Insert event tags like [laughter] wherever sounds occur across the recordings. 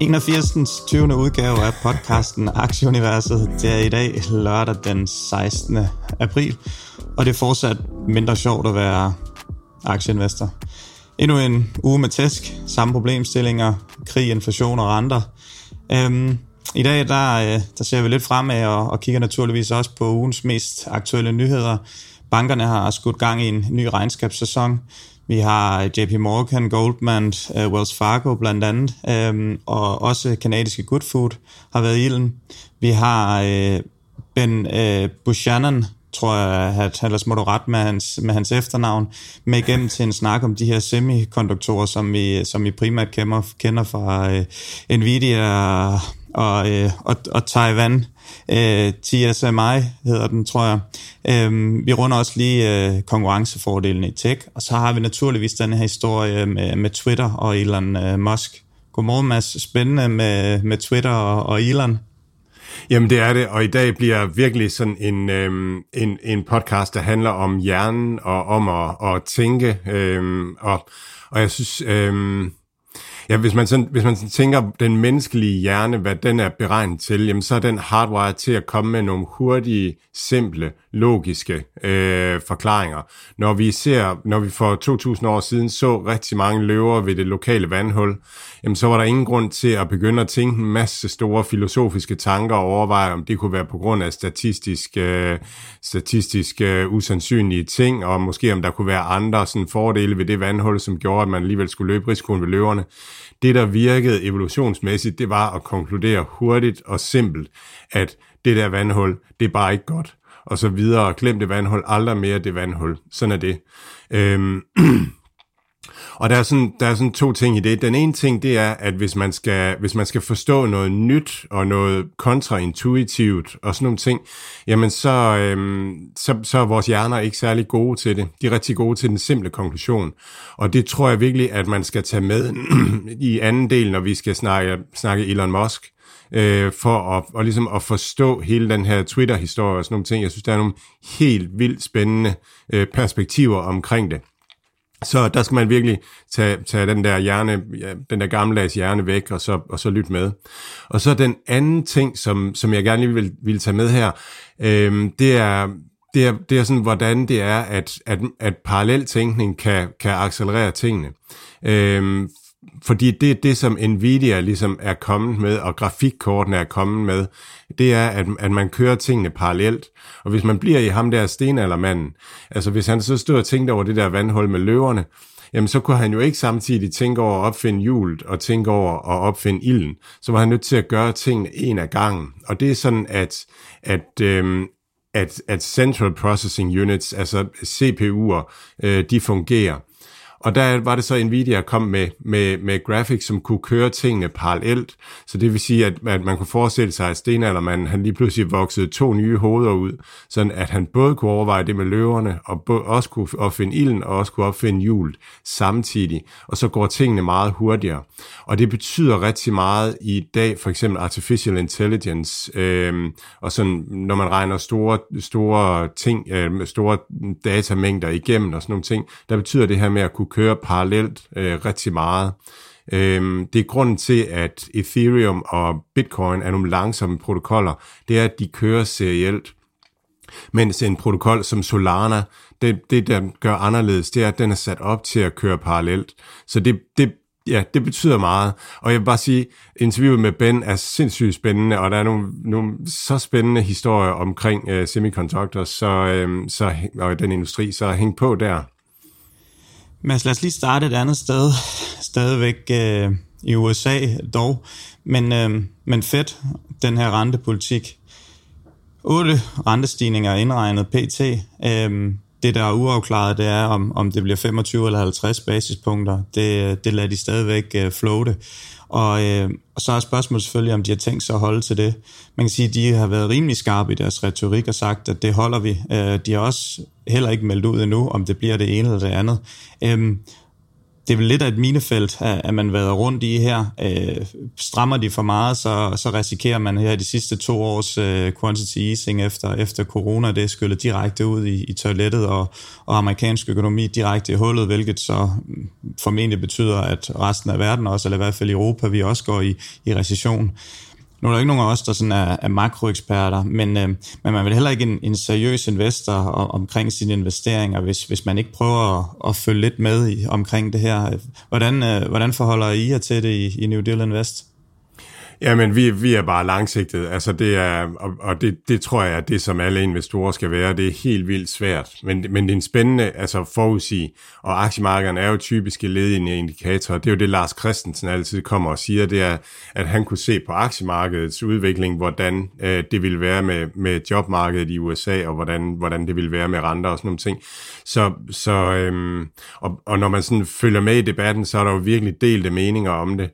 81. 20. udgave af podcasten Aktieuniverset. Det er i dag lørdag den 16. april, og det er fortsat mindre sjovt at være aktieinvestor. Endnu en uge med tæsk, samme problemstillinger, krig, inflation og renter. Øhm, I dag der, øh, der ser vi lidt fremad og, og kigger naturligvis også på ugens mest aktuelle nyheder. Bankerne har skudt gang i en ny regnskabssæson. Vi har øh, JP Morgan, Goldman, uh, Wells Fargo blandt andet, um, og også kanadiske Good Food har været i ilden. Vi har uh, Ben uh, Buchanan, tror jeg, at han ellers må du ret med hans, med hans efternavn, med igennem til en snak om de her semikonduktorer, som vi, som vi primært kender, kender fra uh, Nvidia og, øh, og, og Taiwan. Øh, TSMI hedder den, tror jeg. Øh, vi runder også lige øh, konkurrencefordelen i tech, og så har vi naturligvis den her historie med, med Twitter og Elon øh, Musk. Godmorgen, Mads. Spændende med, med Twitter og, og Elon. Jamen det er det, og i dag bliver virkelig sådan en, øhm, en, en podcast, der handler om hjernen og om at, at tænke. Øhm, og, og jeg synes, øhm, ja, hvis man, sådan, hvis man sådan tænker den menneskelige hjerne, hvad den er beregnet til, jamen så er den hardware til at komme med nogle hurtige, simple, logiske øh, forklaringer. Når vi ser, når vi for 2000 år siden så rigtig mange løver ved det lokale vandhul, jamen så var der ingen grund til at begynde at tænke en masse store filosofiske tanker og overveje, om det kunne være på grund af statistisk, øh, statistisk øh, usandsynlige ting, og måske om der kunne være andre sådan, fordele ved det vandhul, som gjorde, at man alligevel skulle løbe risikoen ved løverne. Det, der virkede evolutionsmæssigt, det var at konkludere hurtigt og simpelt, at det der vandhul, det er bare ikke godt. Og så videre, glem det vandhul, aldrig mere det vandhul. Sådan er det. Øhm, [clears throat] og der er, sådan, der er sådan to ting i det. Den ene ting, det er, at hvis man skal, hvis man skal forstå noget nyt og noget kontraintuitivt og sådan nogle ting, jamen så, øhm, så, så er vores hjerner ikke særlig gode til det. De er rigtig gode til den simple konklusion. Og det tror jeg virkelig, at man skal tage med [clears throat] i anden del, når vi skal snakke, snakke Elon Musk øh, for at, og ligesom at forstå hele den her Twitter-historie og sådan nogle ting. Jeg synes, der er nogle helt vildt spændende øh, perspektiver omkring det. Så der skal man virkelig tage, tage den der hjerne, ja, den der gammeldags hjerne væk, og så, og så lytte med. Og så den anden ting, som, som jeg gerne lige vil, vil tage med her, øh, det er, det er, det er sådan, hvordan det er, at, at, at paralleltænkning kan, kan accelerere tingene. Øhm, fordi det er det, som Nvidia ligesom er kommet med, og grafikkortene er kommet med, det er, at, at man kører tingene parallelt. Og hvis man bliver i ham der stenaldermanden, altså hvis han så stod og tænkte over det der vandhul med løverne, jamen så kunne han jo ikke samtidig tænke over at opfinde hjulet og tænke over at opfinde ilden. Så var han nødt til at gøre tingene en af gangen. Og det er sådan, at, at, øhm, at, at Central Processing Units, altså CPU'er, øh, de fungerer. Og der var det så Nvidia kom med, med, med graphics, som kunne køre tingene parallelt. Så det vil sige, at, at man kunne forestille sig, at stenaldermanden han lige pludselig voksede to nye hoveder ud, sådan at han både kunne overveje det med løverne, og både, også kunne opfinde ilden, og også kunne opfinde hjulet samtidig. Og så går tingene meget hurtigere. Og det betyder rigtig meget i dag, for eksempel artificial intelligence, øh, og sådan, når man regner store, store ting, øh, store datamængder igennem og sådan nogle ting, der betyder det her med at kunne kører parallelt øh, rigtig meget. Øhm, det er grunden til, at Ethereum og Bitcoin er nogle langsomme protokoller. Det er, at de kører serielt. Mens en protokol som Solana, det, det der gør anderledes, det er, at den er sat op til at køre parallelt. Så det, det, ja, det betyder meget. Og jeg vil bare sige, interviewet med Ben er sindssygt spændende, og der er nogle, nogle så spændende historier omkring uh, semiconductors så, um, så, og den industri, så hæng på der. Mads, lad os lige starte et andet sted, stadigvæk øh, i USA dog, men, øh, men fedt, den her rentepolitik. Otte rentestigninger indregnet pt. Øh, det der er uafklaret, det er, om, om det bliver 25 eller 50 basispunkter. Det, øh, det lader de stadigvæk øh, floate. Og, øh, og så er spørgsmålet selvfølgelig, om de har tænkt sig at holde til det. Man kan sige, at de har været rimelig skarpe i deres retorik og sagt, at det holder vi. Øh, de har også heller ikke meldt ud endnu, om det bliver det ene eller det andet. Øh, det er vel lidt af et minefelt, at man været rundt i her. Øh, strammer de for meget, så, så risikerer man her de sidste to års øh, quantity easing efter, efter corona, det skyllet direkte ud i, i toilettet og, og amerikansk økonomi direkte i hullet, hvilket så mm, formentlig betyder, at resten af verden også, eller i hvert fald Europa, vi også går i, i recession. Nu er der ikke nogen af os, der sådan er, er makroeksperter, men, øh, men man vil heller ikke en, en seriøs investor om, omkring sine investeringer, hvis, hvis man ikke prøver at, at følge lidt med i, omkring det her. Hvordan, øh, hvordan forholder I jer til det i, i New Deal Invest? Jamen, vi, vi er bare langsigtet. Altså, det er, og, og det, det tror jeg er det, som alle investorer skal være. Det er helt vildt svært. Men, men det er en spændende altså, forudsig, Og aktiemarkederne er jo typiske ledende indikatorer. Det er jo det, Lars Christensen altid kommer og siger. Det er, at han kunne se på aktiemarkedets udvikling, hvordan øh, det ville være med, med jobmarkedet i USA, og hvordan, hvordan det ville være med renter og sådan nogle ting. Så, så øhm, og, og når man sådan følger med i debatten, så er der jo virkelig delte meninger om det.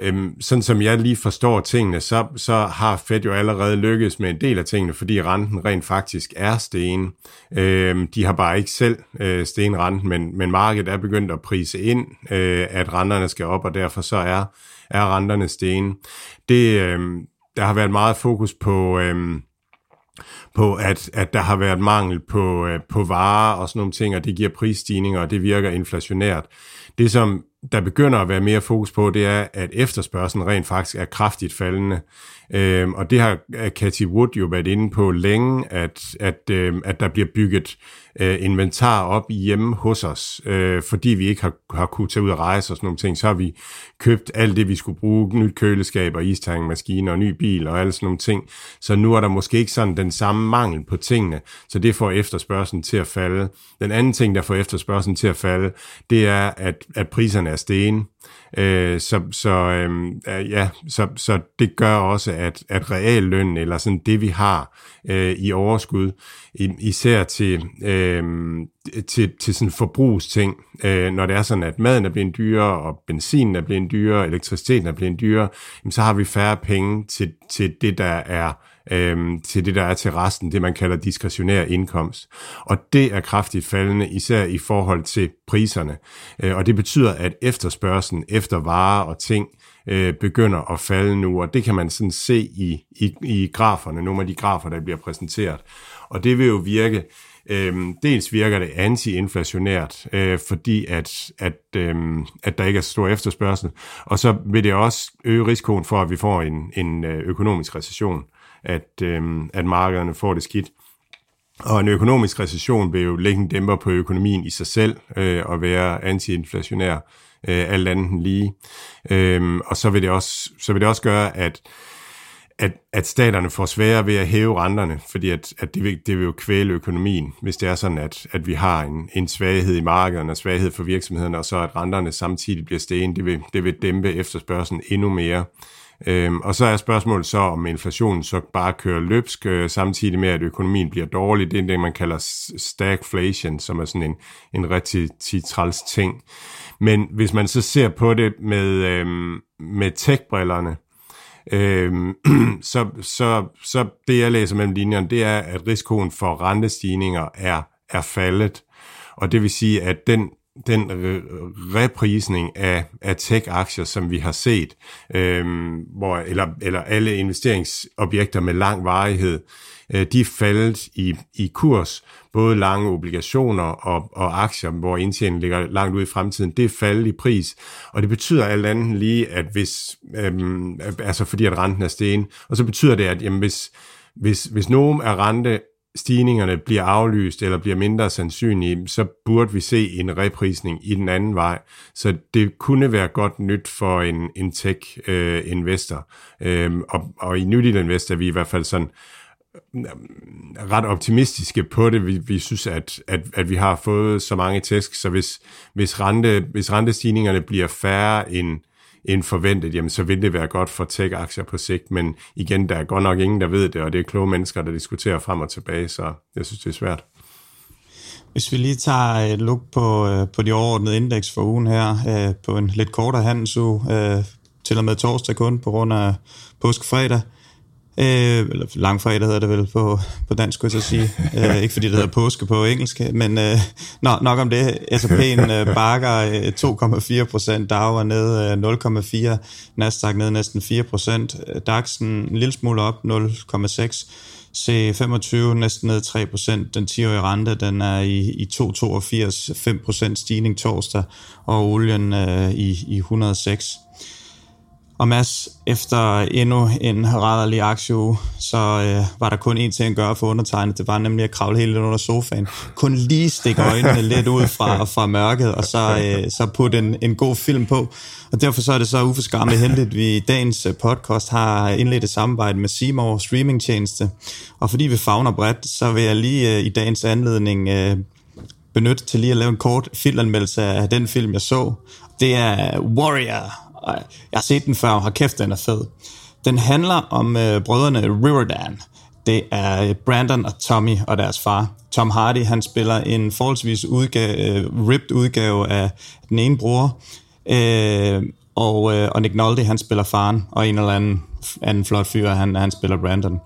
Øhm, sådan som jeg lige forstår tingene, så, så har Fed jo allerede lykkes med en del af tingene, fordi renten rent faktisk er sten. Øhm, de har bare ikke selv øh, stenrenten, men, men markedet er begyndt at prise ind, øh, at renterne skal op, og derfor så er, er renterne sten. Det, øh, der har været meget fokus på... Øh, på, at, at der har været mangel på, øh, på varer og sådan nogle ting, og det giver prisstigninger, og det virker inflationært. Det, som der begynder at være mere fokus på, det er, at efterspørgselen rent faktisk er kraftigt faldende. Øh, og det har øh, Cathy Wood jo været inde på længe, at, at, øh, at der bliver bygget øh, inventar op hjemme hos os, øh, fordi vi ikke har, har kunnet tage ud og rejse og sådan nogle ting, så har vi købt alt det, vi skulle bruge, nyt køleskab og istangmaskiner og ny bil og alle sådan nogle ting. Så nu er der måske ikke sådan den samme mangel på tingene, så det får efterspørgselen til at falde. Den anden ting, der får efterspørgselen til at falde, det er, at, at priserne er sten. Øh, så, så, øh, ja, så, så det gør også, at, at reallønnen, eller sådan det, vi har øh, i overskud, især til, øh, til, til sådan forbrugsting, øh, når det er sådan, at maden er blevet dyrere, og benzinen er blevet dyrere, elektriciteten er blevet dyrere, jamen, så har vi færre penge til, til det, der er øh, til det, der er til resten, det man kalder diskretionær indkomst. Og det er kraftigt faldende, især i forhold til priserne. Øh, og det betyder, at efterspørgselen efter varer og ting øh, begynder at falde nu, og det kan man sådan se i, i, i graferne, nogle af de grafer, der bliver præsenteret. Og det vil jo virke, øh, dels virker det anti-inflationært, øh, fordi at, at, øh, at der ikke er så stor efterspørgsel, og så vil det også øge risikoen for, at vi får en, en øh, økonomisk recession at, øh, at markederne får det skidt. Og en økonomisk recession vil jo lægge en dæmper på økonomien i sig selv øh, og være antiinflationær øh, alt andet lige. Øh, og så vil, det også, så vil det også gøre, at, at, at staterne får sværere ved at hæve renterne, fordi at, at det, vil, det vil jo kvæle økonomien, hvis det er sådan, at, at vi har en, en svaghed i markederne og svaghed for virksomhederne, og så at renterne samtidig bliver stigende, det vil, det vil dæmpe efterspørgselen endnu mere. Øhm, og så er spørgsmålet så, om inflationen så bare kører løbsk, øh, samtidig med, at økonomien bliver dårlig. Det er det, man kalder stagflation, som er sådan en, en rigtig træls ting. Men hvis man så ser på det med, øhm, med tech-brillerne, øhm, [clears throat] så, så, så det, jeg læser mellem linjerne, det er, at risikoen for rentestigninger er, er faldet. Og det vil sige, at den den øh, reprisning af, af tech-aktier, som vi har set, øhm, hvor, eller, eller alle investeringsobjekter med lang varighed, øh, de er faldet i, i kurs, både lange obligationer og, og aktier, hvor indtjeningen ligger langt ude i fremtiden, det er faldet i pris, og det betyder alt andet lige, at hvis, øhm, altså fordi at renten er sten, og så betyder det, at jamen, hvis, hvis, hvis nogen er rente stigningerne bliver aflyst eller bliver mindre sandsynlige, så burde vi se en reprisning i den anden vej. Så det kunne være godt nyt for en, en tech-investor. Øh, øh, og, og i New Investor er vi i hvert fald sådan øh, ret optimistiske på det. Vi, vi synes, at, at, at vi har fået så mange tæsk, så hvis, hvis, rente, hvis rentestigningerne bliver færre end end forventet, jamen så vil det være godt for tech-aktier på sigt, men igen, der er godt nok ingen, der ved det, og det er kloge mennesker, der diskuterer frem og tilbage, så jeg synes, det er svært. Hvis vi lige tager et look på, øh, på de overordnede indeks for ugen her, øh, på en lidt kortere handelsuge, øh, til og med torsdag kun på grund af påskefredag, Øh, eller langfredag hedder det vel på, på dansk, kunne jeg så sige. [laughs] Øh, ikke fordi det hedder påske på engelsk, men øh, nok, nok om det. S&P'en øh, bakker øh, 2,4 procent, Dow er ned øh, 0,4, Nasdaq ned næsten 4 procent, DAX'en en lille smule op 0,6, C25 næsten ned 3 procent, den 10-årige rente den er i, i 2,82, 5 procent stigning torsdag, og olien øh, i, i 106. Og Mads, efter endnu en rædderlig aktieuge, så øh, var der kun én ting at gøre for undertegnet. Det var nemlig at kravle helt under sofaen. Kun lige stikke øjnene [laughs] lidt ud fra, fra mørket, og så, øh, så putte en, en god film på. Og derfor så er det så uforskammet heldigt, at vi i dagens øh, podcast har indledt et samarbejde med Seymour streamingtjeneste. Og fordi vi fagner bredt, så vil jeg lige øh, i dagens anledning øh, benytte til lige at lave en kort filmanmeldelse af den film, jeg så. Det er Warrior jeg har set den før, og har kæft, den er fed. Den handler om øh, brødrene Riverdan. Det er øh, Brandon og Tommy og deres far. Tom Hardy, han spiller en forholdsvis udgave, øh, ripped udgave af den ene bror, øh, og, øh, og Nick Nolte, han spiller faren, og en eller anden, anden flot fyr, han, han spiller Brandon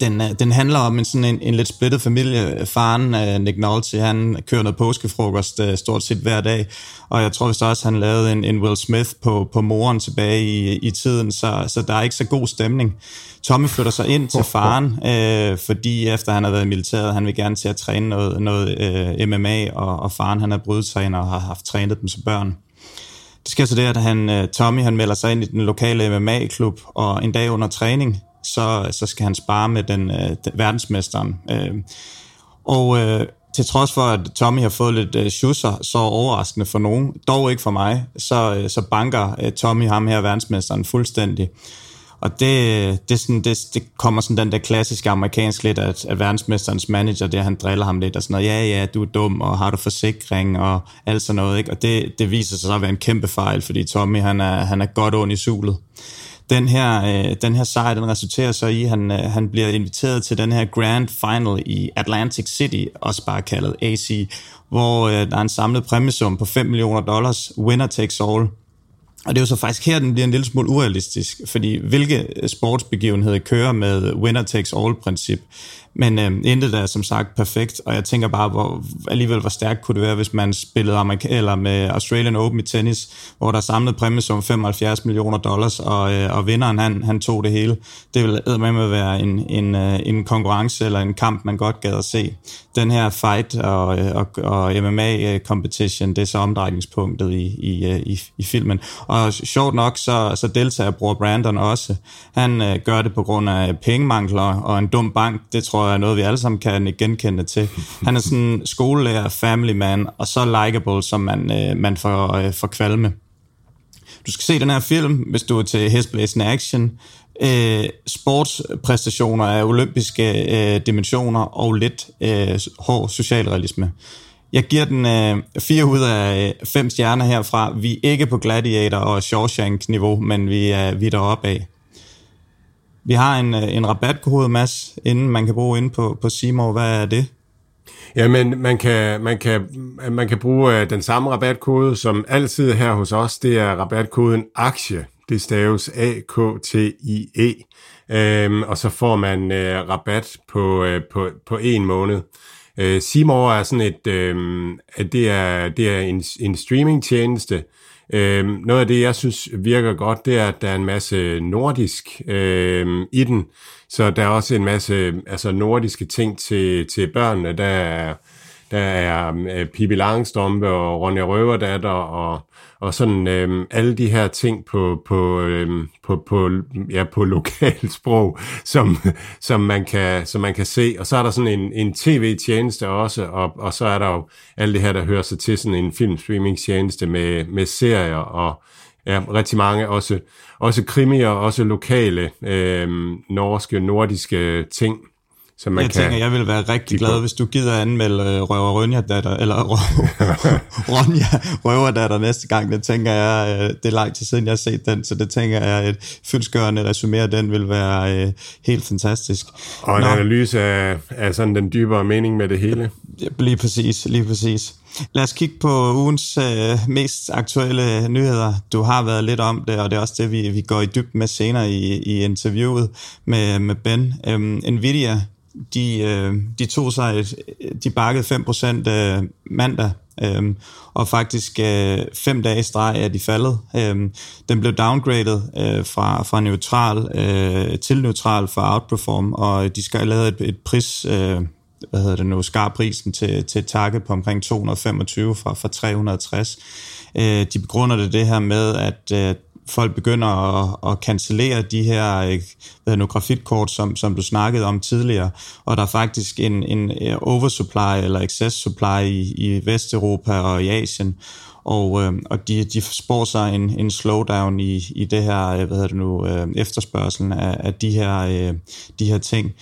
den, øh, den handler om en, sådan en, en lidt splittet familie. Faren, uh, Nick Nolte, han kører noget påskefrokost uh, stort set hver dag, og jeg tror vist også, han lavede en, en Will Smith på, på moren tilbage i, i tiden, så, så der er ikke så god stemning. Tommy flytter sig ind til faren, øh, fordi efter han har været i militæret, han vil gerne til at træne noget, noget øh, MMA, og, og faren han er brydetræner og har haft trænet dem som børn. Det sker så det, at han, Tommy han melder sig ind i den lokale MMA-klub, og en dag under træning, så, så skal han spare med den, øh, den verdensmesteren. Øh, og øh, til trods for, at Tommy har fået lidt øh, schusser, så overraskende for nogen, dog ikke for mig, så, øh, så banker øh, Tommy ham her, verdensmesteren, fuldstændig. Og det, det, sådan, det, det kommer sådan den der klassiske amerikansk lidt, at, at verdensmesterens manager, det han driller ham lidt og sådan noget, ja, ja, du er dum, og har du forsikring, og alt sådan noget, ikke? Og det, det viser sig så at være en kæmpe fejl, fordi Tommy, han er, han er godt ond i sulet den her, øh, den her sejr, den resulterer så i, at han, øh, han bliver inviteret til den her Grand Final i Atlantic City, også bare kaldet AC, hvor øh, der er en samlet præmiesum på 5 millioner dollars, winner takes all. Og det er jo så faktisk her, den bliver en lille smule urealistisk, fordi hvilke sportsbegivenheder kører med winner takes all-princip? Men øh, intet er som sagt perfekt, og jeg tænker bare, hvor, alligevel hvor stærkt kunne det være, hvis man spillede Amerika eller med Australian Open i tennis, hvor der samlede præmie som 75 millioner dollars, og, øh, og vinderen han, han tog det hele. Det ville med at være en, en, øh, en konkurrence eller en kamp, man godt gad at se. Den her fight og, øh, og, og MMA-competition, øh, det er så omdrejningspunktet i, i, øh, i, i filmen. Og sjovt nok, så, så deltager bror Brandon også. Han øh, gør det på grund af pengemangler og en dum bank. Det tror jeg er noget, vi alle sammen kan genkende til. Han er sådan skolelærer, family man, og så likable, som man, øh, man får, øh, får kvalme. Du skal se den her film, hvis du er til Hestblæsende Action. Øh, sportspræstationer af olympiske øh, dimensioner og lidt øh, hård socialrealisme. Jeg giver den øh, 4 ud af øh, 5 stjerner herfra. Vi er ikke på Gladiator og Shawshank-niveau, men vi er, vi er deroppe af. Vi har en, øh, en rabatkode, Mads, inden man kan bruge ind på, på Seymour. Hvad er det? Ja, men man kan, man kan, man kan bruge øh, den samme rabatkode, som altid her hos os. Det er rabatkoden AKTIE. Det staves A-K-T-I-E. Øhm, og så får man øh, rabat på, øh, på, på en måned. Øh, Seymour er sådan et, øh, det er, det er en, en streamingtjeneste, Øh, noget af det, jeg synes virker godt, det er, at der er en masse nordisk øh, i den. Så der er også en masse altså nordiske ting til, til børnene. Der er, der er øhm, Pippi Langstrømpe og Ronja Røverdatter og og sådan øh, alle de her ting på, på, øh, på, på, ja, på lokalt [laughs] sprog, som, som, man kan, som man kan se. Og så er der sådan en, en tv-tjeneste også, og, og så er der jo alt det her, der hører sig til sådan en filmstreaming-tjeneste med, med serier og ja, rigtig mange, også, også krimier, også lokale øh, norske, nordiske ting, som man jeg kan... tænker, jeg vil være rigtig glad, på. hvis du gider anmelde øh, Røver [laughs] Ronja datter, eller Ronja Røver datter næste gang. Det tænker jeg, øh, det er lang tid siden, jeg har set den, så det tænker jeg, et fyldskørende resumé af den vil være øh, helt fantastisk. Og en Nå. analyse af, af sådan den dybere mening med det hele. Lige præcis, lige præcis. Lad os kigge på ugens øh, mest aktuelle nyheder. Du har været lidt om det, og det er også det, vi, vi går i dybden med senere i, i interviewet med, med Ben. Øhm, Nvidia, de, øh, de tog sig, et, de bakkede 5% øh, mandag, øhm, og faktisk øh, fem dage i streg er de faldet. Øhm, den blev downgraded øh, fra, fra neutral øh, til neutral for Outperform, og de skal have lavet et, et pris... Øh, hvad hedder det nu, skar prisen til, til target på omkring 225 fra, fra 360. Øh, de begrunder det det her med, at øh, folk begynder at, at cancellere de her øh, hvad nu, grafitkort, som, som du snakkede om tidligere, og der er faktisk en, en øh, oversupply eller excess supply i, i Vesteuropa og i Asien, og, øh, og de, de spår sig en, en slowdown i, i det her, øh, hvad hedder det nu, øh, efterspørgselen af, af de, her, øh, de her ting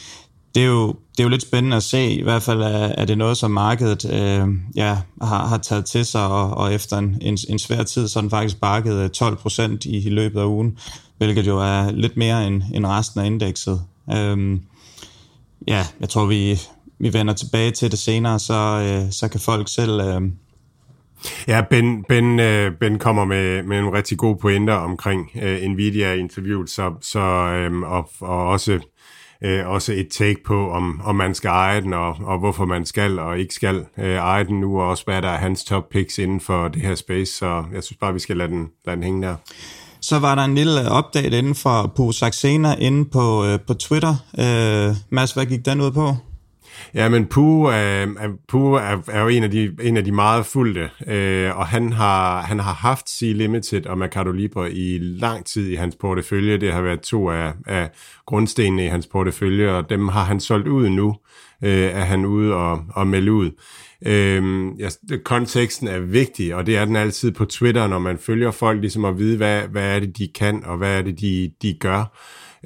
det er, jo, det er jo lidt spændende at se. I hvert fald er, er det noget, som markedet øh, ja, har, har taget til sig, og, og efter en, en, en svær tid, så er den faktisk bakket øh, 12 procent i, i løbet af ugen, hvilket jo er lidt mere end, end resten af indekset. Øh, ja, jeg tror, vi, vi vender tilbage til det senere, så, øh, så kan folk selv... Øh, Ja, Ben, ben, øh, ben kommer med, med nogle rigtig gode pointer omkring øh, Nvidia-interviewet, så, så, øh, og, og også, øh, også et take på, om, om man skal eje den, og, og hvorfor man skal og ikke skal øh, eje den nu, og også hvad der er hans top picks inden for det her space, så jeg synes bare, vi skal lade den, lade den hænge der. Så var der en lille update inden for på Saxena inde på, øh, på Twitter. Øh, Mads, hvad gik den ud på? Ja, men Pooh, øh, er, øh, er, er, er jo en af de, en af de meget fulde, øh, og han har, han har haft Sea Limited og Mercado Libre i lang tid i hans portefølje. Det har været to af, af grundstenene i hans portefølje, og dem har han solgt ud nu, øh, er han ude og, og melde ud. Øhm, ja, konteksten er vigtig, og det er den altid på Twitter, når man følger folk, ligesom at vide, hvad, hvad er det, de kan, og hvad er det, de, de gør.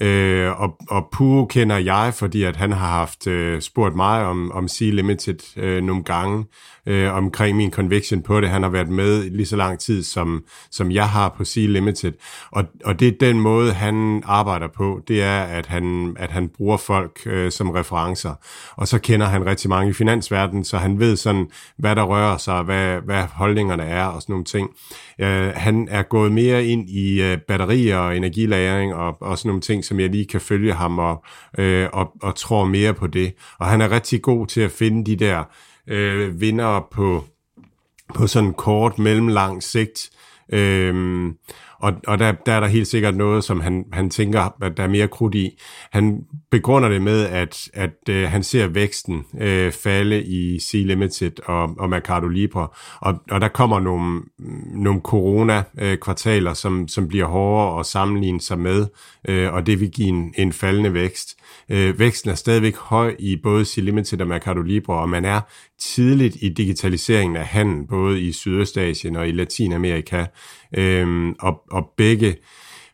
Øh, og, og Puro kender jeg, fordi at han har haft øh, spurgt mig om, om C-Limited øh, nogle gange øh, omkring min conviction på det. Han har været med lige så lang tid, som, som jeg har på C-Limited. Og, og det er den måde, han arbejder på. Det er, at han, at han bruger folk øh, som referencer. Og så kender han rigtig mange i finansverdenen, så han ved sådan, hvad der rører sig, hvad, hvad holdningerne er og sådan nogle ting. Øh, han er gået mere ind i øh, batterier og energilagring og, og sådan nogle ting, som jeg lige kan følge ham og, øh, og, og tror mere på det. Og han er rigtig god til at finde de der øh, vinder på, på sådan kort, mellemlang sigt. Øh, og, og der, der er der helt sikkert noget, som han, han tænker, at der er mere krudt i. Han begrunder det med, at, at øh, han ser væksten øh, falde i C-Limited og, og Mercado Libre, og, og der kommer nogle, nogle corona-kvartaler, øh, som, som bliver hårdere at sammenligne sig med, øh, og det vil give en, en faldende vækst. Øh, væksten er stadigvæk høj i både C-Limited og Mercado Libre, og man er tidligt i digitaliseringen af handel, både i Sydøstasien og i Latinamerika, øhm, og, og begge,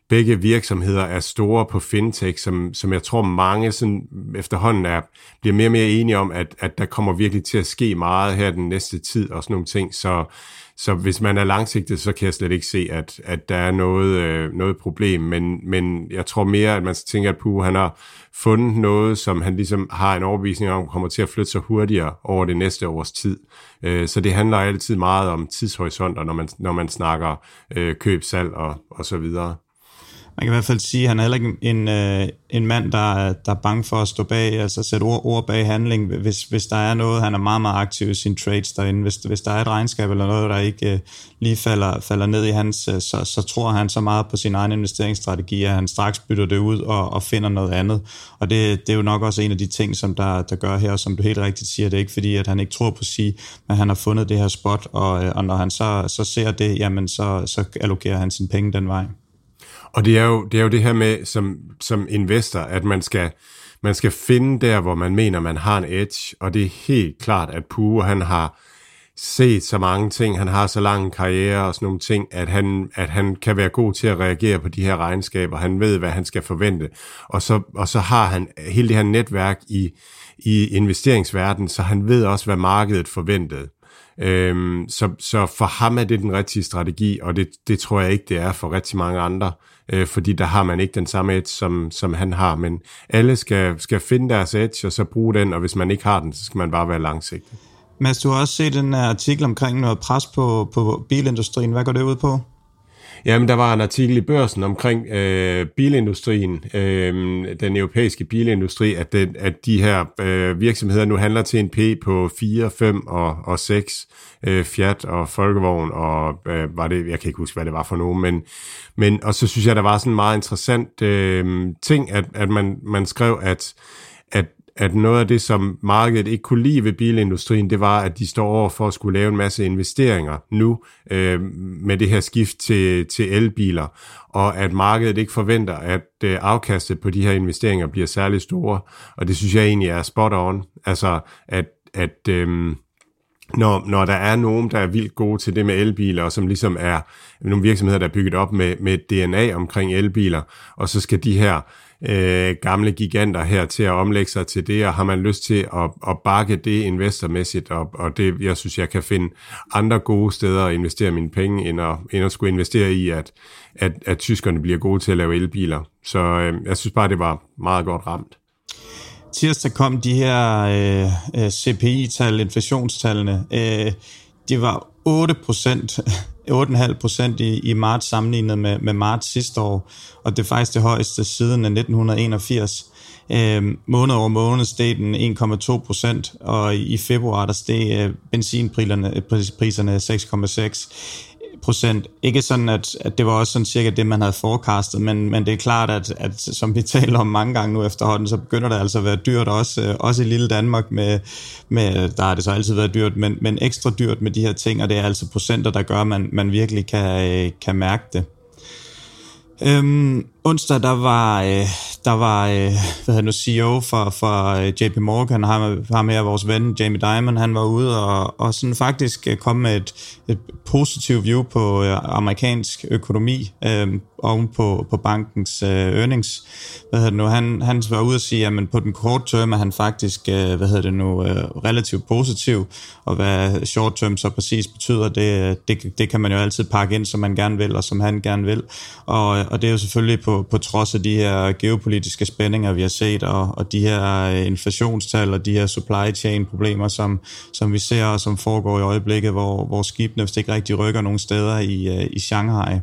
begge virksomheder er store på fintech, som, som jeg tror mange sådan efterhånden er, bliver mere og mere enige om, at, at der kommer virkelig til at ske meget her den næste tid og sådan nogle ting, så så hvis man er langsigtet, så kan jeg slet ikke se, at, at der er noget, øh, noget problem. Men, men jeg tror mere, at man tænker, at Pu, han har fundet noget, som han ligesom har en overbevisning om, kommer til at flytte sig hurtigere over det næste års tid. Øh, så det handler altid meget om tidshorisonter, når man, når man snakker øh, køb, salg og, og så videre. Man kan i hvert fald sige, at han er heller ikke en, øh, en mand, der der er bange for at stå bag, altså sætte ord, ord bag handling, hvis, hvis der er noget, han er meget, meget aktiv i sine trades derinde. Hvis, hvis der er et regnskab eller noget, der ikke øh, lige falder, falder ned i hans, øh, så, så tror han så meget på sin egen investeringsstrategi, at han straks bytter det ud og, og finder noget andet. Og det, det er jo nok også en af de ting, som der, der gør her, som du helt rigtigt siger, det er ikke fordi, at han ikke tror på sig, men han har fundet det her spot, og, øh, og når han så, så ser det, jamen så, så allokerer han sine penge den vej. Og det er jo det, er jo det her med, som, som investor, at man skal, man skal finde der, hvor man mener, man har en edge, og det er helt klart, at Pue, han har set så mange ting, han har så lang en karriere og sådan nogle ting, at han, at han kan være god til at reagere på de her regnskaber. Han ved, hvad han skal forvente. Og så, og så har han hele det her netværk i, i investeringsverdenen, så han ved også, hvad markedet forventede. Øhm, så, så for ham er det den rigtige strategi, og det, det tror jeg ikke, det er for rigtig mange andre, øh, fordi der har man ikke den samme edge, som, som han har. Men alle skal, skal finde deres edge, og så bruge den, og hvis man ikke har den, så skal man bare være langsigtet. Mads, du har også set en artikel omkring noget pres på, på bilindustrien. Hvad går det ud på? Jamen, der var en artikel i børsen omkring øh, bilindustrien, øh, den europæiske bilindustri, at, det, at de her øh, virksomheder nu handler til en P på 4, 5 og, og 6, øh, Fiat og Folkevogn, og øh, var det, jeg kan ikke huske, hvad det var for nogen, men, men og så synes jeg, der var sådan en meget interessant øh, ting, at, at man, man skrev, at, at at noget af det, som markedet ikke kunne lide ved bilindustrien, det var, at de står over for at skulle lave en masse investeringer nu øh, med det her skift til, til elbiler, og at markedet ikke forventer, at øh, afkastet på de her investeringer bliver særlig store, og det synes jeg egentlig er spot on, altså at, at øh, når, når der er nogen, der er vildt gode til det med elbiler, og som ligesom er nogle virksomheder, der er bygget op med, med DNA omkring elbiler, og så skal de her øh, gamle giganter her til at omlægge sig til det, og har man lyst til at, at bakke det investormæssigt, og, og det, jeg synes, jeg kan finde andre gode steder at investere mine penge, end at, end at skulle investere i, at, at, at tyskerne bliver gode til at lave elbiler. Så øh, jeg synes bare, det var meget godt ramt. Tirsdag kom de her øh, øh CPI-tal, inflationstallene. Øh, det var 8 procent 8,5 procent i, i marts sammenlignet med, med marts sidste år, og det er faktisk det højeste siden 1981. Øh, måned over måned steg den 1,2 procent, og i februar der steg øh, benzinpriserne øh, priserne 6,6 procent. Ikke sådan, at, at det var også sådan cirka det, man havde forecastet, men, men det er klart, at, at som vi [laughs] taler om mange gange nu efterhånden, så begynder det altså at være dyrt også, øh, også i lille Danmark. Med, med, der har det så altid været dyrt, men, men ekstra dyrt med de her ting, og det er altså procenter, der gør, at man, man virkelig kan, øh, kan mærke det. Øhm, onsdag, der var, øh, der var øh, hvad hedder nu, CEO for, for øh, JP Morgan, ham, ham her, vores ven Jamie Dimon, han var ude og, og sådan faktisk øh, kom med et, et positivt view på øh, amerikansk økonomi øh, oven på, på bankens øh, earnings. Hvad hedder det nu? Han, han var ude og sige, at på den korte term er han faktisk øh, hvad hedder det nu, øh, relativt positiv, og hvad short term så præcis betyder, det, øh, det, det kan man jo altid pakke ind, som man gerne vil, og som han gerne vil. Og, og det er jo selvfølgelig på, på trods af de her geopolitiske spændinger, vi har set, og, og de her øh, inflationstal og de her supply chain problemer, som, som vi ser og som foregår i øjeblikket, hvor, hvor skibene ikke rigtig rykker nogen steder i, øh, i Shanghai.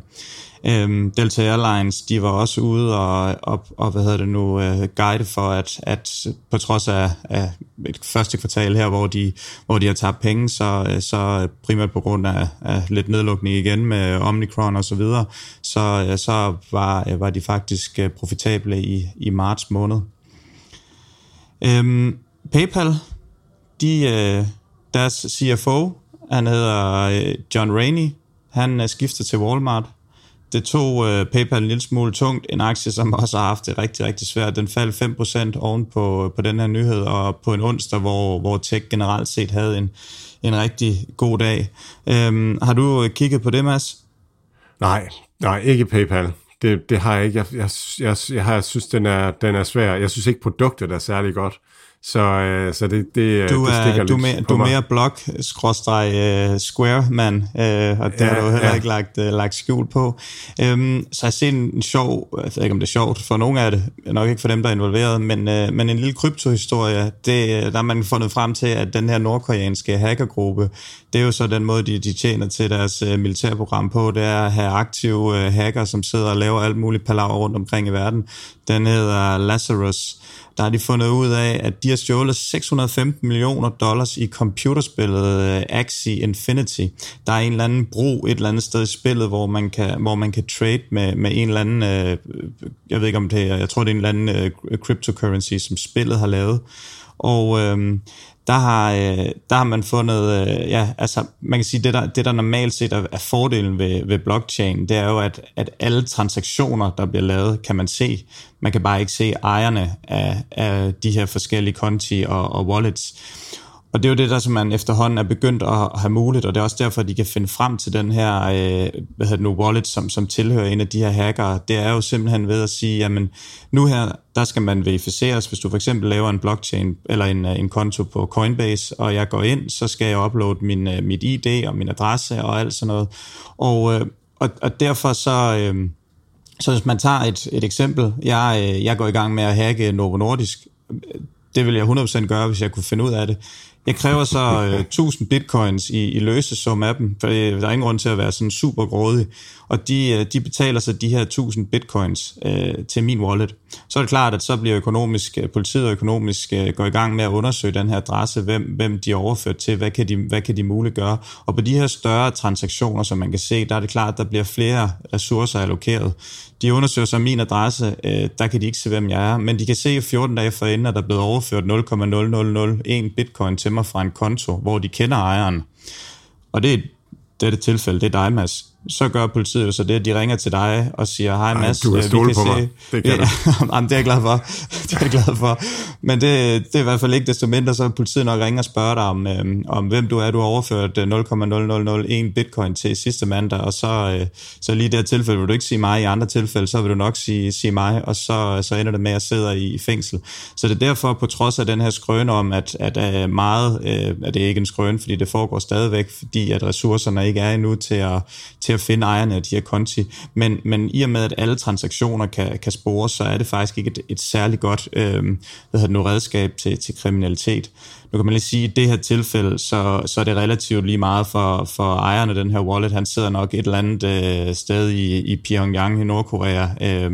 Øhm, Delta Airlines, de var også ude og, og, og hvad hedder det nu, uh, guide for, at, at på trods af, af et første kvartal her, hvor de, hvor de har tabt penge, så, øh, så primært på grund af, af lidt nedlukning igen med Omicron og så videre, så, øh, så var, var de faktisk profitable i, i marts måned. Øhm, PayPal, de, deres CFO, han hedder John Rainey, han skifter til Walmart, det tog uh, PayPal en lille smule tungt. En aktie, som også har haft det rigtig, rigtig svært. Den faldt 5% oven på, på den her nyhed, og på en onsdag, hvor, hvor tech generelt set havde en, en rigtig god dag. Um, har du øh, kigget på det, Mads? Nej, nej, ikke PayPal. Det, det har jeg ikke. Jeg, jeg, jeg, jeg, har, jeg synes, den er, den er svær. Jeg synes ikke, produktet er særlig godt. Så, øh, så det, det, du det stikker du lidt mere, Du er mere blok skråstreg square man, øh, og det ja, har du heller ja. ikke lagt, uh, lagt skjul på. Um, så jeg har set en sjov, jeg ved ikke om det er sjovt, for nogle af det, nok ikke for dem, der er involveret, men, uh, men en lille kryptohistorie, det, der har man fundet frem til, at den her nordkoreanske hackergruppe, det er jo så den måde, de, de tjener til deres uh, militærprogram på, det er at have aktive uh, hacker, som sidder og laver alt muligt palaver rundt omkring i verden. Den hedder Lazarus, der har de fundet ud af, at de har stjålet 615 millioner dollars i computerspillet øh, Axie Infinity. Der er en eller anden bro et eller andet sted i spillet, hvor man kan, hvor man kan trade med, med en eller anden, øh, jeg ved ikke om det er, jeg tror det er en eller anden øh, cryptocurrency, som spillet har lavet. Og øh, der har, øh, der har man fundet, øh, ja, altså man kan sige, det der, det der normalt set er, er fordelen ved, ved blockchain, det er jo, at, at alle transaktioner, der bliver lavet, kan man se. Man kan bare ikke se ejerne af, af de her forskellige konti og, og wallets. Og det er jo det, der som man efterhånden er begyndt at have muligt, og det er også derfor, at de kan finde frem til den her øh, hvad hedder det nu, wallet, som, som tilhører en af de her hackere. Det er jo simpelthen ved at sige, jamen nu her, der skal man verificeres. Hvis du for eksempel laver en blockchain eller en, øh, en konto på Coinbase, og jeg går ind, så skal jeg uploade min, øh, mit ID og min adresse og alt sådan noget. Og, øh, og, og derfor så... Øh, så hvis man tager et, et eksempel, jeg, øh, jeg går i gang med at hacke Novo Nordisk, øh, det vil jeg 100% gøre, hvis jeg kunne finde ud af det. Jeg kræver så [laughs] øh, 1000 bitcoins i, i løsesum af dem, for øh, der er ingen grund til at være sådan super grådig. Og de, øh, de betaler så de her 1000 bitcoins øh, til min wallet. Så er det klart, at så bliver økonomisk, øh, politiet og økonomisk øh, går i gang med at undersøge den her adresse, hvem, hvem de er overført til, hvad kan de, hvad kan de muligt gøre. Og på de her større transaktioner, som man kan se, der er det klart, at der bliver flere ressourcer allokeret. De undersøger så min adresse, øh, der kan de ikke se, hvem jeg er, men de kan se 14 dage forinden, at der er blevet overført 0,0001 bitcoin til mig fra en konto, hvor de kender ejeren. Og det er dette tilfælde, det er dig, Mads så gør politiet jo så det, at de ringer til dig og siger, hej Mads, du kan vi stole kan på se... mig. Det kan ja, [laughs] jamen, det er jeg glad for. det er jeg glad for. Men det, det er i hvert fald ikke desto mindre, så politiet nok ringer og spørger dig om, øhm, om hvem du er. Du har overført 0,0001 bitcoin til sidste mandag, og så, øh, så lige i det her tilfælde vil du ikke sige mig. I andre tilfælde, så vil du nok sige, sige mig, og så, så ender det med, at jeg sidder i fængsel. Så det er derfor, på trods af den her skrøne om, at, at øh, meget, øh, at det er ikke en skrøne, fordi det foregår stadigvæk, fordi at ressourcerne ikke er endnu til at, til at finde ejerne af de her konti. Men, men i og med, at alle transaktioner kan, kan spores, så er det faktisk ikke et, et særligt godt øh, hvad hedder det nu, redskab til, til kriminalitet. Nu kan man lige sige, at i det her tilfælde, så, så er det relativt lige meget for, for ejeren af den her wallet. Han sidder nok et eller andet øh, sted i, i Pyongyang i Nordkorea øh,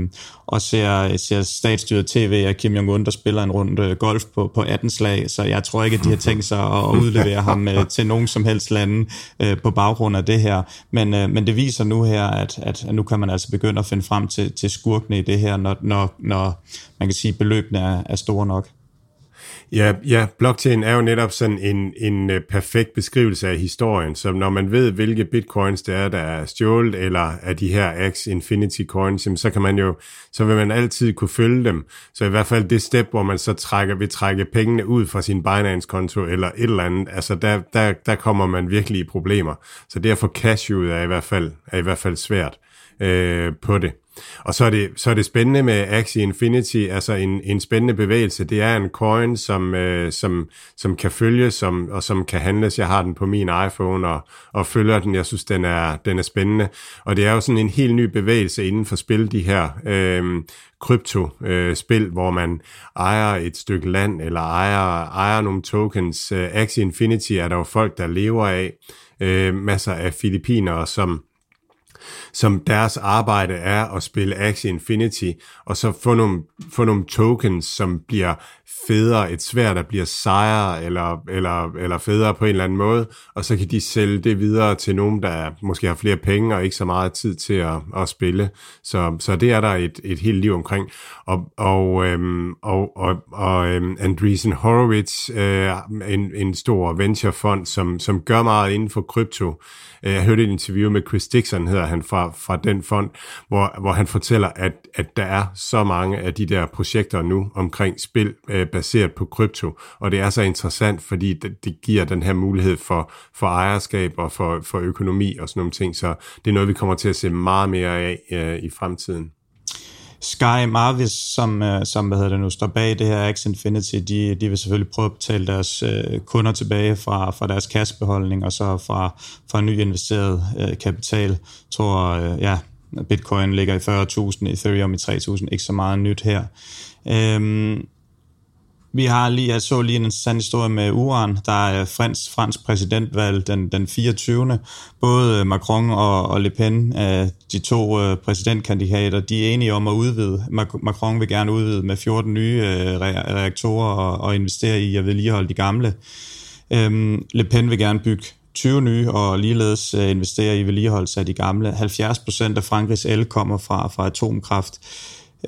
og ser, ser statsstyret tv af Kim Jong-un, der spiller en rundt øh, golf på, på 18 slag. Så jeg tror ikke, at de har tænkt sig at udlevere ham øh, til nogen som helst lande øh, på baggrund af det her. Men, øh, men det viser nu her, at, at, at nu kan man altså begynde at finde frem til, til skurkene i det her, når, når, når man kan sige, at beløbene er, er store nok. Ja, ja, blockchain er jo netop sådan en, en øh, perfekt beskrivelse af historien, så når man ved, hvilke bitcoins det er, der er stjålet, eller af de her X Infinity coins, så kan man jo, så vil man altid kunne følge dem. Så i hvert fald det step, hvor man så trækker, vil trække pengene ud fra sin Binance-konto, eller et eller andet, altså der, der, der kommer man virkelig i problemer. Så derfor cash ud er i hvert fald, er i hvert fald svært øh, på det. Og så er, det, så er det spændende med Axie Infinity, altså en, en spændende bevægelse. Det er en coin, som, øh, som, som kan følges som, og som kan handles. Jeg har den på min iPhone og, og følger den. Jeg synes, den er, den er spændende. Og det er jo sådan en helt ny bevægelse inden for spil, de her øh, krypto-spil, øh, hvor man ejer et stykke land eller ejer, ejer nogle tokens. Øh, Axie Infinity er der jo folk, der lever af. Øh, masser af filipiner, som som deres arbejde er at spille Axie Infinity, og så få nogle, få nogle tokens, som bliver federe, et svær, der bliver sejere eller, eller, eller federe på en eller anden måde, og så kan de sælge det videre til nogen, der måske har flere penge og ikke så meget tid til at, at spille. Så, så det er der et, et helt liv omkring. Og, og, øhm, og, og, og øhm, Andreessen Horowitz, øh, en, en stor venturefond, som, som gør meget inden for krypto, Øh, jeg hørte et interview med Chris Dixon, hedder han, fra, fra den fond, hvor, hvor han fortæller, at, at der er så mange af de der projekter nu omkring spil øh, baseret på krypto, og det er så interessant, fordi det, det giver den her mulighed for, for ejerskab og for, for økonomi og sådan nogle ting, så det er noget, vi kommer til at se meget mere af øh, i fremtiden. Sky Marvis, som, øh, som hvad hedder det nu, står bag det her Axe Infinity, de, de vil selvfølgelig prøve at betale deres øh, kunder tilbage fra, fra deres kassebeholdning, og så fra, fra ny investeret øh, kapital. Jeg tror, øh, ja, Bitcoin ligger i 40.000, Ethereum i 3.000, ikke så meget nyt her. Øhm, vi har lige, jeg så lige en interessant historie med Uran, der er fransk, fransk præsidentvalg den, den 24. Både øh, Macron og, og Le Pen, øh, de to øh, præsidentkandidater, de er enige om at udvide. Macron vil gerne udvide med 14 nye reaktorer og, og investere i at vedligeholde de gamle. Øhm, Le Pen vil gerne bygge 20 nye og ligeledes investere i vedligeholdelse af de gamle. 70 procent af Frankrigs el kommer fra, fra atomkraft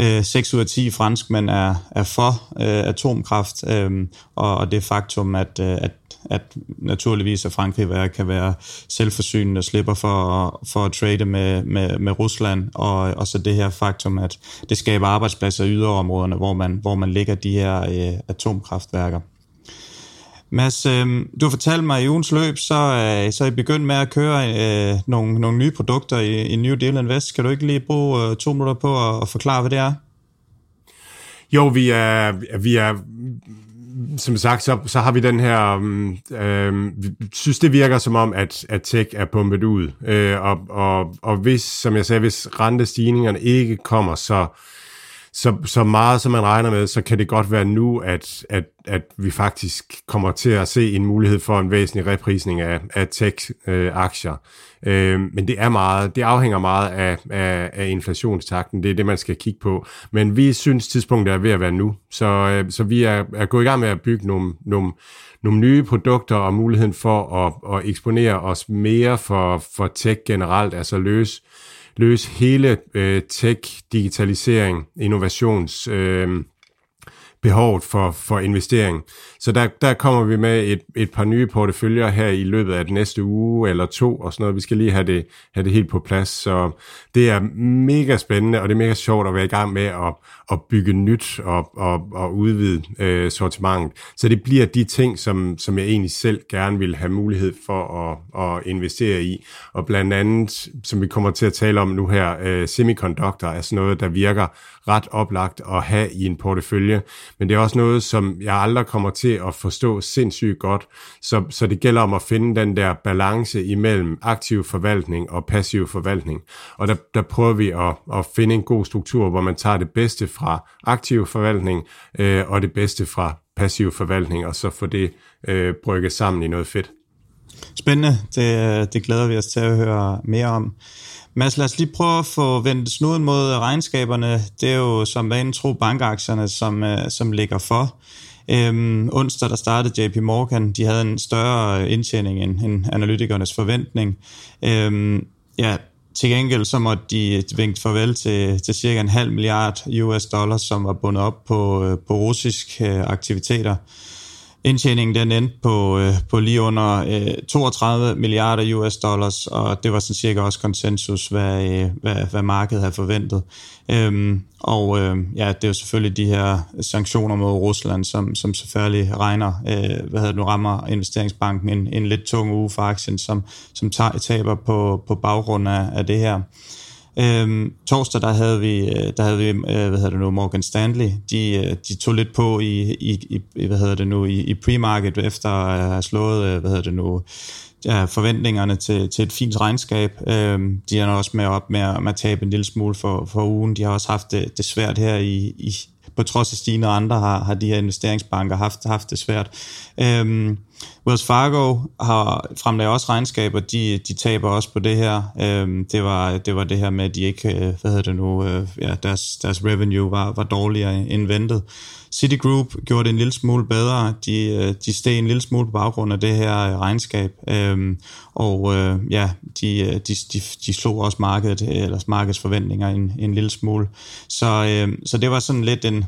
øh, 6 ud af 10 franskmænd er, er for øh, atomkraft, øh, og, og det faktum, at, øh, at, at naturligvis at Frankrig kan være selvforsynende og slipper for, for at trade med, med, med Rusland, og, og så det her faktum, at det skaber arbejdspladser i yderområderne, hvor man, hvor man lægger de her øh, atomkraftværker. Mads, øh, du har fortalt mig, at i ugens løb, så, øh, så er I begyndt med at køre øh, nogle, nogle nye produkter i, i New Deal Invest. Kan du ikke lige bruge øh, to minutter på at, at forklare, hvad det er? Jo, vi er, vi er som sagt, så, så har vi den her, øh, vi synes det virker som om, at, at tech er pumpet ud, øh, og, og, og hvis, som jeg sagde, hvis rentestigningerne ikke kommer så, så, så meget som man regner med, så kan det godt være nu, at, at, at vi faktisk kommer til at se en mulighed for en væsentlig reprisning af, af tech-aktier. Øh, Øh, men det er meget, det afhænger meget af, af, af inflationstakten. Det er det, man skal kigge på. Men vi synes, tidspunktet er ved at være nu. Så, øh, så vi er, er gået i gang med at bygge nogle, nogle, nogle nye produkter og muligheden for at, at eksponere os mere for, for tech generelt, altså løse løse hele øh, tech, digitalisering, innovations øh, behovet for, for investering. Så der, der kommer vi med et, et par nye porteføljer her i løbet af den næste uge eller to og sådan noget. Vi skal lige have det, have det helt på plads. Så det er mega spændende, og det er mega sjovt at være i gang med at, at bygge nyt og, og, og udvide øh, sortimentet. Så det bliver de ting, som, som jeg egentlig selv gerne vil have mulighed for at, at investere i. Og blandt andet, som vi kommer til at tale om nu her, øh, semiconductor er sådan noget, der virker ret oplagt at have i en portefølje. Men det er også noget, som jeg aldrig kommer til at forstå sindssygt godt. Så, så det gælder om at finde den der balance imellem aktiv forvaltning og passiv forvaltning. Og der, der prøver vi at, at finde en god struktur, hvor man tager det bedste fra aktiv forvaltning øh, og det bedste fra passiv forvaltning, og så få det øh, brygget sammen i noget fedt. Spændende. Det, øh, det glæder vi os til at høre mere om. Mads, lad os lige prøve at få vendt snuden mod regnskaberne. Det er jo som vanen tro bankaktierne, som, øh, som ligger for. Øhm, onsdag der startede JP Morgan, de havde en større indtjening end, end analytikernes forventning. Øhm, ja, til gengæld så måtte de vinke farvel til, til cirka en halv milliard US dollars, som var bundet op på, øh, på russiske øh, aktiviteter. Indtjeningen den endte på, øh, på lige under øh, 32 milliarder US dollars, og det var sådan cirka også konsensus, hvad, øh, hvad, hvad markedet havde forventet. Øhm, og øh, ja, det er jo selvfølgelig de her sanktioner mod Rusland, som, som selvfølgelig regner, øh, hvad hedder det nu, rammer investeringsbanken en, en lidt tung uge for aktien, som, som taber på, på baggrund af, af det her. Øhm, torsdag, der havde vi, øh, der havde vi øh, hvad hedder det nu, Morgan Stanley. De, øh, de tog lidt på i, i, i hvad hedder det nu, i, i pre-market efter at have slået, hvad hedder det nu, ja, forventningerne til, til et fint regnskab. Øhm, de er også med op med, med at tabe en lille smule for, for ugen. De har også haft det, det svært her i, i på trods af stigende andre har, har de her investeringsbanker haft, haft det svært. Øhm, Wells Fargo har fremlagt også regnskaber, de, de taber også på det her. Øhm, det, var, det var det her med, at de ikke, øh, hvad hedder det nu, øh, ja, deres, deres revenue var, var dårligere end ventet. Citigroup gjorde det en lille smule bedre. De, øh, de steg en lille smule på baggrund af det her øh, regnskab. Øhm, og øh, ja, de, de, de, de slog også markedet, eller markedsforventninger en, en lille smule. Så, øh, så det var sådan lidt en,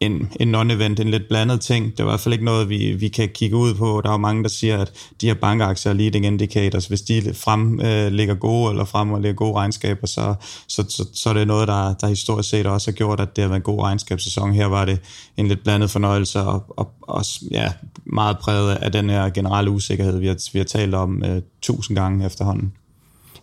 en, en non-event, en lidt blandet ting. Det var i hvert fald ikke noget, vi, vi kan kigge ud på. Der er jo mange, der siger, at de her bankaktier er leading indicators. Hvis de frem øh, ligger gode, eller frem og ligger gode regnskaber, så, så, så, så er det noget, der, der historisk set også har gjort, at det har været en god regnskabssæson. Her var det en lidt blandet fornøjelse, og, og også ja, meget præget af den her generelle usikkerhed, vi har, vi har talt om øh, tusind gange efterhånden.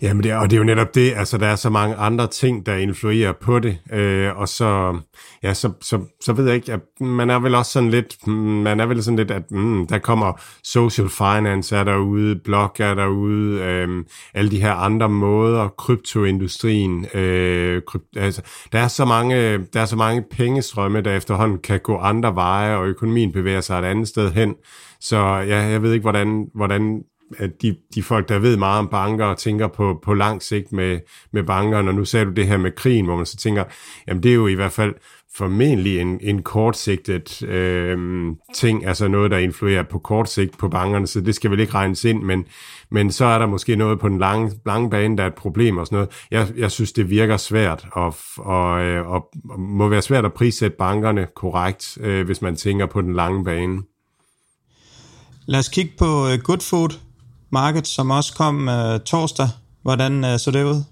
Jamen, det er, og det er jo netop det, altså der er så mange andre ting, der influerer på det, øh, og så, ja, så, så, så ved jeg ikke, at man er vel også sådan lidt, man er vel sådan lidt, at mm, der kommer social finance er derude, blog er derude, øh, alle de her andre måder, kryptoindustrien, øh, krypt, altså, der er så mange, der er så mange pengestrømme, der efterhånden kan gå andre veje, og økonomien bevæger sig et andet sted hen, så ja, jeg ved ikke, hvordan, hvordan at de, de folk, der ved meget om banker, og tænker på, på lang sigt med, med bankerne, og nu sagde du det her med krigen, hvor man så tænker, jamen det er jo i hvert fald formentlig en, en kortsigtet øh, ting, altså noget, der influerer på kort sigt på bankerne, så det skal vel ikke regnes ind, men, men så er der måske noget på den lange, lange bane, der er et problem og sådan noget. Jeg, jeg synes, det virker svært, og, og, og, og må være svært at prissætte bankerne korrekt, øh, hvis man tænker på den lange bane. Lad os kigge på øh, Goodfood, Market, som også kom øh, torsdag. Hvordan øh, så det ud?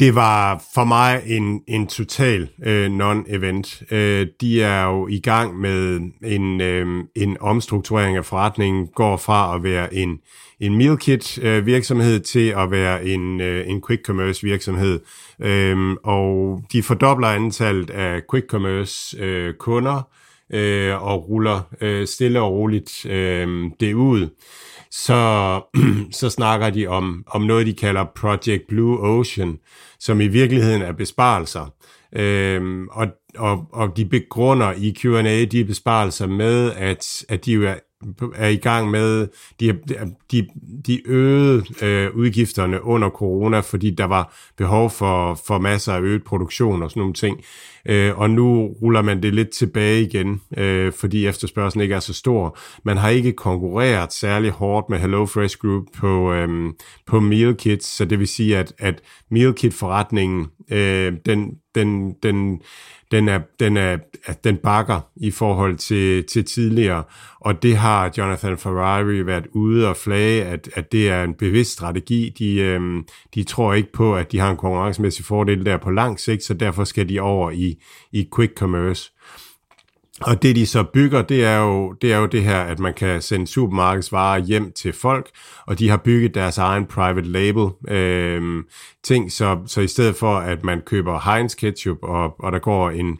det var for mig en, en total øh, non-event. Øh, de er jo i gang med en, øh, en omstrukturering af forretningen, går fra at være en, en meal kit øh, virksomhed til at være en, øh, en quick commerce virksomhed. Øh, og de fordobler antallet af quick commerce øh, kunder øh, og ruller øh, stille og roligt øh, det ud så, [clears throat] så snakker de om, om noget, de kalder Project Blue Ocean, som i virkeligheden er besparelser. Øhm, og, og, og de begrunder i Q&A de besparelser med, at, at de jo er, er i gang med, de, de, de øgede øh, udgifterne under corona, fordi der var behov for, for masser af øget produktion og sådan nogle ting. Øh, og nu ruller man det lidt tilbage igen, øh, fordi efterspørgselen ikke er så stor. Man har ikke konkurreret særlig hårdt med HelloFresh Group på, øh, på meal kits, så det vil sige, at, at meal kit forretningen, øh, den, den, den den, er, den, er, den bakker i forhold til, til tidligere, og det har Jonathan Ferrari været ude og flage, at, at det er en bevidst strategi. De, øhm, de tror ikke på, at de har en konkurrencemæssig fordel der på lang sigt, så derfor skal de over i, i quick commerce. Og det de så bygger, det er, jo, det er jo det her, at man kan sende supermarkedsvarer hjem til folk, og de har bygget deres egen private label øh, ting, så, så i stedet for at man køber Heinz ketchup, og, og der går en,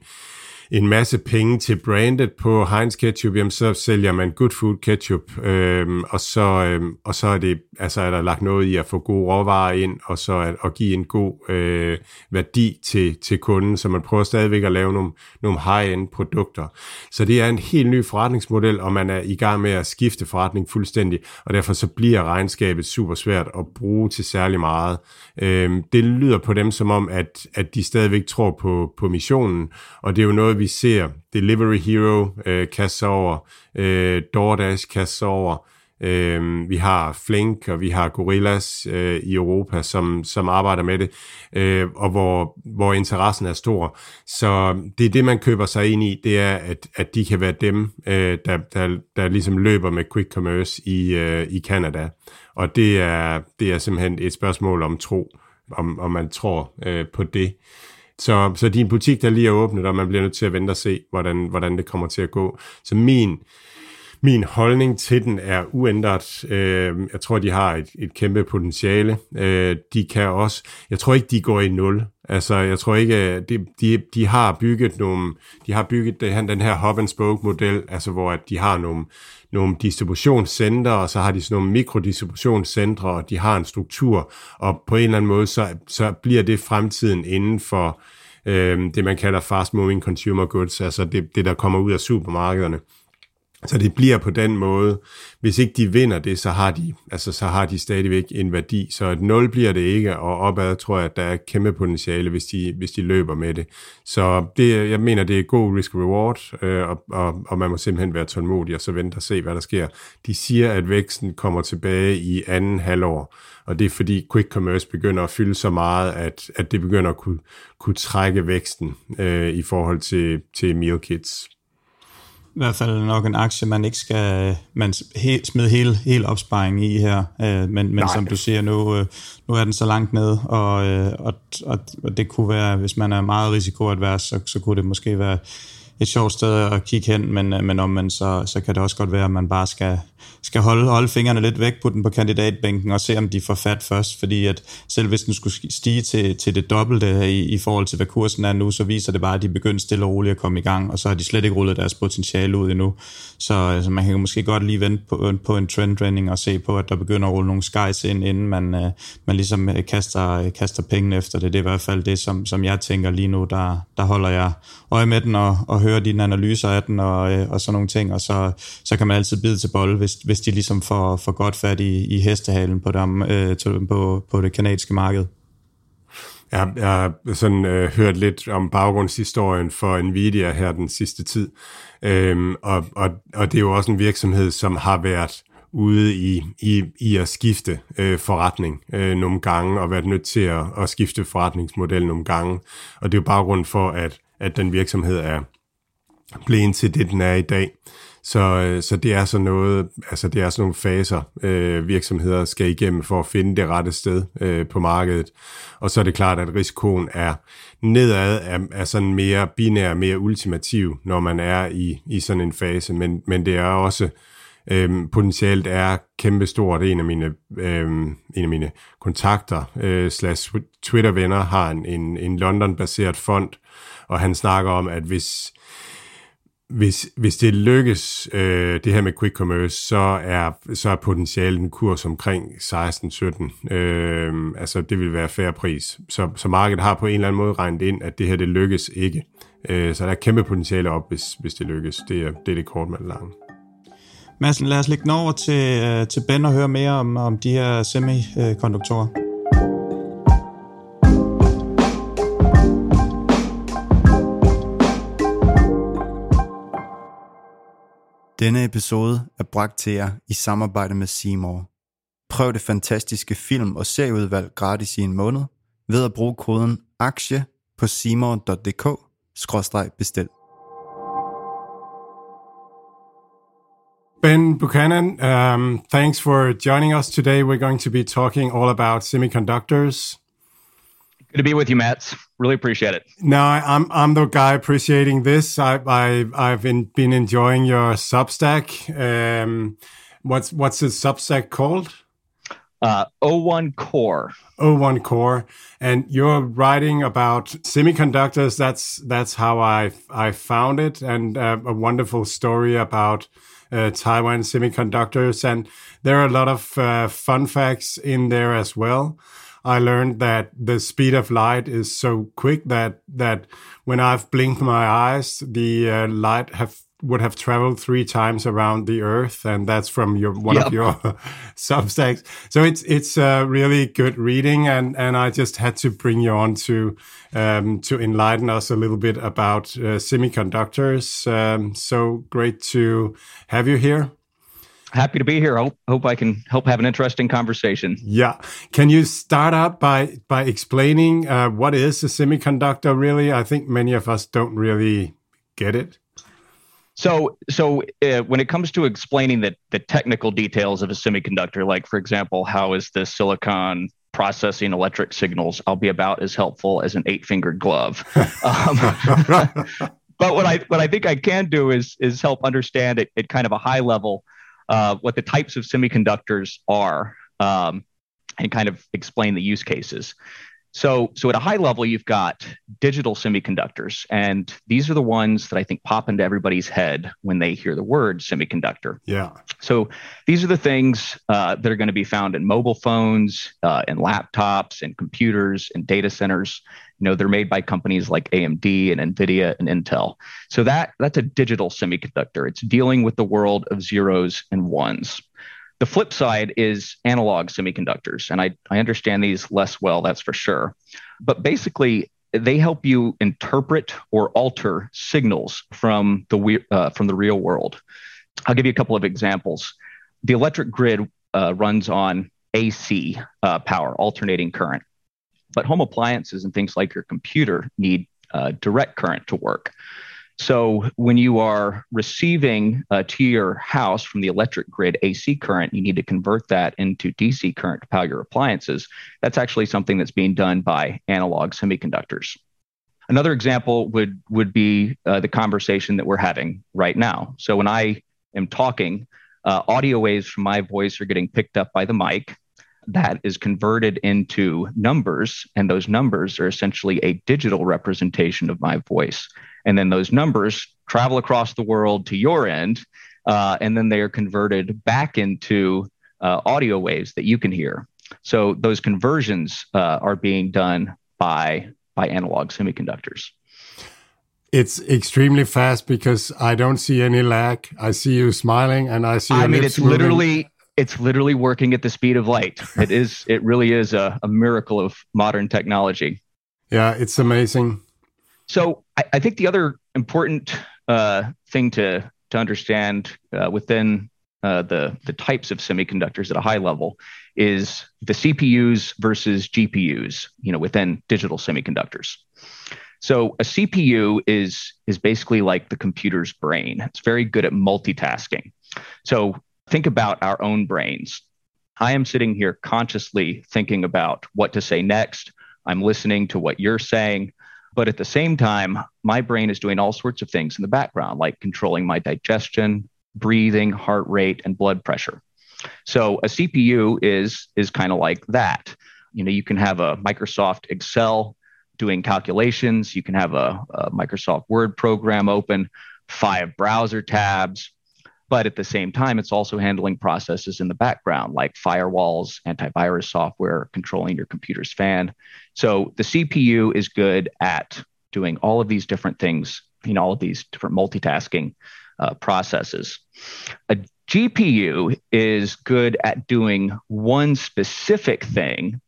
en masse penge til brandet på Heinz ketchup, jamen så sælger man Good Food ketchup, øhm, og, så, øhm, og så er, det, altså er der lagt noget i at få gode råvarer ind, og så at, at give en god øh, værdi til, til kunden, så man prøver stadigvæk at lave nogle, nogle high-end produkter. Så det er en helt ny forretningsmodel, og man er i gang med at skifte forretning fuldstændig, og derfor så bliver regnskabet super svært at bruge til særlig meget. Øhm, det lyder på dem som om, at, at de stadigvæk tror på, på missionen, og det er jo noget, vi ser Delivery Hero øh, kaste over, øh, DoorDash kaste over, øh, vi har Flink og vi har Gorillas øh, i Europa, som, som arbejder med det, øh, og hvor, hvor interessen er stor. Så det er det, man køber sig ind i, det er, at, at de kan være dem, øh, der, der, der ligesom løber med quick commerce i, øh, i Canada. Og det er, det er simpelthen et spørgsmål om tro, om, om man tror øh, på det. Så, så din butik, der lige er åbnet, og man bliver nødt til at vente og se, hvordan, hvordan det kommer til at gå. Så min, min holdning til den er uændret. Øh, jeg tror, de har et, et kæmpe potentiale. Øh, de kan også, jeg tror ikke, de går i nul. Altså, jeg tror ikke, øh, de, de, de har bygget nogle, de har bygget den her hub and spoke model, altså hvor at de har nogle, nogle distributionscentre, og så har de sådan nogle mikrodistributionscentre, og de har en struktur, og på en eller anden måde, så, så bliver det fremtiden inden for øh, det, man kalder fast moving consumer goods, altså det, det, der kommer ud af supermarkederne. Så det bliver på den måde, hvis ikke de vinder det, så har de, altså, så har de stadigvæk en værdi. Så et 0 bliver det ikke, og opad tror jeg, at der er kæmpe potentiale, hvis de, hvis de løber med det. Så det, jeg mener, det er god risk-reward, øh, og, og, og man må simpelthen være tålmodig og så vente og se, hvad der sker. De siger, at væksten kommer tilbage i anden halvår, og det er fordi quick commerce begynder at fylde så meget, at, at det begynder at kunne, kunne trække væksten øh, i forhold til, til meal kits i hvert fald nok en aktie, man ikke skal man he, smide hele, hele opsparingen i her. Øh, men men som du siger, nu, øh, nu er den så langt ned, og, øh, og, og, og det kunne være, hvis man er meget risikoadvers, så, så kunne det måske være et sjovt sted at kigge hen, men, øh, men om man så, så kan det også godt være, at man bare skal, skal holde, holde fingrene lidt væk på den på kandidatbænken og se, om de får fat først, fordi at selv hvis den skulle stige til, til det dobbelte i, i forhold til, hvad kursen er nu, så viser det bare, at de begynder stille og roligt at komme i gang, og så har de slet ikke rullet deres potentiale ud endnu. Så altså, man kan måske godt lige vente på, på en trendtrending og se på, at der begynder at rulle nogle skies ind, inden man, øh, man ligesom øh, kaster, øh, kaster pengene efter det. Det er i hvert fald det, som, som jeg tænker lige nu, der, der holder jeg øje med den og, og hører dine analyser af den og, og sådan nogle ting, og så, så kan man altid bide til bold, hvis, hvis de ligesom får, får godt fat i, i hestehalen på, dem, øh, på, på det kanadiske marked. Jeg, jeg har sådan øh, hørt lidt om baggrundshistorien for Nvidia her den sidste tid, øhm, og, og, og det er jo også en virksomhed, som har været ude i, i, i at skifte øh, forretning øh, nogle gange, og været nødt til at, at skifte forretningsmodel nogle gange. Og det er jo baggrunden for, at, at den virksomhed er blevet til det, den er i dag. Så, øh, så det er sådan noget, altså det er sådan nogle faser, øh, virksomheder skal igennem for at finde det rette sted øh, på markedet. Og så er det klart, at risikoen er nedad, er, er sådan mere binær, mere ultimativ, når man er i, i sådan en fase. Men, men det er også øh, potentielt er kæmpestort. En af mine, øh, en af mine kontakter øh, slash Twitter-venner har en, en, en London-baseret fond, og han snakker om, at hvis hvis, hvis det lykkes, øh, det her med quick commerce, så er, så er potentialet en kurs omkring 16-17. Øh, altså, det vil være færre pris. Så, så markedet har på en eller anden måde regnet ind, at det her, det lykkes ikke. Øh, så der er kæmpe potentiale op, hvis, hvis det lykkes. Det er det, er det kort med det lange. Madsen, lad os lægge over til, øh, til Ben og høre mere om, om de her semikonduktorer. Denne episode er bragt til jer i samarbejde med Seymour. Prøv det fantastiske film- og serieudvalg gratis i en måned ved at bruge koden AKTIE på seymour.dk-bestil. Ben Buchanan, um, thanks for joining us today. We're going to be talking all about semiconductors. Good to be with you, Matt. Really appreciate it. No, I'm I'm the guy appreciating this. I, I I've been been enjoying your Substack. Um, what's what's the Substack called? Uh, O1 Core. O1 Core, and you're writing about semiconductors. That's that's how I I found it, and uh, a wonderful story about uh, Taiwan semiconductors. And there are a lot of uh, fun facts in there as well. I learned that the speed of light is so quick that that when I've blinked my eyes, the uh, light have would have traveled three times around the Earth, and that's from your one yep. of your [laughs] Substacks. So it's it's uh, really good reading, and and I just had to bring you on to um, to enlighten us a little bit about uh, semiconductors. Um, so great to have you here. Happy to be here. Hope hope I can help have an interesting conversation. Yeah, can you start out by by explaining uh, what is a semiconductor? Really, I think many of us don't really get it. So, so uh, when it comes to explaining the, the technical details of a semiconductor, like for example, how is the silicon processing electric signals, I'll be about as helpful as an eight-fingered glove. [laughs] um, [laughs] [laughs] but what I what I think I can do is is help understand it at kind of a high level uh, what the types of semiconductors are um, and kind of explain the use cases. So, so at a high level, you've got digital semiconductors, and these are the ones that I think pop into everybody's head when they hear the word semiconductor. Yeah. So, these are the things uh, that are going to be found in mobile phones, uh, and laptops, and computers, and data centers. You know, they're made by companies like AMD and Nvidia and Intel. So that that's a digital semiconductor. It's dealing with the world of zeros and ones. The flip side is analog semiconductors, and I, I understand these less well, that's for sure. But basically, they help you interpret or alter signals from the uh, from the real world. I'll give you a couple of examples. The electric grid uh, runs on AC uh, power, alternating current, but home appliances and things like your computer need uh, direct current to work. So when you are receiving uh, to your house from the electric grid AC current, you need to convert that into DC current to power your appliances. That's actually something that's being done by analog semiconductors. Another example would would be uh, the conversation that we're having right now. So when I am talking, uh, audio waves from my voice are getting picked up by the mic. That is converted into numbers, and those numbers are essentially a digital representation of my voice. And then those numbers travel across the world to your end, uh, and then they are converted back into uh, audio waves that you can hear. So those conversions uh, are being done by by analog semiconductors. It's extremely fast because I don't see any lag. I see you smiling, and I see. I mean, it's moving. literally it's literally working at the speed of light. it is. It really is a, a miracle of modern technology. Yeah, it's amazing. So I, I think the other important uh, thing to to understand uh, within uh, the the types of semiconductors at a high level is the CPUs versus GPUs. You know, within digital semiconductors. So a CPU is is basically like the computer's brain. It's very good at multitasking. So think about our own brains. I am sitting here consciously thinking about what to say next. I'm listening to what you're saying. But at the same time, my brain is doing all sorts of things in the background, like controlling my digestion, breathing, heart rate, and blood pressure. So a CPU is is kind of like that. You know, you can have a Microsoft Excel doing calculations. You can have a, a Microsoft Word program open, five browser tabs, but at the same time, it's also handling processes in the background like firewalls, antivirus software, controlling your computer's fan. So the CPU is good at doing all of these different things, you know, all of these different multitasking uh, processes. A GPU is good at doing one specific thing,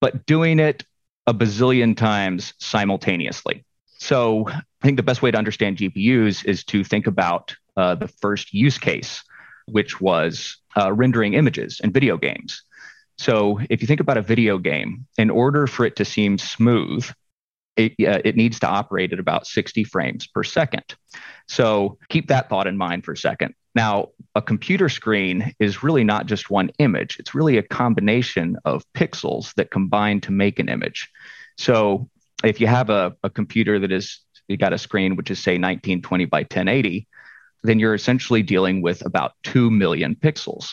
but doing it a bazillion times simultaneously. So I think the best way to understand GPUs is to think about uh, the first use case, which was uh, rendering images in video games. So if you think about a video game, in order for it to seem smooth, it, uh, it needs to operate at about 60 frames per second. So keep that thought in mind for a second. Now, a computer screen is really not just one image, it's really a combination of pixels that combine to make an image. So if you have a, a computer that is, you got a screen which is, say, 1920 by 1080, then you're essentially dealing with about 2 million pixels.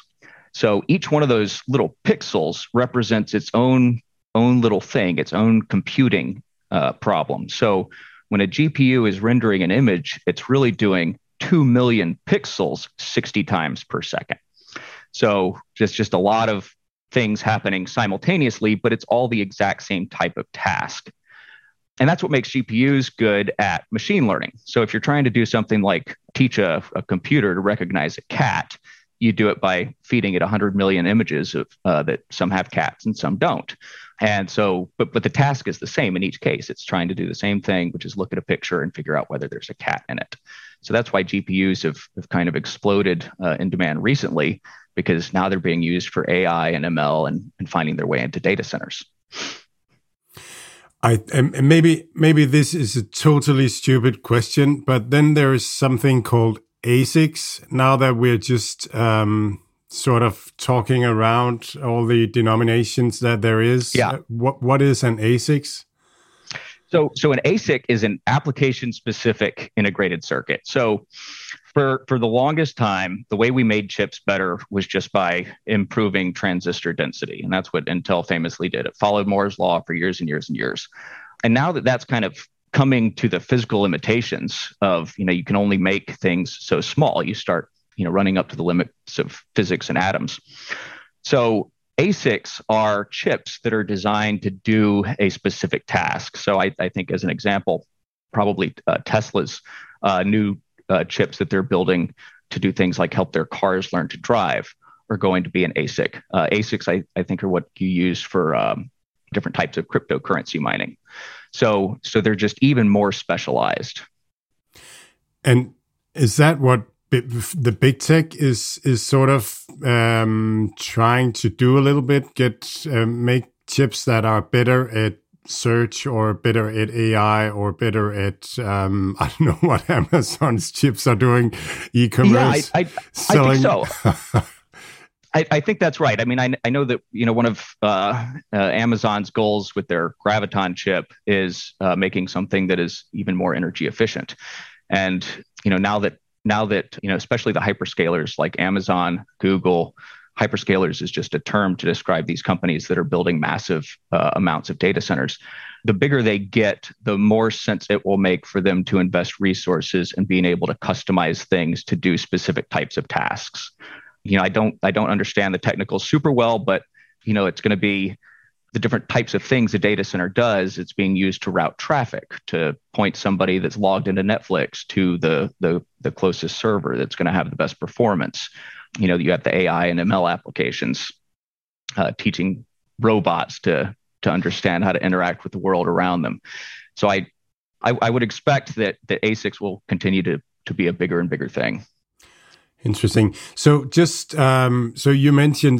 So each one of those little pixels represents its own own little thing, its own computing uh, problem. So when a GPU is rendering an image, it's really doing 2 million pixels 60 times per second. So just, just a lot of things happening simultaneously, but it's all the exact same type of task. And that's what makes GPUs good at machine learning. So if you're trying to do something like teach a, a computer to recognize a cat, you do it by feeding it 100 million images of uh, that some have cats and some don't. And so, but but the task is the same in each case. It's trying to do the same thing, which is look at a picture and figure out whether there's a cat in it. So that's why GPUs have, have kind of exploded uh, in demand recently, because now they're being used for AI and ML and, and finding their way into data centers. I and maybe maybe this is a totally stupid question, but then there is something called ASICs. Now that we're just um, sort of talking around all the denominations that there is, yeah. Uh, what what is an ASICs? So, so an ASIC is an application specific integrated circuit. So, for for the longest time, the way we made chips better was just by improving transistor density, and that's what Intel famously did. It followed Moore's law for years and years and years. And now that that's kind of coming to the physical limitations of, you know, you can only make things so small. You start, you know, running up to the limits of physics and atoms. So ASICs are chips that are designed to do a specific task. So I, I think, as an example, probably uh, Tesla's uh, new uh, chips that they're building to do things like help their cars learn to drive are going to be an ASIC. Uh, ASICs, I, I, think, are what you use for um, different types of cryptocurrency mining. So, so they're just even more specialized. And is that what the big tech is is sort of um, trying to do a little bit, get uh, make chips that are better at search or better at AI or better at um, [laughs] I don't know what Amazon's chips are doing, e-commerce. Yeah, I, I. I think so. [laughs] I, I, think that's right. I mean, I, I know that you know one of uh, uh, Amazon's goals with their Graviton chip is uh, making something that is even more energy efficient. And you know, now that now that you know, especially the hyperscalers like Amazon, Google, hyperscalers is just a term to describe these companies that are building massive uh, amounts of data centers. The bigger they get, the more sense it will make for them to invest resources and being able to customize things to do specific types of tasks. You know, I don't I don't understand the technical super well, but you know, it's going to be the different types of things a data center does, it's being used to route traffic to point somebody that's logged into Netflix to the the, the closest server that's going to have the best performance. You know, you have the AI and ML applications uh, teaching robots to to understand how to interact with the world around them. So I I, I would expect that that ASICs will continue to to be a bigger and bigger thing. Interesting. So just um, so you mentioned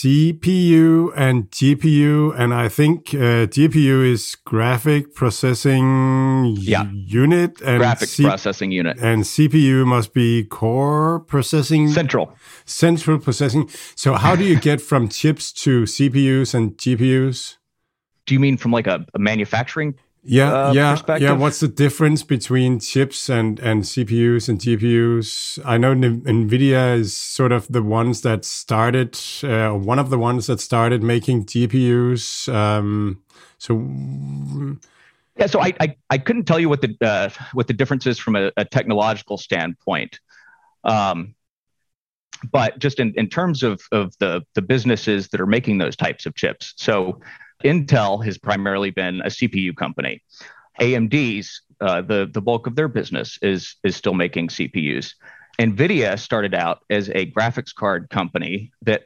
CPU and GPU, and I think uh, GPU is graphic processing Yeah. unit, and Graphics C- processing unit. and CPU must be core processing Central. central processing. So how do you get [laughs] from chips to CPUs and GPUs? Do you mean from like a, a manufacturing? Yeah, uh, yeah, yeah. What's the difference between chips and and CPUs and GPUs? I know N- Nvidia is sort of the ones that started, uh, one of the ones that started making GPUs. Um, so Yeah, so I, I I couldn't tell you what the uh, what the difference is from a, a technological standpoint, um, but just in, in terms of of the the businesses that are making those types of chips. So Intel has primarily been a CPU company. AMD's uh, the the bulk of their business is is still making CPUs. Nvidia started out as a graphics card company that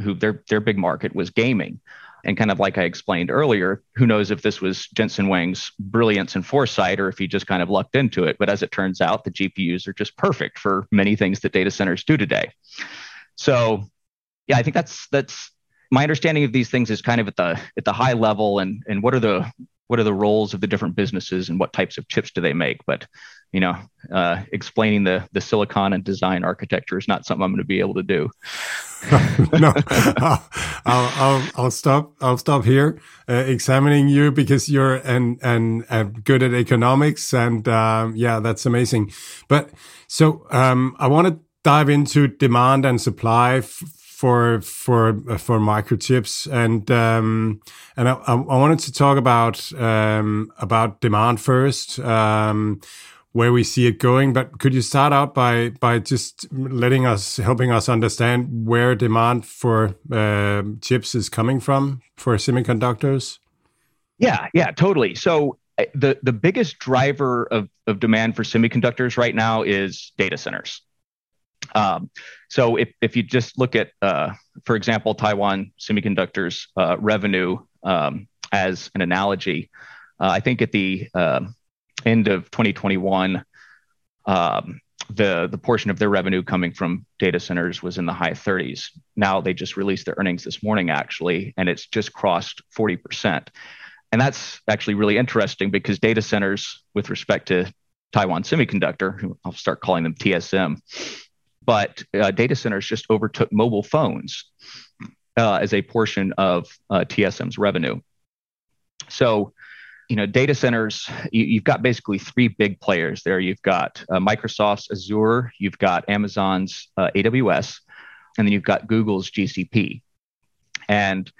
who their their big market was gaming. And kind of like I explained earlier, who knows if this was Jensen Huang's brilliance and foresight or if he just kind of lucked into it. But as it turns out, the GPUs are just perfect for many things that data centers do today. So yeah, I think that's that's my understanding of these things is kind of at the at the high level and and what are the what are the roles of the different businesses and what types of chips do they make but you know uh, explaining the the silicon and design architecture is not something i'm going to be able to do [laughs] no, [laughs] I'll, I'll, I'll, stop. I'll stop here uh, examining you because you're and and uh, good at economics, and um, yeah, that's amazing. But so um, I want to dive into demand and supply for for uh, for microchips, and um, and I, I wanted to talk about um, about demand first. Um, where we see it going. But could you start out by by just letting us, helping us understand where demand for uh, chips is coming from for semiconductors? Yeah, yeah, totally. So uh, the the biggest driver of of demand for semiconductors right now is data centers. Um, so if if you just look at, uh, for example, Taiwan Semiconductors uh, revenue um, as an analogy, uh, I think at the um, end of 2021, um, the the portion of their revenue coming from data centers was in the high 30s. Now they just released their earnings this morning, actually, and it's just crossed 40 percent. And that's actually really interesting because data centers, with respect to Taiwan Semiconductor, I'll start calling them TSM, but uh, data centers just overtook mobile phones uh, as a portion of uh, TSM's revenue. So, you know, data centers, you, have got basically three big players there. You've got uh, Microsoft's Azure, you've got Amazon's uh, AWS, and then you've got Google's GCP. And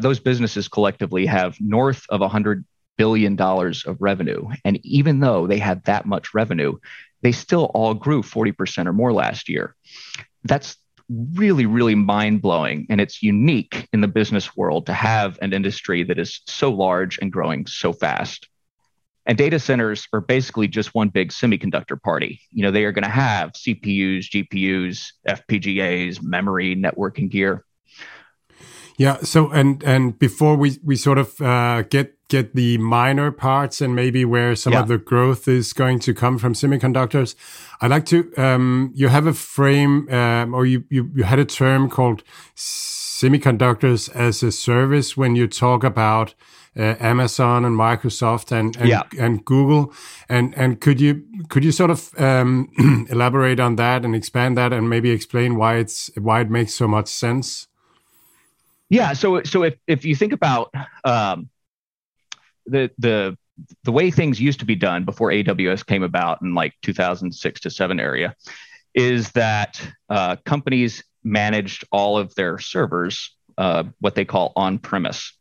those businesses collectively have north of $100 billion of revenue. And even though they had that much revenue, they still all grew 40% or more last year. That's really, really mind blowing. And it's unique in the business world to have an industry that is so large and growing so fast. And data centers are basically just one big semiconductor party. You know, they are going to have CPUs, GPUs, FPGAs, memory, networking gear. Yeah. So and and before we we sort of uh, get get the minor parts and maybe where some Yeah. of the growth is going to come from semiconductors, I'd like to. Um, you have a frame, um, or you, you you had a term called semiconductors as a service when you talk about uh, Amazon and Microsoft and and, Yeah. and Google. And and could you could you sort of um, [clears throat] elaborate on that and expand that and maybe explain why it's why it makes so much sense? Yeah. So so if if you think about um, the the the way things used to be done before AWS came about in like 2006 to seven area, is that uh, companies managed all of their servers, uh, what they call on premise.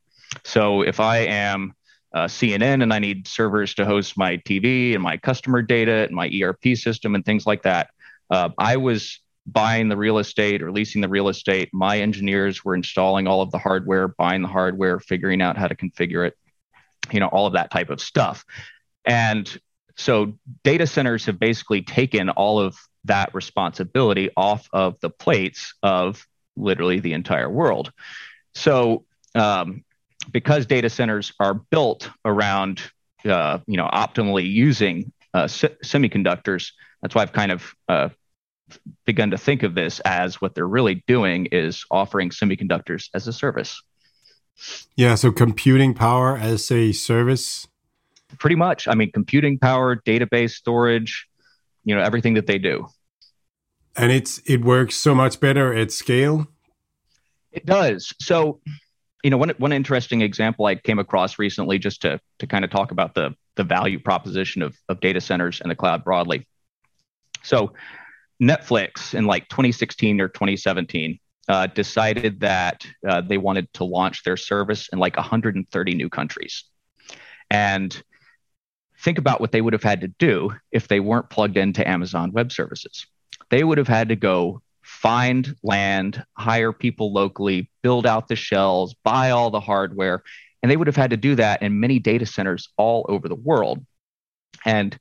So if I am uh, CNN and I need servers to host my TV and my customer data and my ERP system and things like that, uh, I was buying the real estate or leasing the real estate. My engineers were installing all of the hardware, buying the hardware, figuring out how to configure it, you know, all of that type of stuff. And so data centers have basically taken all of that responsibility off of the plates of literally the entire world. So, um, because data centers are built around, uh, you know, optimally using uh, se- semiconductors, that's why I've kind of uh, begun to think of this as what they're really doing is offering semiconductors as a service. Yeah, so computing power as a service. Pretty much. I mean, computing power, database storage, you know, everything that they do. And it's it works so much better at scale. It does. So, you know, one one interesting example I came across recently, just to to kind of talk about the the value proposition of of data centers and the cloud broadly. So, Netflix in like 2016 or 2017 uh, decided that uh, they wanted to launch their service in like 130 new countries. And think about what they would have had to do if they weren't plugged into Amazon Web Services. They would have had to go find land, hire people locally, build out the shells, buy all the hardware. And they would have had to do that in many data centers all over the world. And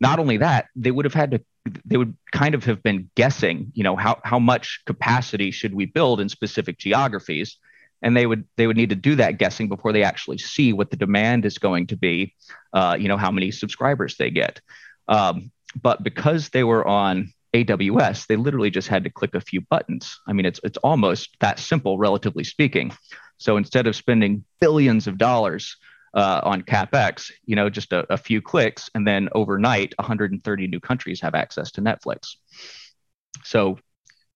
not only that, they would have had to they would kind of have been guessing, you know, how how much capacity should we build in specific geographies, and they would they would need to do that guessing before they actually see what the demand is going to be, uh, you know, how many subscribers they get. Um, but because they were on AWS, they literally just had to click a few buttons. I mean, it's it's almost that simple, relatively speaking. So instead of spending billions of dollars uh, on capex, you know, just a, a few clicks, and then overnight, 130 new countries have access to Netflix. So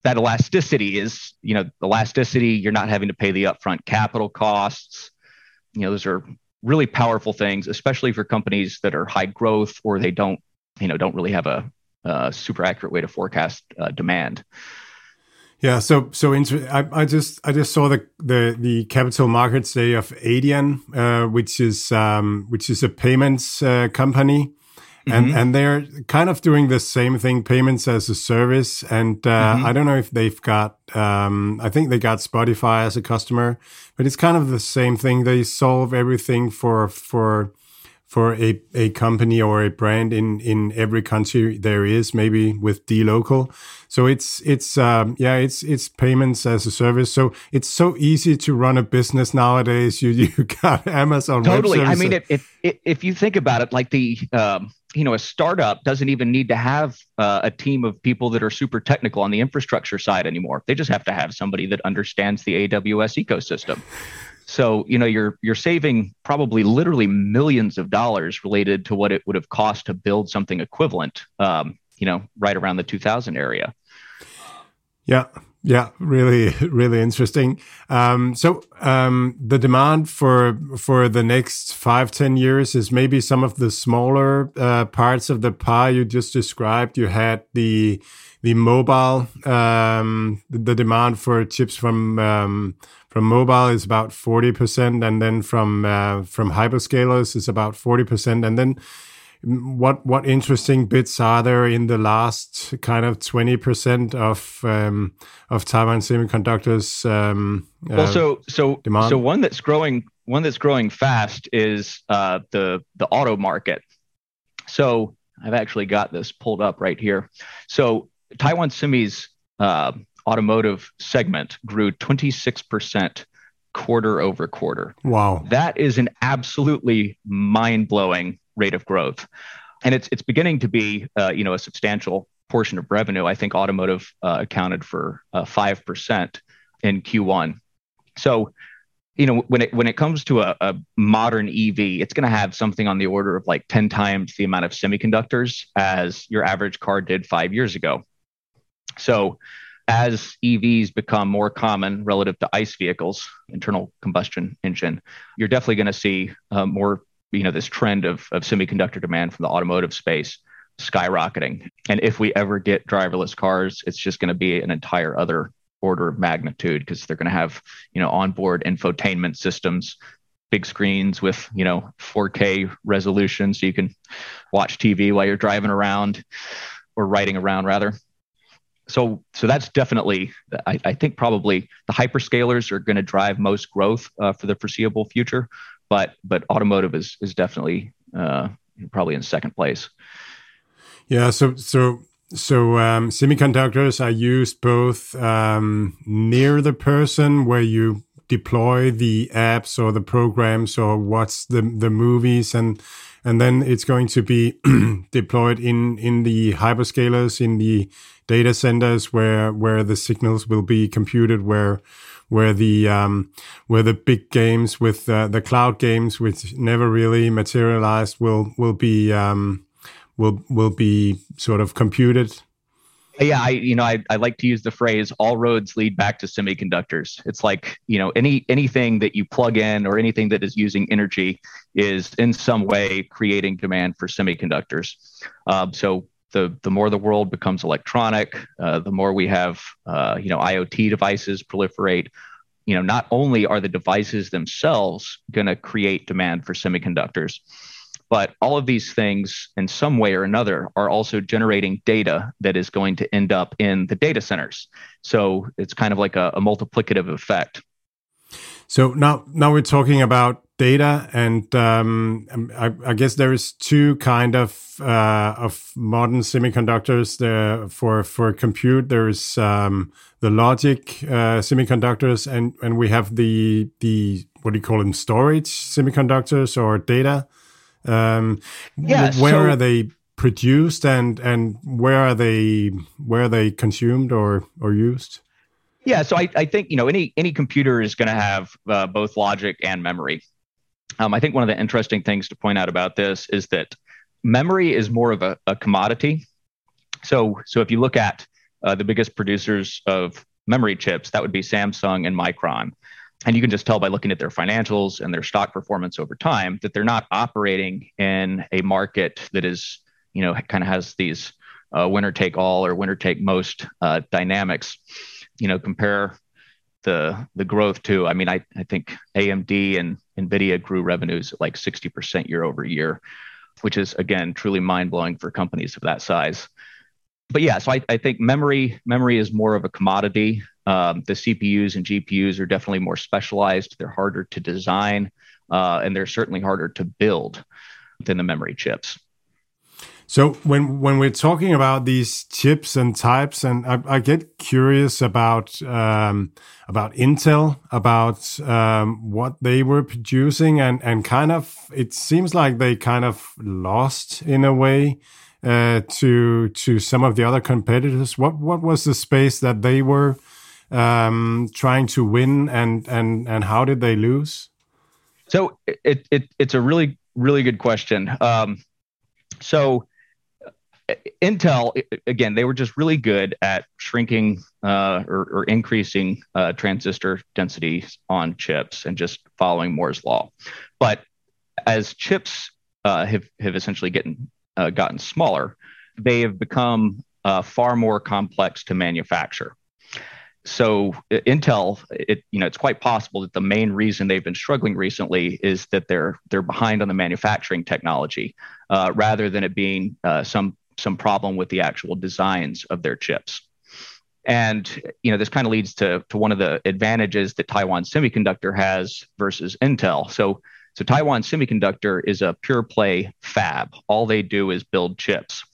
that elasticity is, you know, elasticity. You're not having to pay the upfront capital costs. You know, those are really powerful things, especially for companies that are high growth or they don't, you know, don't really have a, a super accurate way to forecast uh, demand. Yeah, so so inter- I, I just I just saw the the the capital markets day of Adyen, uh, which is um, which is a payments uh, company, and mm-hmm. and they're kind of doing the same thing, payments as a service. And uh, mm-hmm. I don't know if they've got, um, I think they got Spotify as a customer, but it's kind of the same thing. They solve everything for for for a, a company or a brand in, in every country there is, maybe with dLocal So it's it's um, yeah, it's it's payments as a service. So it's so easy to run a business nowadays. You [laughs] you got Amazon. Totally. I mean, if, if if you think about it, like the um, you know a startup doesn't even need to have uh, a team of people that are super technical on the infrastructure side anymore. They just have to have somebody that understands the AWS ecosystem. So, you know, you're you're saving probably literally millions of dollars related to what it would have cost to build something equivalent. Um, you know, right around the 2000 area. Yeah, yeah, really, [laughs] really interesting. Um, so um, the demand for for the next five, ten years is maybe some of the smaller uh, parts of the pie you just described. You had the the mobile, um, the demand for chips from um, from mobile is about 40% and then from uh, from hyperscalers is about 40% and then what what interesting bits are there in the last kind of 20% of um, of Taiwan semiconductors um, uh, so so demand? so one that's growing one that's growing fast is uh, the the auto market. So I've actually got this pulled up right here. So Taiwan Semi's uh, automotive segment grew 26% quarter over quarter. Wow. That is an absolutely mind-blowing rate of growth. And it's it's beginning to be uh, you know a substantial portion of revenue. I think automotive uh, accounted for uh, 5% in Q1. So you know when it when it comes to a, a modern ev it's going to have something on the order of like 10 times the amount of semiconductors as your average car did five years ago so as EVs become more common relative to ICE vehicles, internal combustion engine, you're definitely going to see uh, more, you know, this trend of, of semiconductor demand from the automotive space skyrocketing. And if we ever get driverless cars, it's just going to be an entire other order of magnitude because they're going to have, you know, onboard infotainment systems, big screens with, you know, 4K resolution so you can watch TV while you're driving around or riding around rather so so that's definitely I, I, think probably the hyperscalers are going to drive most growth uh, for the foreseeable future but but automotive is is definitely uh, probably in second place. Yeah so so so um, semiconductors are used both um, near the person where you deploy the apps or the programs or watch the the movies and and then it's going to be [clears throat] deployed in in the hyperscalers, in the data centers where where the signals will be computed, where where the um, where the big games with uh, the cloud games, which never really materialized, will will be um, will will be sort of computed yeah i you know I, I like to use the phrase all roads lead back to semiconductors. It's like you know any anything that you plug in or anything that is using energy is in some way creating demand for semiconductors. Um, so the the more the world becomes electronic uh, the more we have uh, you know iot devices proliferate. You know not only are the devices themselves going to create demand for semiconductors but all of these things, in some way or another, are also generating data that is going to end up in the data centers. So it's kind of like a, a multiplicative effect. So now, now we're talking about data, and um, I, I, guess there is two kind of uh, of modern semiconductors. There for for compute, there is um, the logic uh, semiconductors, and and we have the the what do you call them storage semiconductors or data um, yeah, where so, are they produced and and where are they where are they consumed or or used? Yeah, so I, I think you know any any computer is going to have uh, both logic and memory. Um, I think one of the interesting things to point out about this is that memory is more of a, a commodity. So so if you look at uh, the biggest producers of memory chips, that would be Samsung and Micron and you can just tell by looking at their financials and their stock performance over time that they're not operating in a market that is, you know, kind of has these uh, winner take all or winner take most uh, dynamics. You know, compare the the growth to. I mean, I I think AMD and Nvidia grew revenues at like sixty percent year over year, which is again truly mind blowing for companies of that size. But yeah, so I, I think memory memory is more of a commodity um, the CPUs and GPUs are definitely more specialized. They're harder to design, uh, and they're certainly harder to build than the memory chips. So when when we're talking about these chips and types, and I, I get curious about um, about Intel, about um, what they were producing, and and kind of it seems like they kind of lost in a way uh, to to some of the other competitors. What what was the space that they were um, trying to win, and and and how did they lose? So it, it it's a really really good question. Um, so Intel again, they were just really good at shrinking uh, or, or, increasing uh, transistor density on chips and just following Moore's law. But as chips uh, have have essentially gotten uh, gotten smaller, they have become uh, far more complex to manufacture so Intel, it you know, it's quite possible that the main reason they've been struggling recently is that they're they're behind on the manufacturing technology, uh, rather than it being uh, some some problem with the actual designs of their chips. And you know, this kind of leads to to one of the advantages that Taiwan Semiconductor has versus Intel. So so Taiwan Semiconductor is a pure play fab. All they do is build chips.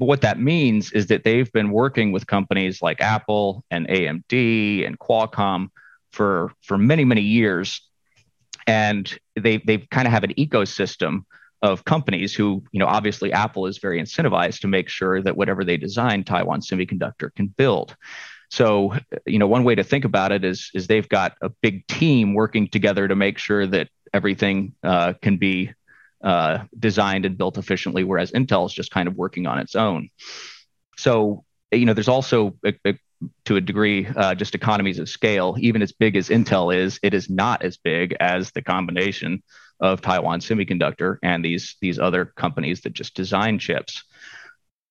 But what that means is that they've been working with companies like Apple and AMD and Qualcomm for for many many years, and they they kind of have an ecosystem of companies who you know obviously Apple is very incentivized to make sure that whatever they design, Taiwan Semiconductor can build. So, you know, one way to think about it is is they've got a big team working together to make sure that everything uh, can be uh, designed and built efficiently, whereas Intel is just kind of working on its own. So, you know, there's also a, a, to a degree uh, just economies of scale. Even as big as Intel is, it is not as big as the combination of Taiwan Semiconductor and these these other companies that just design chips.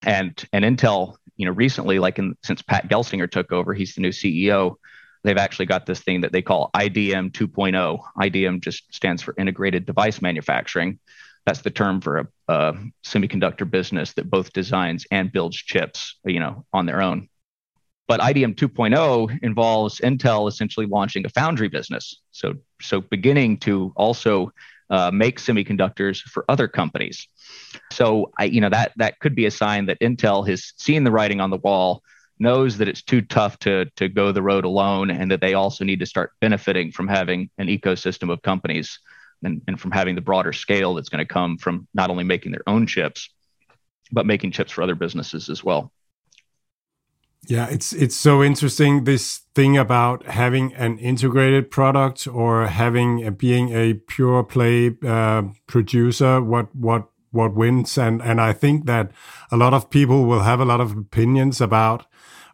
And and Intel, you know, recently, like in, since Pat Gelsinger took over, he's the new CEO they've actually got this thing that they call IDM 2.0. IDM just stands for integrated device manufacturing. That's the term for a, a, semiconductor business that both designs and builds chips, you know, on their own. But IDM 2.0 involves Intel essentially launching a foundry business. So, so beginning to also uh, make semiconductors for other companies. So, I, you know, that that could be a sign that Intel has seen the writing on the wall knows that it's too tough to to go the road alone and that they also need to start benefiting from having an ecosystem of companies and, and from having the broader scale that's going to come from not only making their own chips, but making chips for other businesses as well. Yeah, it's it's so interesting this thing about having an integrated product or having a, being a pure play uh, producer. What what what wins? And and I think that a lot of people will have a lot of opinions about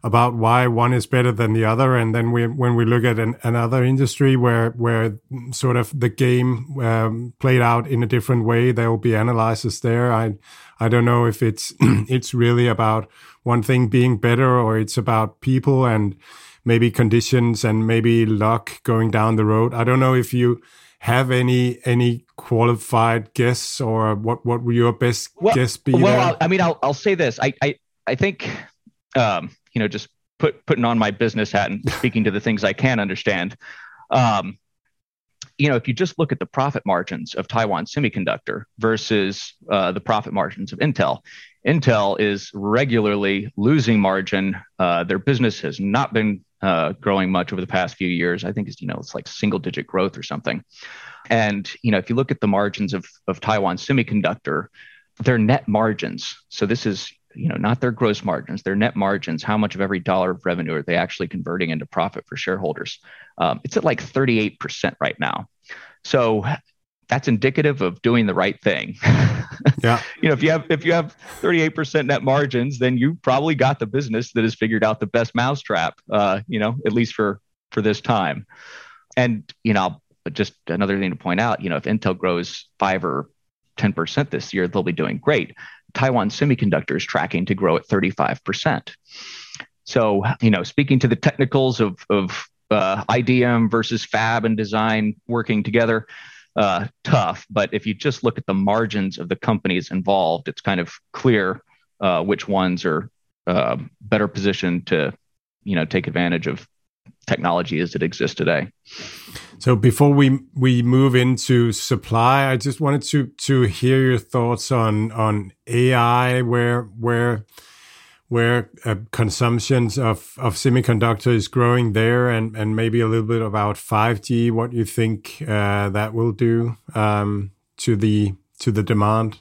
about why one is better than the other. And then we, when we look at an, another industry where where sort of the game um, played out in a different way, there will be analysis there. I I don't know if it's [clears throat] it's really about one thing being better or it's about people and maybe conditions and maybe luck going down the road. I don't know if you have any any qualified guess or what what would your best well, guess be? Well, I mean, I'll I'll say this. I I I think um, you know, just put putting on my business hat and speaking to the things I can understand. Um, you know, if you just look at the profit margins of Taiwan Semiconductor versus uh, the profit margins of Intel, Intel is regularly losing margin. Uh, their business has not been uh, growing much over the past few years. I think it's you know it's like single digit growth or something. And you know, if you look at the margins of of Taiwan Semiconductor, their net margins. So this is you know, not their gross margins, their net margins, how much of every dollar of revenue are they actually converting into profit for shareholders? Um, it's at like 38% right now. So that's indicative of doing the right thing. [laughs] yeah. You know, if you have if you have 38% net margins, then you probably got the business that has figured out the best mousetrap, uh, you know, at least for for this time. And, you know, just another thing to point out, you know, if Intel grows 5 or 10% this year, they'll be doing great. Taiwan Semiconductor is tracking to grow at 35%. So, you know, speaking to the technicals of, of uh, IDM versus fab and design working together, uh, tough. But if you just look at the margins of the companies involved, it's kind of clear uh, which ones are uh, better positioned to, you know, take advantage of technology as it exists today. So before we we move into supply, I just wanted to to hear your thoughts on on AI, where where where uh, consumptions of of semiconductor is growing there, and and maybe a little bit about five G. What you think uh, that will do um, to the to the demand?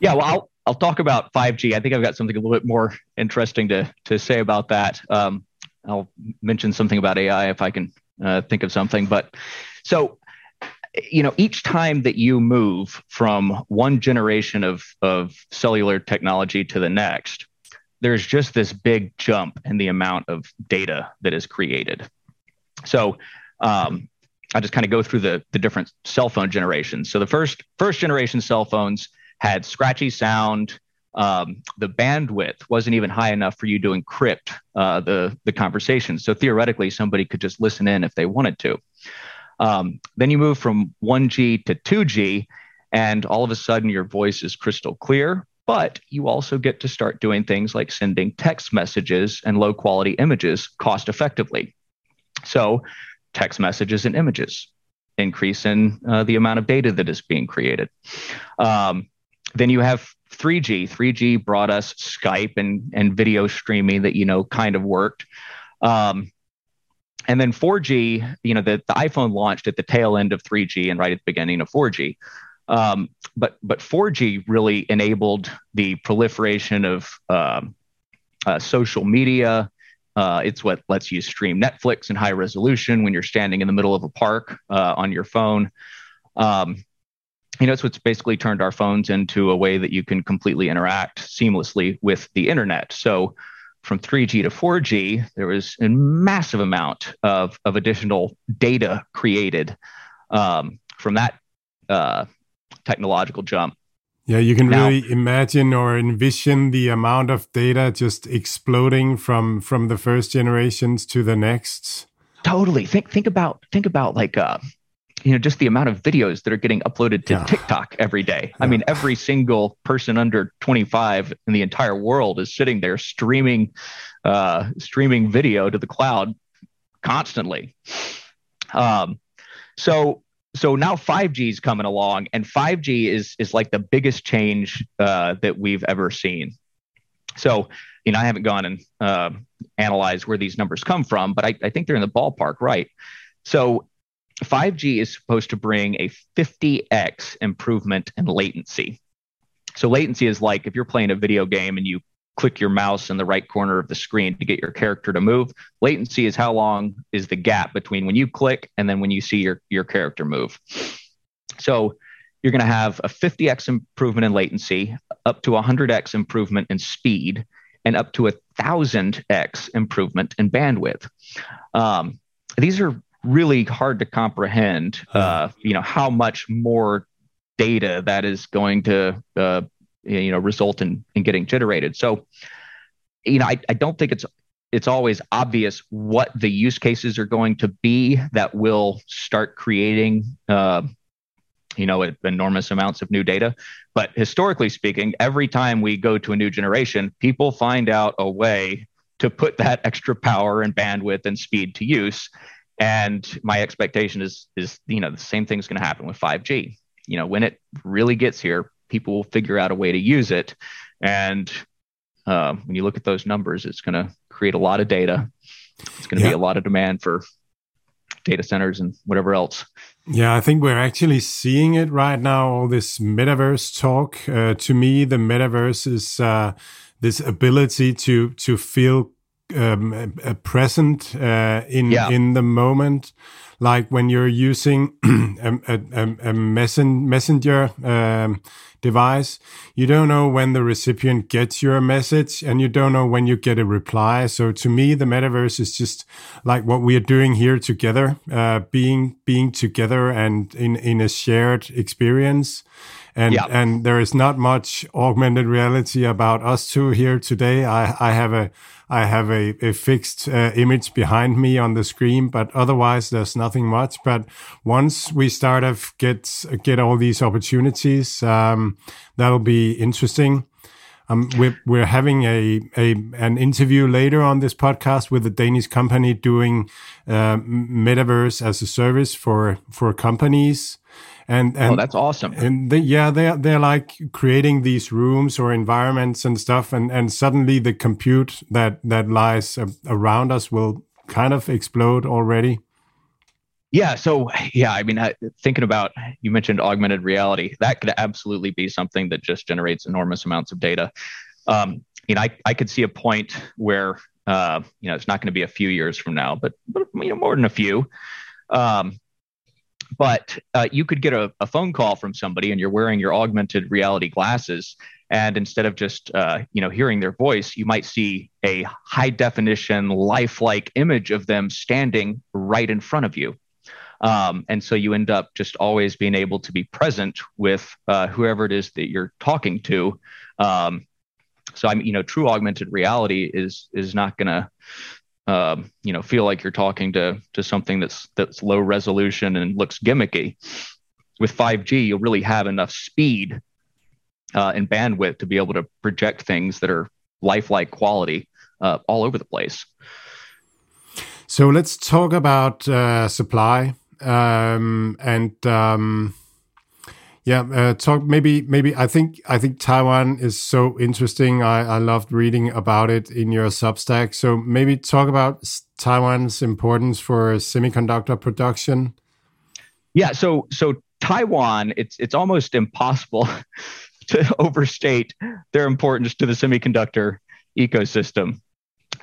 Yeah, well, I'll I'll talk about five G. I think I've got something a little bit more interesting to to say about that. Um, I'll mention something about AI if I can uh, think of something. But so, you know, each time that you move from one generation of, of cellular technology to the next, there's just this big jump in the amount of data that is created. So, um, I'll just kind of go through the, the different cell phone generations. So the first first generation cell phones had scratchy sound, um, the bandwidth wasn't even high enough for you to encrypt uh, the the conversation. So theoretically, somebody could just listen in if they wanted to. Um, then you move from 1G to 2G, and all of a sudden your voice is crystal clear. But you also get to start doing things like sending text messages and low quality images cost effectively. So, text messages and images increase in uh, the amount of data that is being created. Um, then you have 3G. 3G brought us Skype and, and video streaming that, you know, kind of worked. Um, and then 4G, you know, the, the iPhone launched at the tail end of 3G and right at the beginning of 4G. Um, but but 4G really enabled the proliferation of um, uh, social media. Uh, it's what lets you stream Netflix in high resolution when you're standing in the middle of a park uh, on your phone. Um, you know, it's what's basically turned our phones into a way that you can completely interact seamlessly with the internet. So from 3G to 4G, there was a massive amount of, of additional data created um, from that uh, technological jump. Yeah, you can now, really imagine or envision the amount of data just exploding from from the first generations to the next. Totally. Think think about think about like uh, you know just the amount of videos that are getting uploaded to yeah. TikTok every day. Yeah. I mean, every single person under 25 in the entire world is sitting there streaming uh, streaming video to the cloud constantly. Um, so so now 5G is coming along, and 5G is is like the biggest change uh, that we've ever seen. So you know, I haven't gone and uh, analyzed where these numbers come from, but I, I think they're in the ballpark, right? So 5G is supposed to bring a 50x improvement in latency. So latency is like if you're playing a video game and you click your mouse in the right corner of the screen to get your character to move. Latency is how long is the gap between when you click and then when you see your, your character move. So you're going to have a 50x improvement in latency, up to 100x improvement in speed, and up to a 1000x improvement in bandwidth. Um, these are really hard to comprehend, uh, you know, how much more data that is going to uh, you know result in in getting generated. So you know I, I don't think it's it's always obvious what the use cases are going to be that will start creating uh, you know enormous amounts of new data. But historically speaking every time we go to a new generation people find out a way to put that [laughs] extra power and bandwidth and speed to use and my expectation is is you know the same thing's going to happen with 5g you know when it really gets here people will figure out a way to use it. And uh, when you look at those numbers, it's going to create a lot of data. It's going to yeah. be a lot of demand for data centers and whatever else. Yeah, I think we're actually seeing it right now. All this metaverse talk. Uh, to me, the metaverse is uh, this ability to to feel um, present uh, in yeah. in the moment like when you're using [clears throat] a, a, a messenger um, device, you don't know when the recipient gets your message and you don't know when you get a reply. So to me, the metaverse is just like what we are doing here together, uh, being being together and in in a shared experience. And yeah. and there is not much augmented reality about us two here today. I I have a I have a, a fixed uh, image behind me on the screen, but otherwise there's nothing much. But once we start to get get all these opportunities, um, that'll be interesting. Um, we're, we're having a, a an interview later on this podcast with a Danish company doing uh, metaverse as a service for for companies and and oh, that's awesome. And they, yeah, they're they're like creating these rooms or environments and stuff, and and suddenly the compute that that lies around us will kind of explode already. Yeah. So yeah, I mean, thinking about you mentioned augmented reality, that could absolutely be something that just generates enormous amounts of data. Um, you know, I I could see a point where uh, you know it's not going to be a few years from now, but but you know more than a few. Um, but uh, you could get a, a, phone call from somebody and you're wearing your augmented reality glasses and instead of just uh, you know hearing their voice you might see a high definition lifelike image of them standing right in front of you. Um, and so you end up just always being able to be present with uh, whoever it is that you're talking to. Um, so i'm you know true augmented reality is is not going to um, you know feel like you're talking to to something that's that's low resolution and looks gimmicky. With 5G, you'll really have enough speed uh, and bandwidth to be able to project things that are lifelike quality uh, all over the place. So let's talk about uh, supply um, and. Um yeah, uh, talk maybe maybe I think I think Taiwan is so interesting. I I loved reading about it in your Substack. So maybe talk about Taiwan's importance for semiconductor production. Yeah, so so Taiwan, it's it's almost impossible [laughs] to overstate their importance to the semiconductor ecosystem.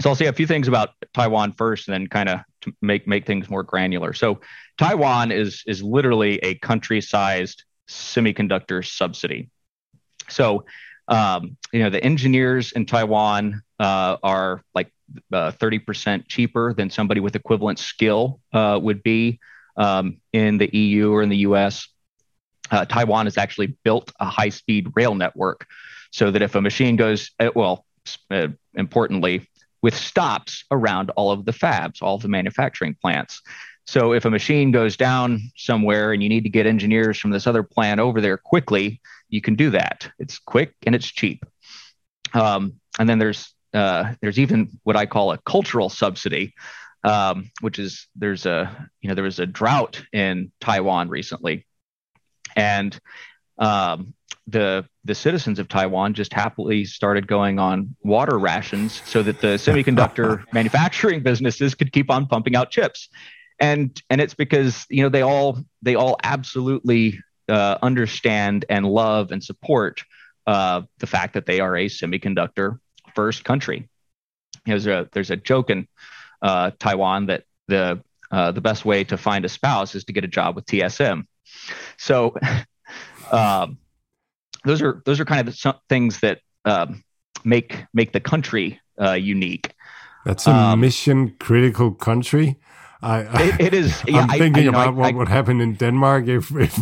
So I'll say a few things about Taiwan first, and then kind of make make things more granular. So Taiwan is is literally a country-sized semiconductor subsidy. So, um, you know, the engineers in Taiwan uh, are like uh, 30% cheaper than somebody with equivalent skill uh, would be um, in the EU or in the US. Uh, Taiwan has actually built a high speed rail network so that if a machine goes, uh, well, uh, importantly, with stops around all of the fabs, all of the manufacturing plants. So if a machine goes down somewhere and you need to get engineers from this other plant over there quickly, you can do that. It's quick and it's cheap. Um, and then there's uh, there's even what I call a cultural subsidy, um, which is there's a you know there was a drought in Taiwan recently, and um, the the citizens of Taiwan just happily started going on water rations so that the [laughs] semiconductor manufacturing businesses could keep on pumping out chips and and it's because you know they all they all absolutely uh, understand and love and support uh, the fact that they are a semiconductor first country. There's a there's a joke in uh, Taiwan that the uh, the best way to find a spouse is to get a job with TSM. So [laughs] um, those are those are kind of some things that um, make make the country uh, unique. That's a um, mission critical country. I, it, it is. Yeah, I'm thinking I, about know, what I, would happen in Denmark if, if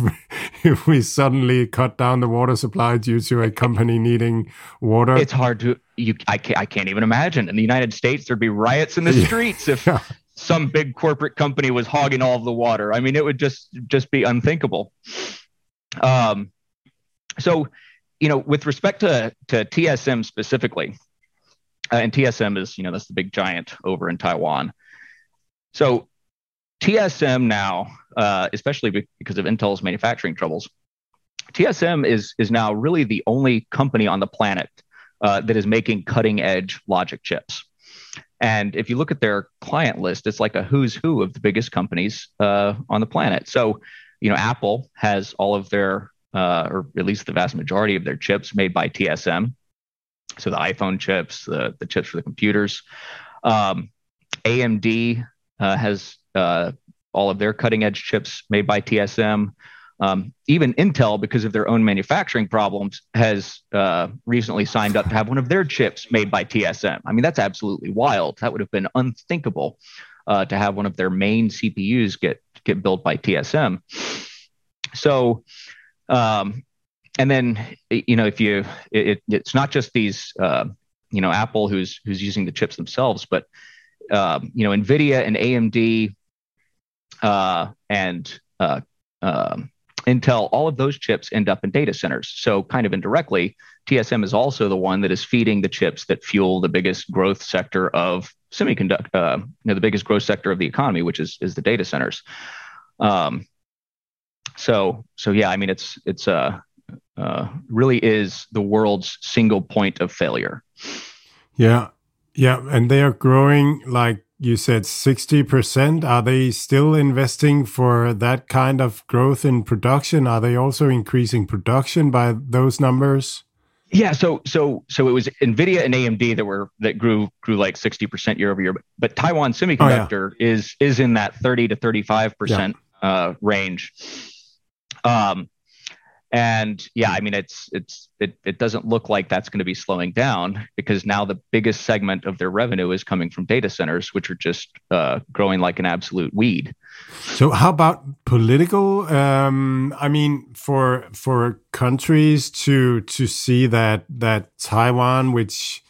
if we suddenly cut down the water supply due to a company needing water. It's hard to you. I can't, I can't even imagine. In the United States, there'd be riots in the streets if yeah. some big corporate company was hogging all of the water. I mean, it would just just be unthinkable. Um, so, you know, with respect to to TSM specifically, uh, and TSM is you know that's the big giant over in Taiwan. So TSM now, uh, especially because of Intel's manufacturing troubles, TSM is is now really the only company on the planet uh, that is making cutting edge logic chips. And if you look at their client list, it's like a who's who of the biggest companies uh, on the planet. So, you know, Apple has all of their, uh, or at least the vast majority of their chips made by TSM. So the iPhone chips, the, the chips for the computers. Um, AMD uh, has uh, all of their cutting edge chips made by TSM. Um, even Intel, because of their own manufacturing problems, has uh, recently signed up to have one of their chips made by TSM. I mean, that's absolutely wild. That would have been unthinkable uh, to have one of their main CPUs get get built by TSM. So, um, and then you know, if you, it, it's not just these, uh, you know, Apple who's who's using the chips themselves, but um, you know, NVIDIA and AMD uh, and uh, um, Intel, all of those chips end up in data centers. So, kind of indirectly, TSM is also the one that is feeding the chips that fuel the biggest growth sector of semiconductor, uh, you know, the biggest growth sector of the economy, which is is the data centers. Um, so, so yeah, I mean, it's it's uh, uh, really is the world's single point of failure. Yeah, yeah, and they are growing like you said 60%. Are they still investing for that kind of growth in production? Are they also increasing production by those numbers? Yeah, so so so it was Nvidia and AMD that were that grew grew like 60% year over year, but, but Taiwan Semiconductor oh, yeah. is is in that 30 to 35% yeah. uh, range. Um and yeah, I mean, it's it's it, it doesn't look like that's going to be slowing down because now the biggest segment of their revenue is coming from data centers, which are just uh, growing like an absolute weed. So, how about political? Um, I mean, for for countries to to see that that Taiwan, which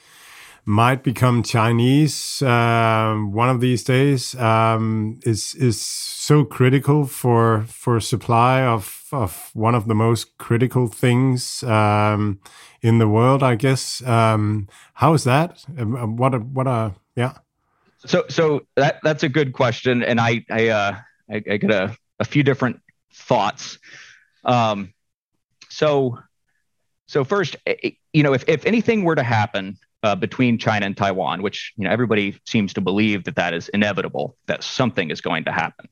might become Chinese uh, one of these days, um, is is so critical for for supply of of one of the most critical things um, in the world, I guess. Um, how is that? Um, um, what a, what a yeah. So so that that's a good question, and I I uh, I, I get a, a few different thoughts. Um, so so first, eh, eh, you know, if if anything were to happen uh, between China and Taiwan, which you know everybody seems to believe that that is inevitable, that something is going to happen.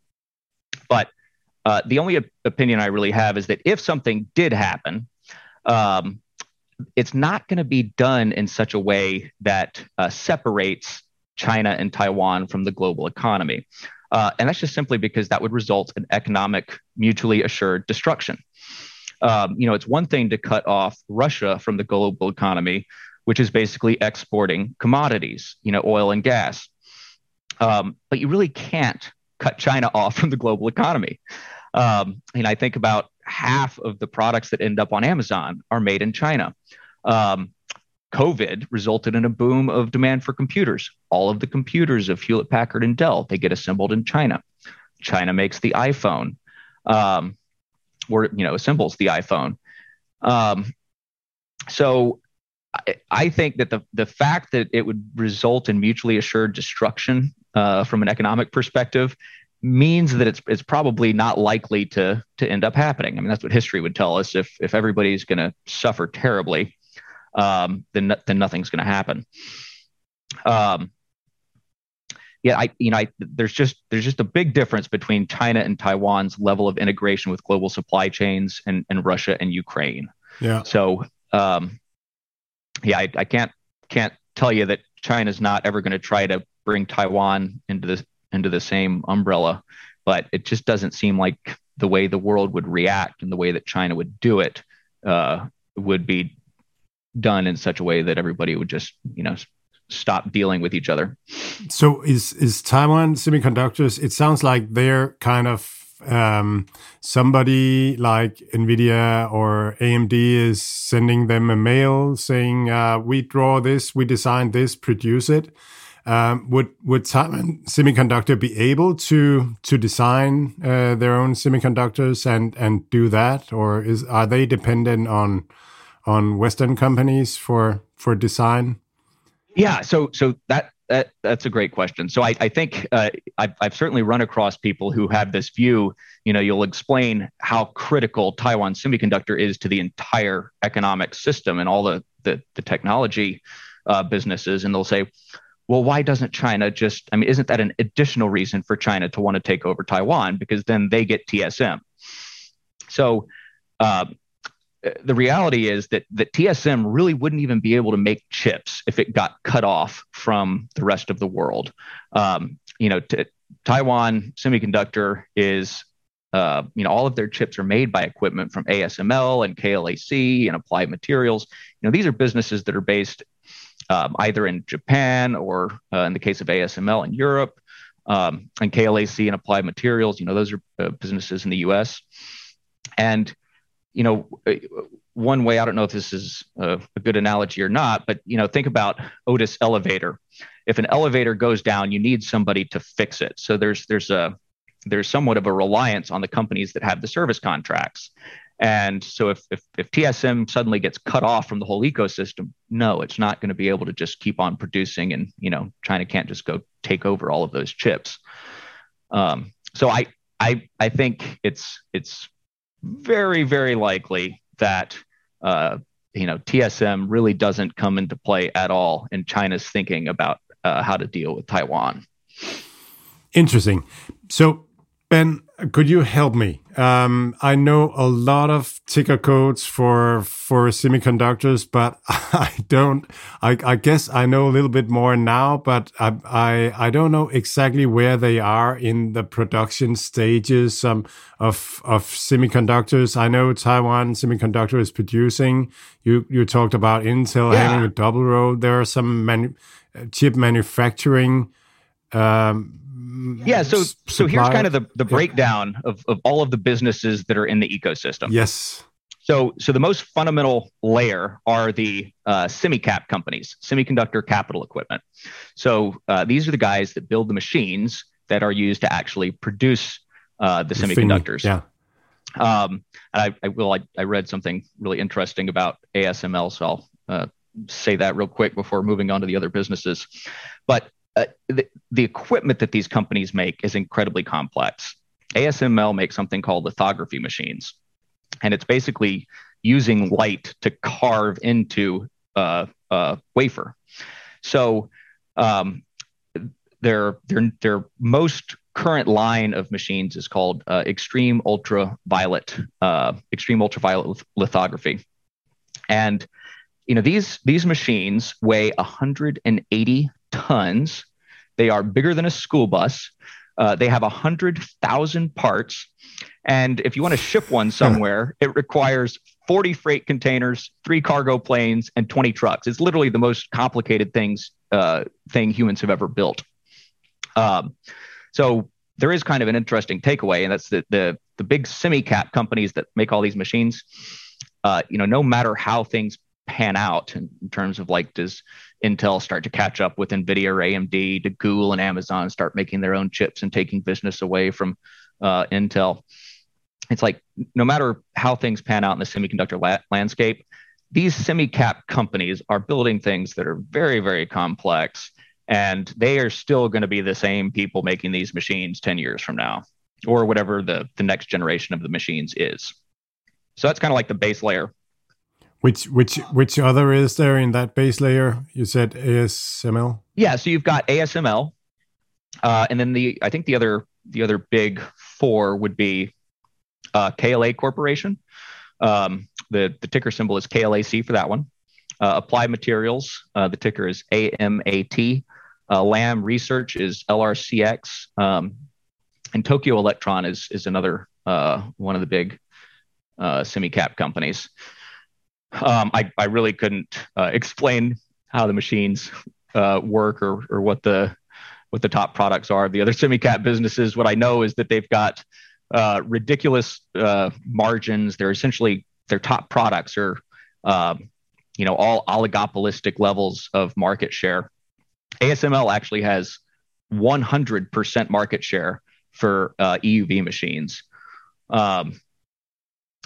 But uh, the only op- opinion I really have is that if something did happen, um, it's not going to be done in such a way that uh, separates China and Taiwan from the global economy. Uh, and that's just simply because that would result in economic mutually assured destruction. Um, you know, it's one thing to cut off Russia from the global economy, which is basically exporting commodities, you know, oil and gas. Um, but you really can't cut China [laughs] off from the global economy. Um, and I think about half of the products that end up on Amazon are made in China. Um, COVID resulted in a boom of demand for computers. All of the computers of Hewlett Packard and Dell they get assembled in China. China makes the iPhone, um, or you know assembles the iPhone. Um, so I, I, think that the the fact that it would result in mutually assured destruction uh, from an economic perspective means that it's it's probably not likely to to end up happening. I mean, that's what history would tell us. If if everybody's going to suffer terribly, um, then then nothing's going to happen. Um, yeah, I you know I, there's just there's just a big difference between China and Taiwan's level of integration with global supply chains and, and Russia and Ukraine. Yeah. So um, yeah, I, I can't can't tell you that China's not ever going to try to bring Taiwan into this into the same umbrella, but it just doesn't seem like the way the world would react and the way that China would do it uh, would be done in such a way that everybody would just you know stop dealing with each other. So is is Taiwan Semiconductors? It sounds like they're kind of um, somebody like Nvidia or AMD is sending them a mail saying, uh, "We draw this, we design this, produce it." Um, would would Taiwan Semiconductor be able to to design uh, their own semiconductors and and do that, or is are they dependent on on Western companies for for design? Yeah, so so that that that's a great question. So I, I think uh, I've, I've certainly run across people who have this view. You know, you'll explain how critical Taiwan Semiconductor is to the entire economic system and all the the, the technology uh, businesses, and they'll say, well, why doesn't China just? I mean, isn't that an additional reason for China to want to take over Taiwan because then they get TSM? So. Uh, the reality is that that TSM really wouldn't even be able to make chips if it got cut off from the rest of the world. Um, you know, t- Taiwan Semiconductor is, uh, you know, all of their chips are made by equipment from ASML and KLAC and Applied Materials. You know, these are businesses that are based um, either in Japan or, uh, in the case of ASML, in Europe, um, and KLAC and Applied Materials. You know, those are uh, businesses in the U.S. and you know, uh, one way, I don't know if this is a, a, good analogy or not, but, you know, think about Otis elevator. If an elevator goes down, you need somebody to fix it. So there's, there's a, there's somewhat of a reliance on the companies that have the service contracts. And so if, if, if TSM suddenly gets cut off from the whole ecosystem, no, it's not going to be able to just keep on producing and, you know, China can't just go take over all of those chips. Um, so I, I, I think it's, it's very, very likely that uh, you know TSM really doesn't come into play at all in China's thinking about uh, how to deal with Taiwan. Interesting. So, Ben, could you help me? Um, I know a lot of ticker codes for for semiconductors, but [laughs] I don't. I, I guess I know a little bit more now, but I, I I don't know exactly where they are in the production stages um, of of semiconductors. I know Taiwan Semiconductor is producing. You you talked about Intel yeah. having a double row. There are some manu- chip manufacturing. Um, yeah so so here's kind of the, the breakdown of, of all of the businesses that are in the ecosystem. Yes. So so the most fundamental layer are the uh, semi-cap companies semiconductor capital equipment. So uh, these are the guys that build the machines that are used to actually produce uh, the, the semiconductors. thing, yeah. Um, and I, I will I, I, read something really interesting about ASML, so I'll uh, say that real quick before moving on to the other businesses. But uh, the, the equipment that these companies make is incredibly complex. ASML makes something called lithography machines, and it's basically using light to carve into a, a wafer. So um, their, their, their most current line of machines is called uh, extreme ultraviolet uh, extreme ultraviolet lithography, and you know these these machines weigh 180 tons. They are bigger than a school bus. Uh, they have 100,000 parts. And if you want to ship one somewhere, it requires 40 freight containers, three cargo planes, and 20 trucks. It's literally the most complicated things uh, thing humans have ever built. Um, so there is kind of an interesting takeaway, and that's the the, the big semi-cap companies that make all these machines. Uh, you know, no matter how things pan out in, in, terms of like does Intel start to catch up with Nvidia or AMD? Do Google and Amazon start making their own chips and taking business away from uh, Intel? It's like no matter how things pan out in the semiconductor la- landscape, these semi-cap companies are building things that are very, very complex, and they are still going to be the same people making these machines 10 years from now, or whatever the, the next generation of the machines is. So that's kind of like the base layer. Which which which other is there in that base layer? You said ASML. Yeah, so you've got ASML, Uh, and then the I think the other the other big four would be uh, KLA Corporation. Um, the the ticker symbol is KLAC for that one. Uh, Applied Materials, uh, the ticker is AMAT. Uh, Lam Research is LRCX. Um, and Tokyo Electron is is another uh, one of the big uh, semi-cap companies. Um, I, I really couldn't uh, explain how the machines uh, work or, or what the what the top products are of the other semi-cap businesses. What I know is that they've got uh, ridiculous uh, margins. They're essentially their top products are um, you know all oligopolistic levels of market share. ASML actually has 100% market share for uh, EUV machines. Um,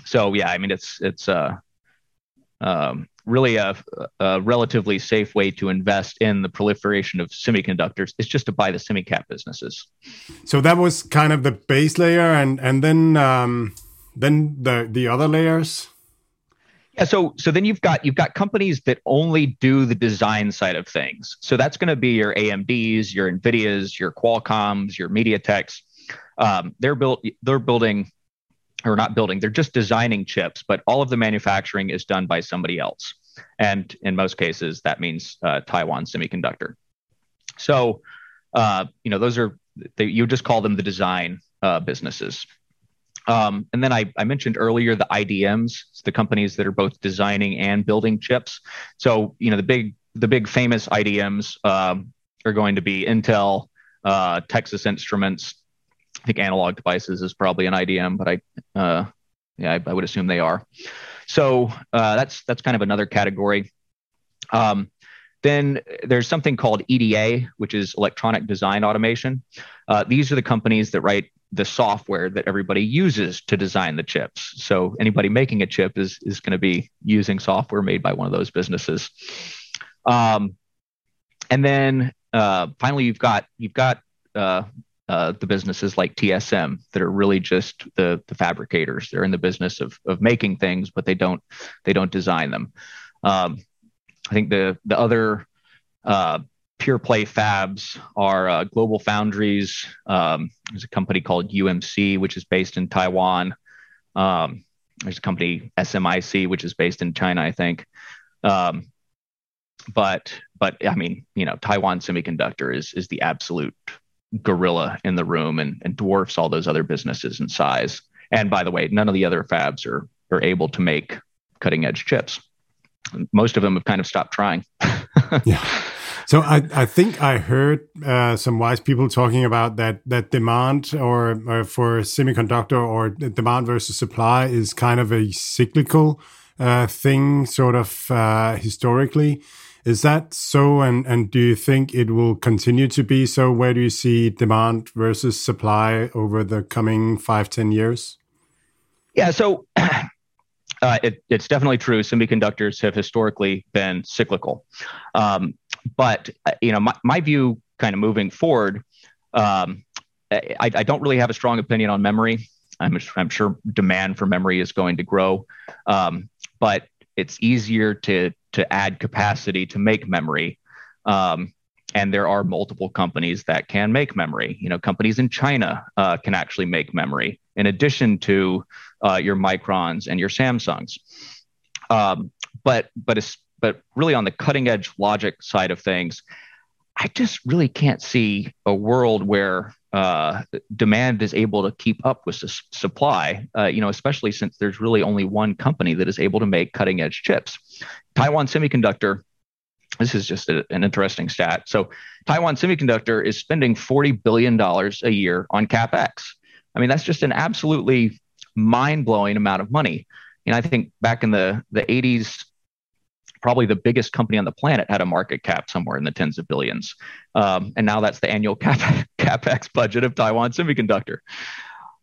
so yeah, I mean it's it's uh, um, really a, a, relatively safe way to invest in the proliferation of semiconductors is just to buy the semi-cap businesses. So that was kind of the base layer, and and then um, then the the other layers. Yeah, so so then you've got you've got companies that only do the design side of things. So that's going to be your AMDs, your Nvidias, your Qualcomms, your MediaTeks. Um, they're built they're building or not building, they're just designing chips, but all of the manufacturing is done by somebody else. And in most cases, that means uh, Taiwan Semiconductor. So, uh, you know, those are, they, you just call them the design uh, businesses. Um, and then I, I, mentioned earlier the IDMs, the companies that are both designing and building chips. So, you know, the big, the big famous IDMs um, are going to be Intel, uh, Texas Instruments, I think analog devices is probably an IDM, but I, uh, yeah, I, I, would assume they are. So uh, that's that's kind of another category. Um, then there's something called EDA, which is electronic design automation. Uh, these are the companies that write the software that everybody uses to design the chips. So anybody making a chip is is going to be using software made by one of those businesses. Um, and then uh, finally, you've got you've got uh, uh, the businesses like TSM that are really just the the fabricators. They're in the business of of making things, but they don't they don't design them. Um, I think the the other uh, pure play fabs are uh, Global Foundries. Um, there's a company called UMC, which is based in Taiwan. Um, there's a company SMIC, which is based in China, I think. Um, but but I mean, you know, Taiwan Semiconductor is is the absolute gorilla in the room and, and dwarfs all those other businesses in size. And by the way, none of the other fabs are are able to make cutting edge chips. Most of them have kind of stopped trying. [laughs] yeah. So I, I think I heard uh, some wise people talking about that that demand or, or, for semiconductor or demand versus supply is kind of a cyclical uh, thing, sort of uh, historically. Is that so? And, and do you think it will continue to be so? Where do you see demand versus supply over the coming five, ten years? Yeah, so [clears throat] uh, it, it's definitely true. Semiconductors have historically been cyclical. Um, but, uh, you know, my, my view kind of moving forward, um, I, I don't really have a strong opinion on memory. I'm, I'm sure demand for memory is going to grow. Um, but it's easier to to add capacity to make memory. Um, and there are multiple companies that can make memory. You know, companies in China uh, can actually make memory in addition to uh, your Microns and your Samsungs. Um, but but but really on the cutting edge logic side of things, I just really can't see a world where uh, demand is able to keep up with su- supply. Uh, you know, especially since there's really only one company that is able to make cutting edge chips. Taiwan Semiconductor. This is just a, an interesting stat. So, Taiwan Semiconductor is spending forty billion dollars a year on capex. I mean, that's just an absolutely mind blowing amount of money. And I think back in the the 80s, probably the biggest company on the planet had a market cap somewhere in the tens of billions. Um, and now that's the annual [laughs] cap- capex budget of Taiwan Semiconductor.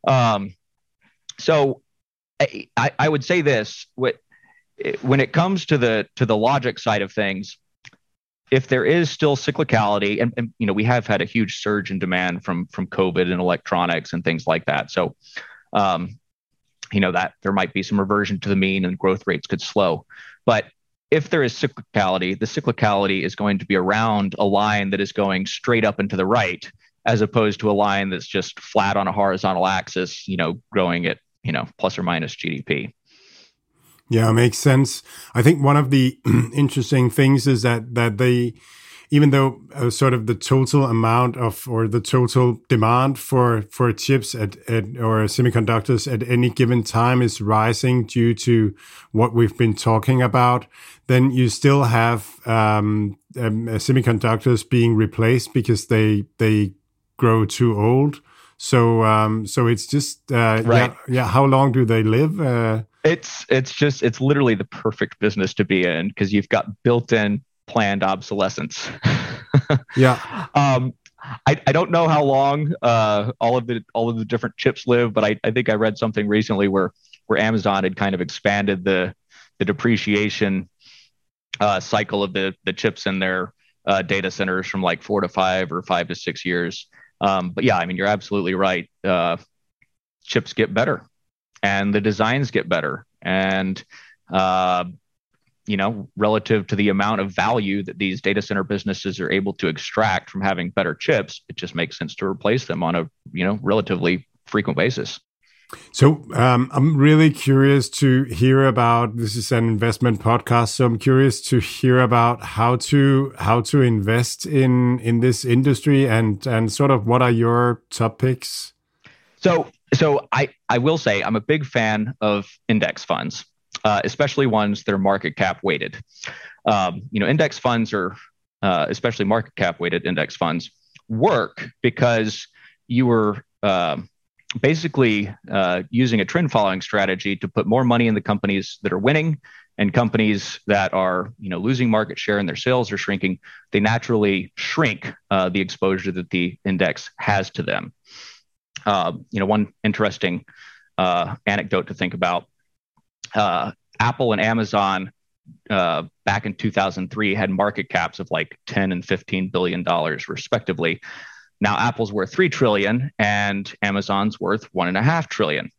Um, so I, I, would say this: when it comes to the to the logic side of things, if there is still cyclicality, and, and you know we have had a huge surge in demand from from COVID and electronics and things like that. So. Um, you know that there might be some reversion to the mean and growth rates could slow but if there is cyclicality, the cyclicality is going to be around a line that is going straight up and to the right as opposed to a line that's just flat on a horizontal axis, you know, growing at, you know, plus or minus GDP. Yeah, makes sense. I think one of the [clears throat] interesting things is that that they even though uh, sort of the total amount of or the total demand for for chips at, at or semiconductors at any given time is rising due to what we've been talking about then you still have um, um, semiconductors being replaced because they they grow too old so um, so it's just uh, right. yeah, yeah how long do they live uh, it's it's just it's literally the perfect business to be in because you've got built-in planned obsolescence. [laughs] yeah. Um, I, I don't know how long uh, all of the all of the different chips live, but I, I think I read something recently where where Amazon had kind of expanded the the depreciation uh, cycle of the the chips in their uh, data centers from like four to five or five to six years. Um, but yeah, I mean you're absolutely right. Uh, chips get better, and the designs get better, and uh, you know, relative to the amount of value that these data center businesses are able to extract from having better chips, it just makes sense to replace them on a, you know, relatively frequent basis. So um, I'm really curious to hear about. This is an investment podcast, so I'm curious to hear about how to how to invest in in this industry and and sort of what are your top picks. So so I I will say I'm a big fan of index funds uh, especially ones that are market cap weighted. Um, you know, index funds are, uh, especially market cap weighted index funds, work because you were uh, basically using a trend following strategy to put more money in the companies that are winning and companies that are you know losing market share and their sales are shrinking they naturally shrink uh, the exposure that the index has to them uh, you know one interesting uh, anecdote to think about uh, Apple and Amazon uh, back in 2003 had market caps of like 10 and 15 billion dollars respectively. Now Apple's worth three trillion and Amazon's worth one and a half trillion.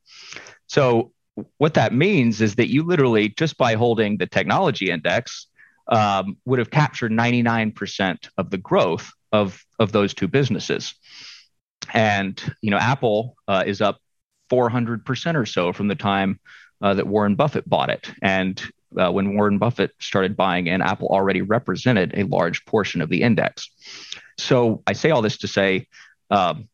So what that means is that you literally just by holding the technology index um, would have captured 99% of the growth of of those two businesses. And you know Apple uh, is up 400% or so from the time uh, that Warren Buffett bought it. And uh, when Warren Buffett started buying in, Apple already represented a large portion of the index. So I say all this to say um,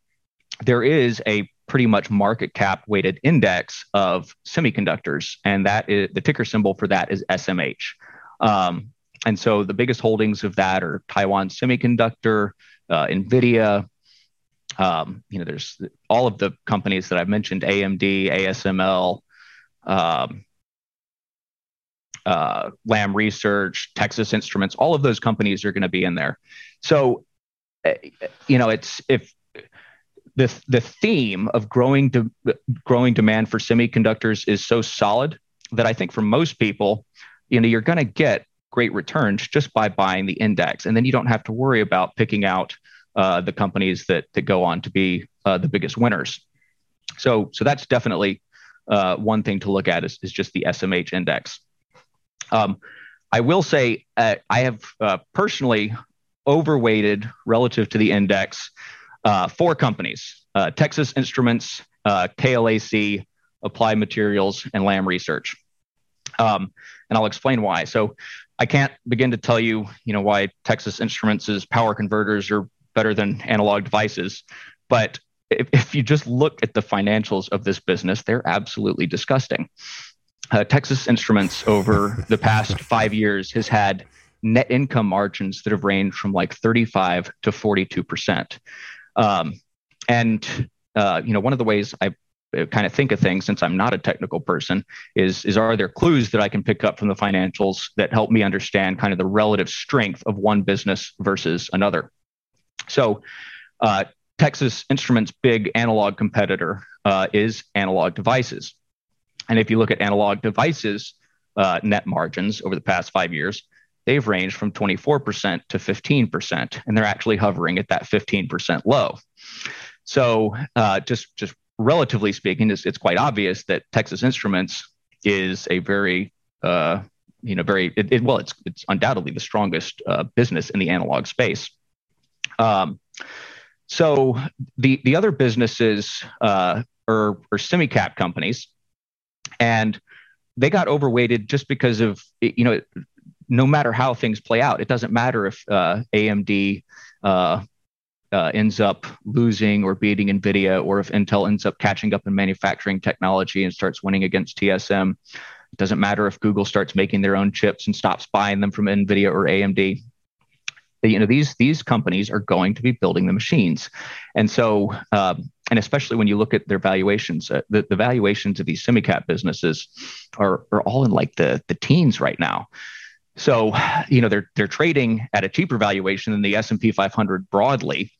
there is a pretty much market cap weighted index of semiconductors, and that is the ticker symbol for that is SMH. Um, and so the biggest holdings of that are Taiwan Semiconductor, uh, Nvidia. Um, you know, there's all of the companies that I've mentioned: AMD, ASML, um, uh, Lam Research, Texas Instruments, all of those companies are going to be in there. So, eh, you know, it's if the the theme of growing de- growing demand for semiconductors is so solid that I think for most people, you know, you're going to get great returns just by buying the index, and then you don't have to worry about picking out uh, the companies that that go on to be uh, the biggest winners. So, so that's definitely uh, one thing to look at is, is just the SMH index. Um, I will say uh, I have uh, personally overweighted relative to the index uh, four companies uh, Texas Instruments, uh, KLAC, Applied Materials, and Lam Research. Um, and I'll explain why. So I can't begin to tell you, you know, why Texas Instruments' power converters are better than analog devices, but if, if you just look at the financials of this business, they're absolutely disgusting. Uh, Texas Instruments over [laughs] the past five years has had net income margins that have ranged from like 35 to 42 percent. Um, and uh, you know, one of the ways I uh, kind of think of things, since I'm not a technical person, is is are there clues that I can pick up from the financials that help me understand kind of the relative strength of one business versus another? So, uh, Texas Instruments' big analog competitor uh, is Analog Devices. And if you look at Analog Devices' uh, net margins over the past five years, they've ranged from 24% to 15%, and they're actually hovering at that 15% low. So, uh, just just relatively speaking, it's, it's, quite obvious that Texas Instruments is a very uh, you know very it, it, well, it's it's undoubtedly the strongest uh, business in the analog space. Um, so the the other businesses uh, are, are semi cap companies, and they got overweighted just because of you know no matter how things play out, it doesn't matter if uh, AMD uh, uh, ends up losing or beating NVIDIA, or if Intel ends up catching up in manufacturing technology and starts winning against TSM. It doesn't matter if Google starts making their own chips and stops buying them from NVIDIA or AMD. You know these these companies are going to be building the machines, and so um, and especially when you look at their valuations, uh, the, the valuations of these semicap businesses are are all in like the the teens right now. So, you know, they're they're trading at a cheaper valuation than the S and P 500 broadly,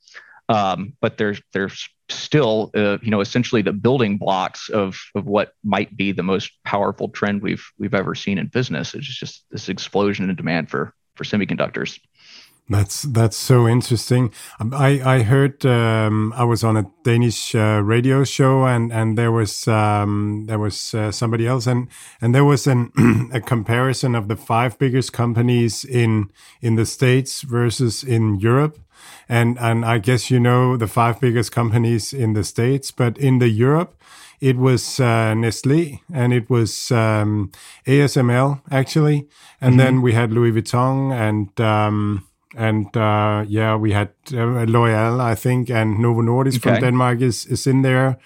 um, but they're they're still, uh, you know, essentially the building blocks of of what might be the most powerful trend we've we've ever seen in business. It's just this explosion in demand for for semiconductors. That's that's so interesting. Um, I I heard um, I was on a Danish uh, radio show and and there was um, there was uh, somebody else and and there was an [clears throat] a comparison of the five biggest companies in in the states versus in Europe. And and I guess you know the five biggest companies in the states, but in the Europe, it was uh, Nestle and it was um, ASML actually, and mm-hmm. then we had Louis Vuitton and um, and uh, yeah, we had uh, L'Oreal, I think, and Novo Nordisk okay. from Denmark is is in there.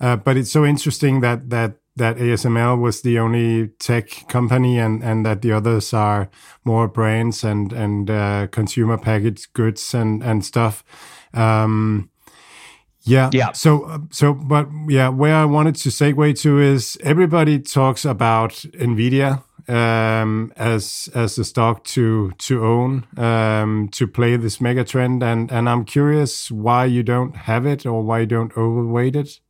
Uh, but it's so interesting that that that ASML was the only tech company, and and that the others are more brands and and uh, consumer packaged goods and and stuff. Um, yeah. Yeah. So, so, but yeah, where I wanted to segue to is everybody talks about Nvidia um, as as a stock to to own um, to play this mega trend, and and I'm curious why you don't have it or why you don't overweight it.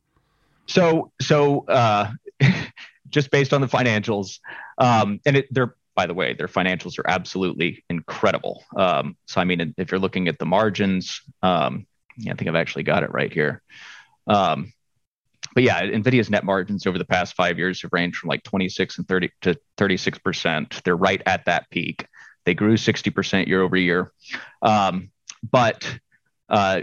So so uh, [laughs] just based on the financials, um, and it, they're by the way, their financials are absolutely incredible. Um, so I mean, if you're looking at the margins, um, yeah, I think I've actually got it right here. Um, but yeah, Nvidia's net margins over the past five years have ranged from like 26 and 30 to 36 percent. They're right at that peak. They grew 60 percent year over year, um, but uh,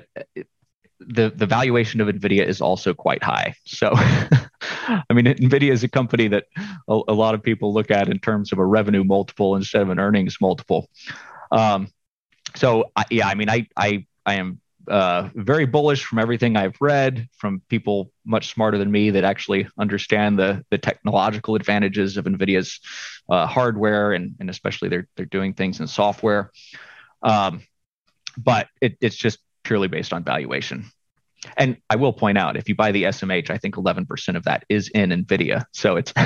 the the valuation of Nvidia is also quite high. So, [laughs] I mean, Nvidia is a company that a, a, lot of people look at in terms of a revenue multiple instead of an earnings multiple. Um, so, I, yeah, I mean, I I I am uh, very bullish from everything I've read from people much smarter than me that actually understand the the technological advantages of NVIDIA's uh, hardware and and especially they're they're doing things in software. Um, but it, it's just purely based on valuation. And I will point out, if you buy the SMH, I think 11% of that is in NVIDIA. So it's [laughs]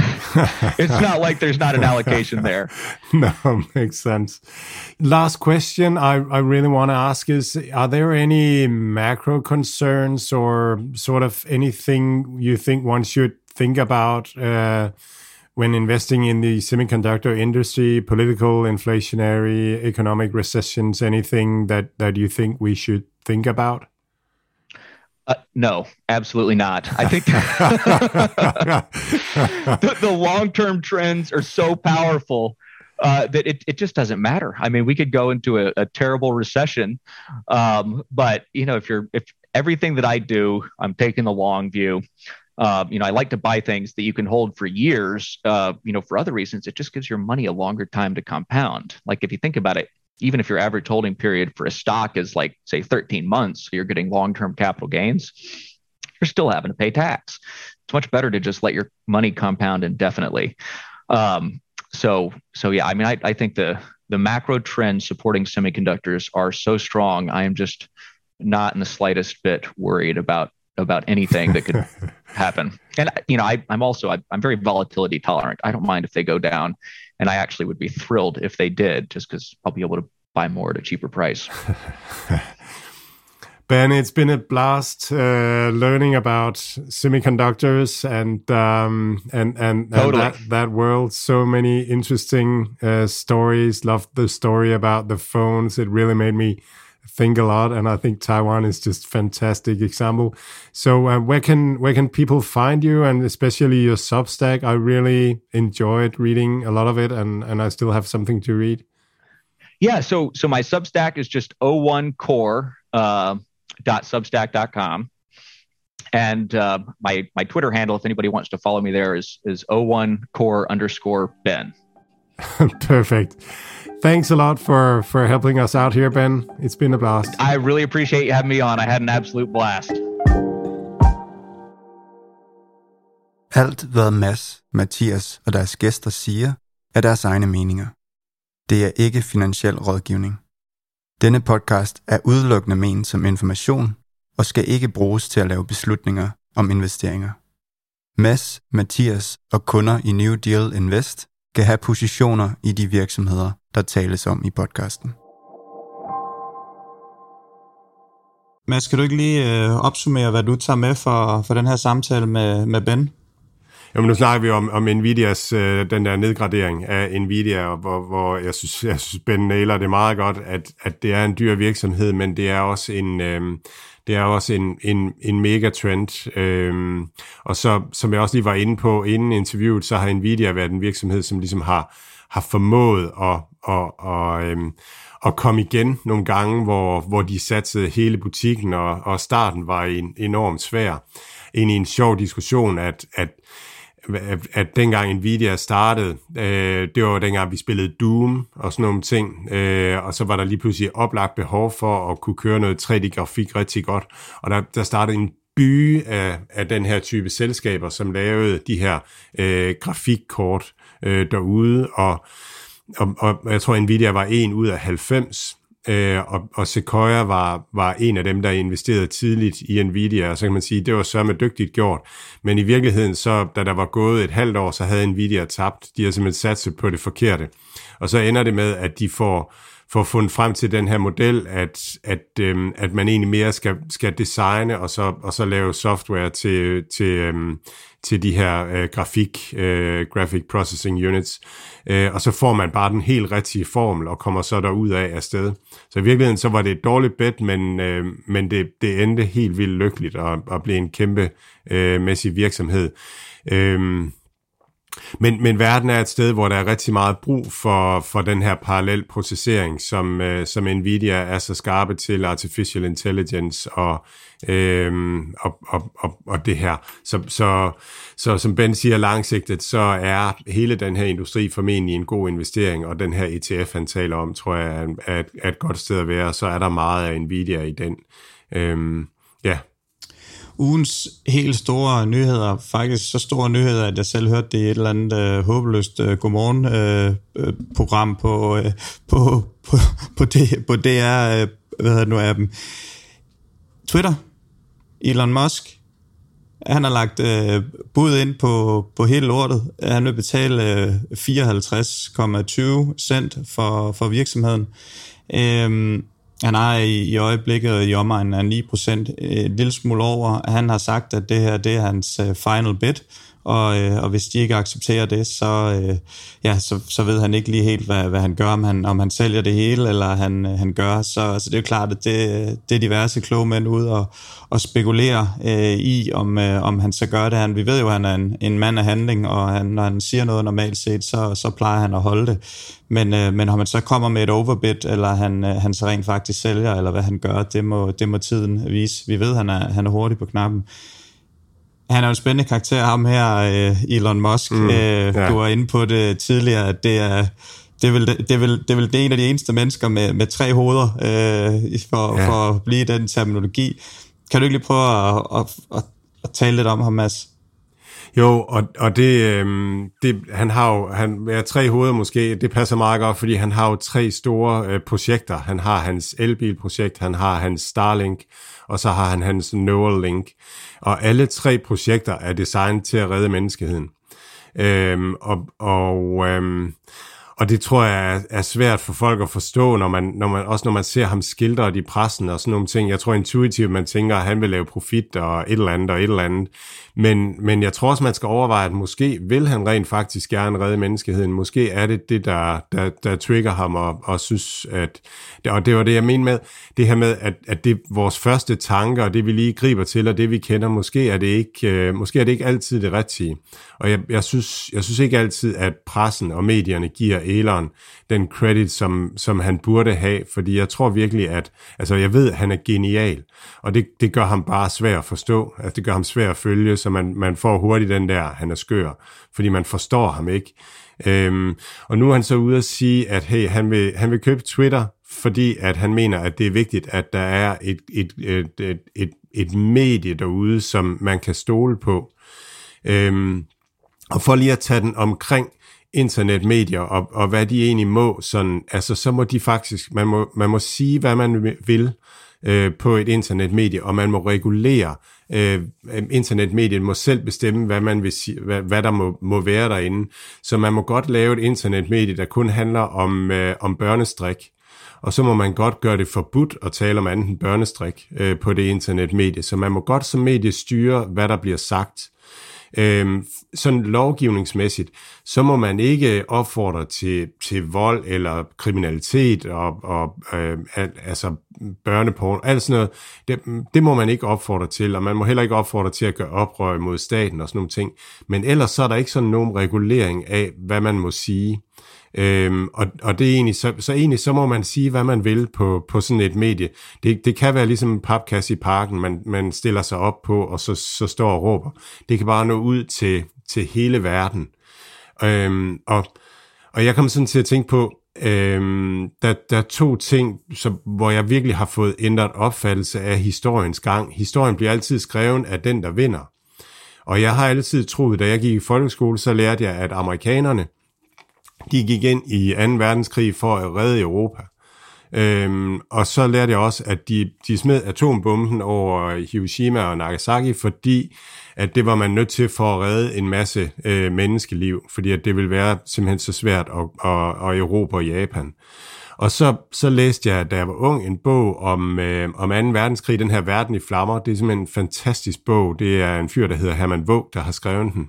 it's not like there's not an allocation there. [laughs] No, makes sense. Last question I, I really want to ask is Are there any macro concerns or sort of anything you think one should think about? Uh, when investing in the semiconductor industry, political, inflationary, economic recessions, anything that, that you think we should think about? Uh, no, absolutely not. I think [laughs] the, the long term trends are so powerful uh, that it, it just doesn't matter. I mean, we could go into a, a terrible recession, um, but you know, if you're if everything that I do, I'm taking the long view. Uh, you know, I like to buy things that you can hold for years. Uh, you know, for other reasons, it just gives your money a longer time to compound. Like if you think about it, even if your average holding period for a stock is like say 13 months so you're getting long-term capital gains you're still having to pay tax. It's much better to just let your money compound indefinitely. Um, so so yeah i mean I, I think the the macro trends supporting semiconductors are so strong i am just not in the slightest bit worried about about anything that could [laughs] happen. And you know I, i'm also I, i'm very volatility tolerant. I don't mind if they go down and I actually would be thrilled if they did, just because I'll be able to buy more at a cheaper price. [laughs] Ben, it's been a blast uh, learning about semiconductors and um, and and, totally. and that, that, world. So many interesting uh, stories. Loved the story about the phones. It really made me think a lot, and I think Taiwan is just fantastic example. So uh, where can where can people find you, and especially your Substack? I really enjoyed reading a lot of it, and and I still have something to read. Yeah, so so my Substack is just O1 Core. Uh, ben.substack.com. And uh, my my Twitter handle, if anybody wants to follow me there, is is o1 core underscore Ben. [laughs] Perfect. Thanks a lot for for helping us out here, Ben. It's been a blast. I really appreciate you having me on. I had an absolute blast. Alt, hvad Mads, Mathias og deres gæster siger, er deres egne meninger. Det er ikke finansiel rådgivning. Denne podcast er udelukkende ment som information og skal ikke bruges til at lave beslutninger om investeringer. Mads, Mathias og kunder i New Deal Invest kan have positioner i de virksomheder, der tales om i podcasten. Mads, kan du ikke lige øh, opsummere, hvad du tager med for, for den her samtale med, med Ben? Jamen, nu snakker vi om, om Nvidias, øh, den der nedgradering af Nvidia, hvor, hvor jeg synes, jeg synes Ben nailer det meget godt, at, at det er en dyr virksomhed, men det er også en, øh, det er også en, en, en megatrend. Øhm, og så, som jeg også lige var inde på inden interviewet, så har Nvidia været en virksomhed, som ligesom har, har formået at, at, at, øhm, at komme igen nogle gange, hvor, hvor de satte hele butikken, og, og starten var en, enormt svær. Ind i en sjov diskussion, at, at at, at dengang Nvidia startede, øh, det var dengang, vi spillede Doom og sådan nogle ting, øh, og så var der lige pludselig oplagt behov for at kunne køre noget 3D-grafik rigtig godt, og der, der startede en by af, af den her type selskaber, som lavede de her øh, grafikkort øh, derude, og, og, og jeg tror, Nvidia var en ud af 90, Øh, og, og Sequoia var, var en af dem, der investerede tidligt i Nvidia, og så kan man sige, det var sørme dygtigt gjort. Men i virkeligheden, så da der var gået et halvt år, så havde Nvidia tabt. De har simpelthen sat på det forkerte. Og så ender det med, at de får, får fundet frem til den her model, at, at, øhm, at man egentlig mere skal, skal designe og så, og så lave software til, til, øhm, til de her øh, grafik, øh, graphic processing units, øh, og så får man bare den helt rigtige formel og kommer så derud af afsted. Så i virkeligheden så var det et dårligt bet, men, øh, men det, det endte helt vildt lykkeligt og, og blev en kæmpe øh, mæssig virksomhed. Øh, men, men verden er et sted, hvor der er rigtig meget brug for, for den her parallel processering, som, øh, som Nvidia er så skarpe til, artificial intelligence og, øh, og, og, og, og det her. Så, så, så som Ben siger langsigtet, så er hele den her industri formentlig en god investering, og den her ETF, han taler om, tror jeg er, er et godt sted at være, så er der meget af Nvidia i den. Øh, ja, ugens helt store nyheder, faktisk så store nyheder, at jeg selv hørte det i et eller andet øh, håbløst øh, godmorgen-program øh, øh på, øh, på, på, på, på DR, øh, hvad hedder det nu, dem. Twitter, Elon Musk, han har lagt øh, bud ind på, på hele lortet. Han vil betale øh, 54,20 cent for, for virksomheden. Øh, han er i, i øjeblikket i omegnen af 9%, et lille smule over. Han har sagt, at det her det er hans øh, final bid, og, øh, og hvis de ikke accepterer det, så, øh, ja, så, så ved han ikke lige helt, hvad, hvad han gør, om han, om han sælger det hele, eller han, øh, han gør. Så, så det er jo klart, at det, det er diverse kloge mænd ud og, og spekulere øh, i, om, øh, om han så gør det. Han, vi ved jo, at han er en, en mand af handling, og han, når han siger noget normalt set, så, så plejer han at holde det. Men, øh, men om han så kommer med et overbid, eller han, øh, han så rent faktisk sælger, eller hvad han gør, det må, det må tiden vise. Vi ved, at han er, han er hurtig på knappen. Han er jo en spændende karakter, ham her, øh, Elon Musk. Mm, øh, ja. Du var inde på det tidligere, at det er, det er, vel, det, er vel, det er vel det er en af de eneste mennesker med, med tre hoveder, øh, for, ja. for at blive den terminologi. Kan du ikke lige prøve at, at, at, at tale lidt om ham, Mads? Jo, og, og det, øh, det, han har jo han er tre hoveder måske, det passer meget godt, fordi han har jo tre store øh, projekter. Han har hans elbilprojekt, han har hans Starlink, og så har han hans Neuralink. Og alle tre projekter er designet til at redde menneskeheden. Øhm, og og øhm, og det tror jeg er, svært for folk at forstå, når man, når man, også når man ser ham skildret i pressen og sådan nogle ting. Jeg tror intuitivt, man tænker, at han vil lave profit og et eller andet og et eller andet. Men, men jeg tror også, man skal overveje, at måske vil han rent faktisk gerne redde menneskeheden. Måske er det det, der, der, der trigger ham og, og synes, at... Og det var det, jeg mener med, det her med, at, at det vores første tanker, og det vi lige griber til, og det vi kender, måske er det ikke, øh, måske er det ikke altid det rigtige. Og jeg, jeg, synes, jeg synes ikke altid, at pressen og medierne giver Elon den credit, som, som han burde have, fordi jeg tror virkelig, at, altså jeg ved, at han er genial, og det, det gør ham bare svært at forstå, altså det gør ham svært at følge, så man, man får hurtigt den der, han er skør, fordi man forstår ham ikke. Øhm, og nu er han så ude at sige, at hey, han vil, han vil købe Twitter, fordi at han mener, at det er vigtigt, at der er et, et, et, et, et, et medie derude, som man kan stole på. Øhm, og for lige at tage den omkring internetmedier og, og hvad de egentlig må, sådan, altså så må de faktisk, man må, man må sige, hvad man vil øh, på et internetmedie, og man må regulere øh, øh, internetmediet må selv bestemme, hvad, man vil sige, hvad, hvad der må, må være derinde. Så man må godt lave et internetmedie, der kun handler om, øh, om børnestrik, og så må man godt gøre det forbudt at tale om anden børnestrik øh, på det internetmedie. Så man må godt som medie styre, hvad der bliver sagt. Øh, sådan lovgivningsmæssigt, så må man ikke opfordre til, til vold eller kriminalitet og, og øh, altså børneporn, alt sådan noget. Det, det må man ikke opfordre til, og man må heller ikke opfordre til at gøre oprør mod staten og sådan nogle ting. Men ellers så er der ikke sådan nogen regulering af, hvad man må sige. Øhm, og, og det er egentlig, så, så egentlig så må man sige, hvad man vil på, på sådan et medie. Det, det kan være ligesom en papkasse i parken, man, man stiller sig op på, og så, så står og råber. Det kan bare nå ud til, til hele verden. Øhm, og, og jeg kom sådan til at tænke på, øhm, der, der er to ting, som, hvor jeg virkelig har fået ændret opfattelse af historiens gang. Historien bliver altid skrevet af den, der vinder. Og jeg har altid troet, da jeg gik i folkeskole, så lærte jeg, at amerikanerne, de gik ind i 2. verdenskrig for at redde Europa. Øhm, og så lærte jeg også, at de, de smed atombomben over Hiroshima og Nagasaki, fordi at det var man nødt til for at redde en masse øh, menneskeliv, fordi at det ville være simpelthen så svært at, at, at Europa og Japan. Og så, så læste jeg, da jeg var ung, en bog om, øh, om 2. verdenskrig, den her Verden i flammer. Det er simpelthen en fantastisk bog. Det er en fyr, der hedder Herman Vogt, der har skrevet den.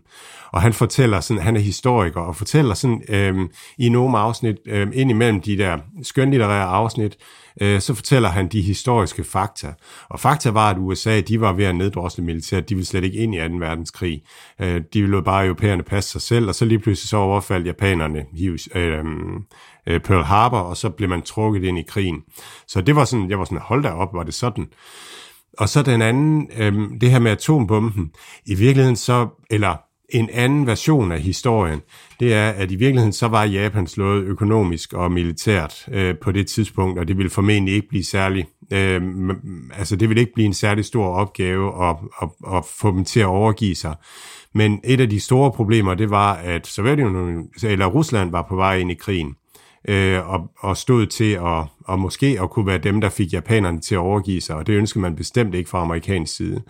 Og han fortæller sådan, han er historiker, og fortæller sådan øh, i nogle afsnit, øh, ind imellem de der skønlitterære afsnit, øh, så fortæller han de historiske fakta. Og fakta var, at USA, de var ved at neddrosle militæret, de ville slet ikke ind i 2. verdenskrig. Øh, de ville bare europæerne passe sig selv, og så lige pludselig så overfaldt japanerne øh, øh, Pearl Harbor, og så blev man trukket ind i krigen. Så det var sådan, jeg var sådan, hold da op, var det sådan? Og så den anden, øh, det her med atombomben, i virkeligheden så, eller en anden version af historien, det er, at i virkeligheden så var Japan slået økonomisk og militært øh, på det tidspunkt, og det ville formentlig ikke blive særlig, øh, altså det ville ikke blive en særlig stor opgave at, at, at få dem til at overgive sig. Men et af de store problemer, det var, at Sovjetunionen, eller Rusland var på vej ind i krigen øh, og, og stod til at og måske at kunne være dem, der fik japanerne til at overgive sig, og det ønskede man bestemt ikke fra amerikansk side.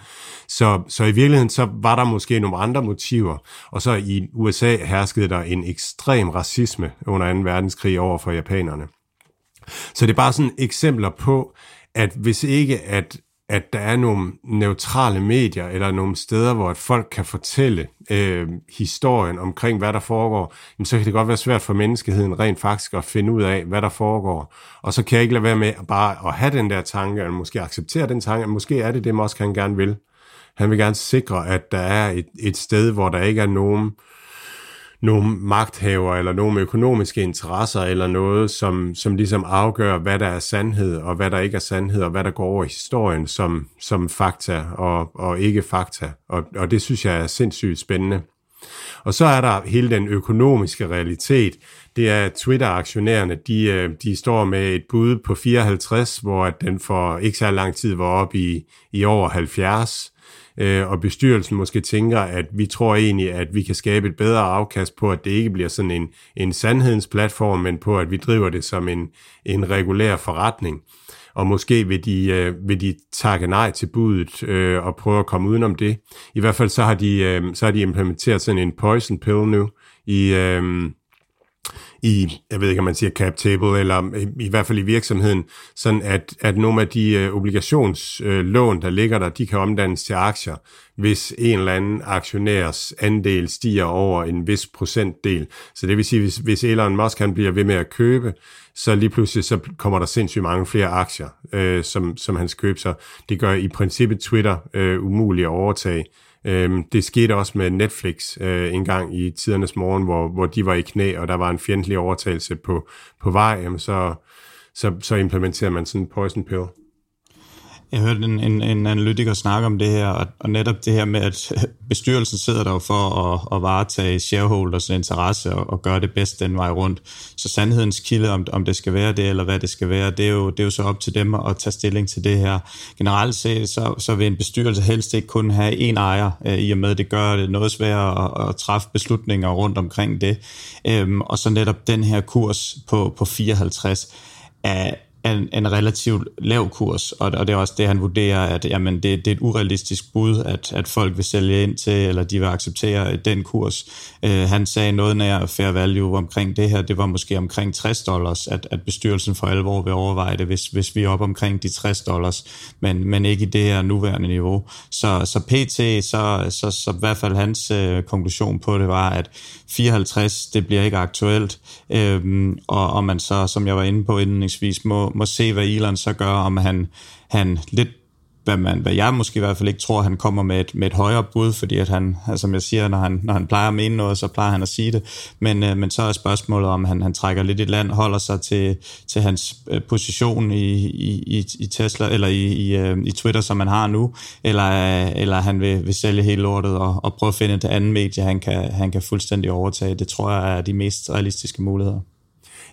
Så, så i virkeligheden så var der måske nogle andre motiver, og så i USA herskede der en ekstrem racisme under 2. verdenskrig over for japanerne. Så det er bare sådan eksempler på, at hvis ikke at at der er nogle neutrale medier, eller nogle steder, hvor at folk kan fortælle øh, historien omkring, hvad der foregår, jamen, så kan det godt være svært for menneskeheden rent faktisk at finde ud af, hvad der foregår. Og så kan jeg ikke lade være med bare at have den der tanke, eller måske acceptere den tanke, at måske er det det, Mosk han gerne vil. Han vil gerne sikre, at der er et, et sted, hvor der ikke er nogen øh, nogle magthaver eller nogle økonomiske interesser eller noget, som, som ligesom afgør, hvad der er sandhed og hvad der ikke er sandhed og hvad der går over i historien som, som fakta og, og ikke fakta. Og, og det synes jeg er sindssygt spændende. Og så er der hele den økonomiske realitet. Det er Twitter-aktionærerne, de, øh, de står med et bud på 54, hvor den for ikke så lang tid var op i, i over 70 øh, og bestyrelsen måske tænker, at vi tror egentlig, at vi kan skabe et bedre afkast på, at det ikke bliver sådan en, en sandhedens platform, men på, at vi driver det som en, en regulær forretning. Og måske vil de, øh, vil de takke nej til budet øh, og prøve at komme udenom det. I hvert fald så har de, øh, så har de implementeret sådan en poison pill nu i... Øh, i, jeg ved ikke, om man siger cap table, eller i, i hvert fald i virksomheden, sådan at, at nogle af de øh, obligationslån, der ligger der, de kan omdannes til aktier, hvis en eller anden aktionærs andel stiger over en vis procentdel. Så det vil sige, hvis, hvis Elon Musk han bliver ved med at købe, så lige pludselig så kommer der sindssygt mange flere aktier, øh, som, som han skal købe. Så det gør i princippet Twitter øh, umuligt at overtage Øhm, det skete også med Netflix øh, en gang i tidernes morgen, hvor, hvor de var i knæ, og der var en fjendtlig overtagelse på, på vej, jamen så, så, så implementerer man sådan en poison pill. Jeg hørte en, en, en analytiker snakke om det her, og, og netop det her med, at [laughs] bestyrelsen sidder der for at, at varetage shareholders interesse og, og gøre det bedst den vej rundt. Så sandhedens kilde, om, om det skal være det, eller hvad det skal være, det er jo, det er jo så op til dem at tage stilling til det her. Generelt set, så, så vil en bestyrelse helst ikke kun have én ejer, øh, i og med, at det gør det noget sværere at, at træffe beslutninger rundt omkring det. Øhm, og så netop den her kurs på, på 54 er en, en relativt lav kurs, og, og det er også det, han vurderer, at jamen, det, det er et urealistisk bud, at, at folk vil sælge ind til, eller de vil acceptere den kurs. Øh, han sagde noget nær fair value omkring det her, det var måske omkring 60 dollars, at, at bestyrelsen for alvor vil overveje det, hvis, hvis vi er op omkring de 60 dollars, men, men ikke i det her nuværende niveau. Så, så PT, så, så, så i hvert fald hans øh, konklusion på det var, at 54, det bliver ikke aktuelt, øh, og, og man så, som jeg var inde på indledningsvis, må, må se, hvad Elon så gør, om han, han lidt hvad, man, hvad jeg måske i hvert fald ikke tror, han kommer med et, med et højere bud, fordi at han, altså, som jeg siger, når han, når han plejer at mene noget, så plejer han at sige det. Men, øh, men så er spørgsmålet, om han, han trækker lidt i land, holder sig til, til hans øh, position i, i, i Tesla, eller i, i, øh, i Twitter, som han har nu, eller, øh, eller han vil, vil sælge hele lortet og, og prøve at finde et andet medie, han kan, han kan fuldstændig overtage. Det tror jeg er de mest realistiske muligheder.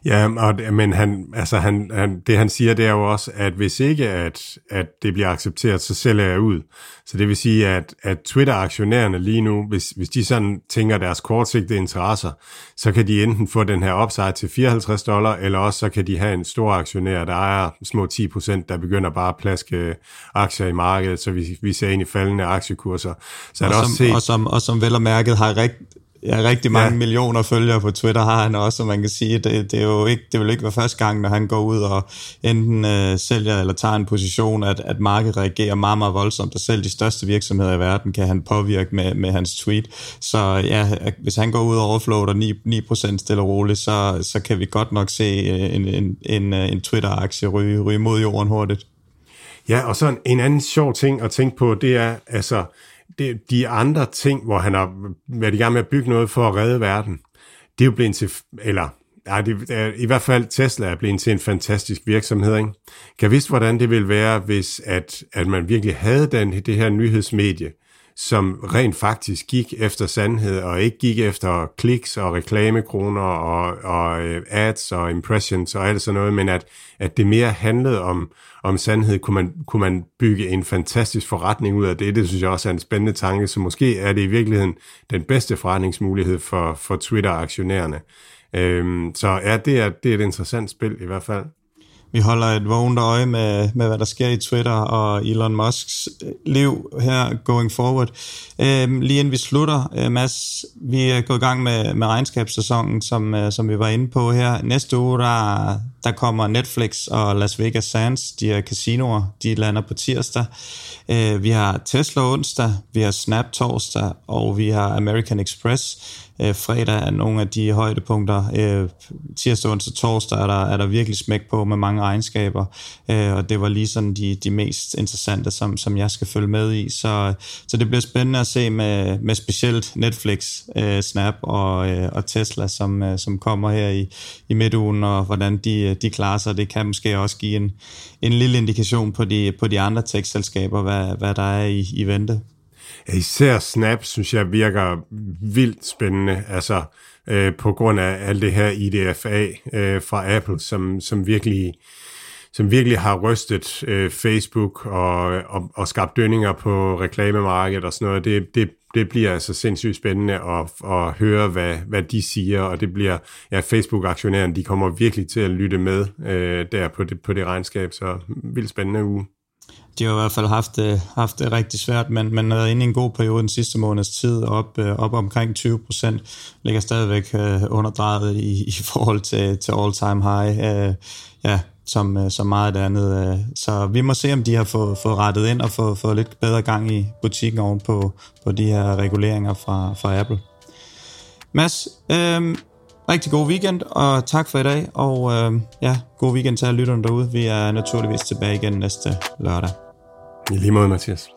Ja, og, men han, altså han, han, det han siger, det er jo også, at hvis ikke at, at det bliver accepteret, så sælger jeg ud. Så det vil sige, at, at Twitter-aktionærerne lige nu, hvis, hvis de sådan tænker deres kortsigtede interesser, så kan de enten få den her upside til 54 dollar, eller også så kan de have en stor aktionær, der ejer små 10 procent, der begynder bare at plaske aktier i markedet, så vi, vi ser ind i faldende aktiekurser. Så og, som, også set, og, som, og som vel og mærket har rigt, Ja, rigtig mange ja. millioner følgere på Twitter har han også, og man kan sige, det, det, er jo ikke, det vil ikke være første gang, når han går ud og enten øh, sælger eller tager en position, at, at markedet reagerer meget, meget voldsomt, og selv de største virksomheder i verden kan han påvirke med, med hans tweet. Så ja, hvis han går ud og overfloater 9, 9% stille og roligt, så, så kan vi godt nok se øh, en, en, en, øh, en Twitter-aktie ryge, ryge mod jorden hurtigt. Ja, og så en, en anden sjov ting at tænke på, det er, altså, det, de andre ting, hvor han har været i gang med at bygge noget for at redde verden, det er jo blevet til, eller ja, det er, i hvert fald Tesla er blevet til en fantastisk virksomhed. Ikke? Kan vidste, hvordan det ville være, hvis at, at man virkelig havde den, det her nyhedsmedie, som rent faktisk gik efter sandhed, og ikke gik efter kliks og reklamekroner og, og øh, ads og impressions og alt sådan noget, men at, at det mere handlede om, om sandhed, kunne man, kunne man bygge en fantastisk forretning ud af det. Det synes jeg også er en spændende tanke, så måske er det i virkeligheden den bedste forretningsmulighed for, for Twitter-aktionærerne. Øhm, så ja, det er, det er et interessant spil i hvert fald. Vi holder et vågent øje med, med, hvad der sker i Twitter og Elon Musks øh, liv her going forward. Øhm, lige inden vi slutter, øh, Mads, vi er gået i gang med, med regnskabssæsonen, som, øh, som vi var inde på her. Næste uge, der, der kommer Netflix og Las Vegas Sands, de her casinoer, de lander på tirsdag. Øh, vi har Tesla onsdag, vi har Snap torsdag, og vi har American Express øh, fredag er nogle af de højdepunkter. Øh, tirsdag, onsdag, torsdag er der, er der virkelig smæk på med mange egenskaber, øh, og det var lige sådan de, de mest interessante, som, som jeg skal følge med i. Så, så det bliver spændende at se med, med specielt Netflix, øh, Snap og, øh, og Tesla, som, øh, som kommer her i, i midtugen, og hvordan de, de klarer sig. Det kan måske også give en, en lille indikation på de, på de andre tech-selskaber, hvad, hvad der er i, i vente. Især Snap, synes jeg, virker vildt spændende, altså øh, på grund af alt det her IDFA øh, fra Apple, som, som virkelig som virkelig har rystet øh, Facebook og, og, og skabt dønninger på reklamemarkedet og sådan noget. Det, det, det bliver altså sindssygt spændende at, at høre, hvad, hvad de siger, og det bliver, ja, Facebook-aktionæren, de kommer virkelig til at lytte med øh, der på det, på det regnskab, så vildt spændende uge de har i hvert fald haft det, haft det rigtig svært, men man er inde i en god periode den sidste måneds tid, op, øh, op omkring 20 procent, ligger stadigvæk øh, underdrejet i, i forhold til, til all-time high, ja, som, som meget andet. Så vi må se, om de har fået, fået rettet ind og fået, fået lidt bedre gang i butikken oven på, på de her reguleringer fra, fra Apple. Mads, øh, rigtig god weekend, og tak for i dag, og øh, ja, god weekend til alle lytterne derude. Vi er naturligvis tilbage igen næste lørdag. El limo de Macías.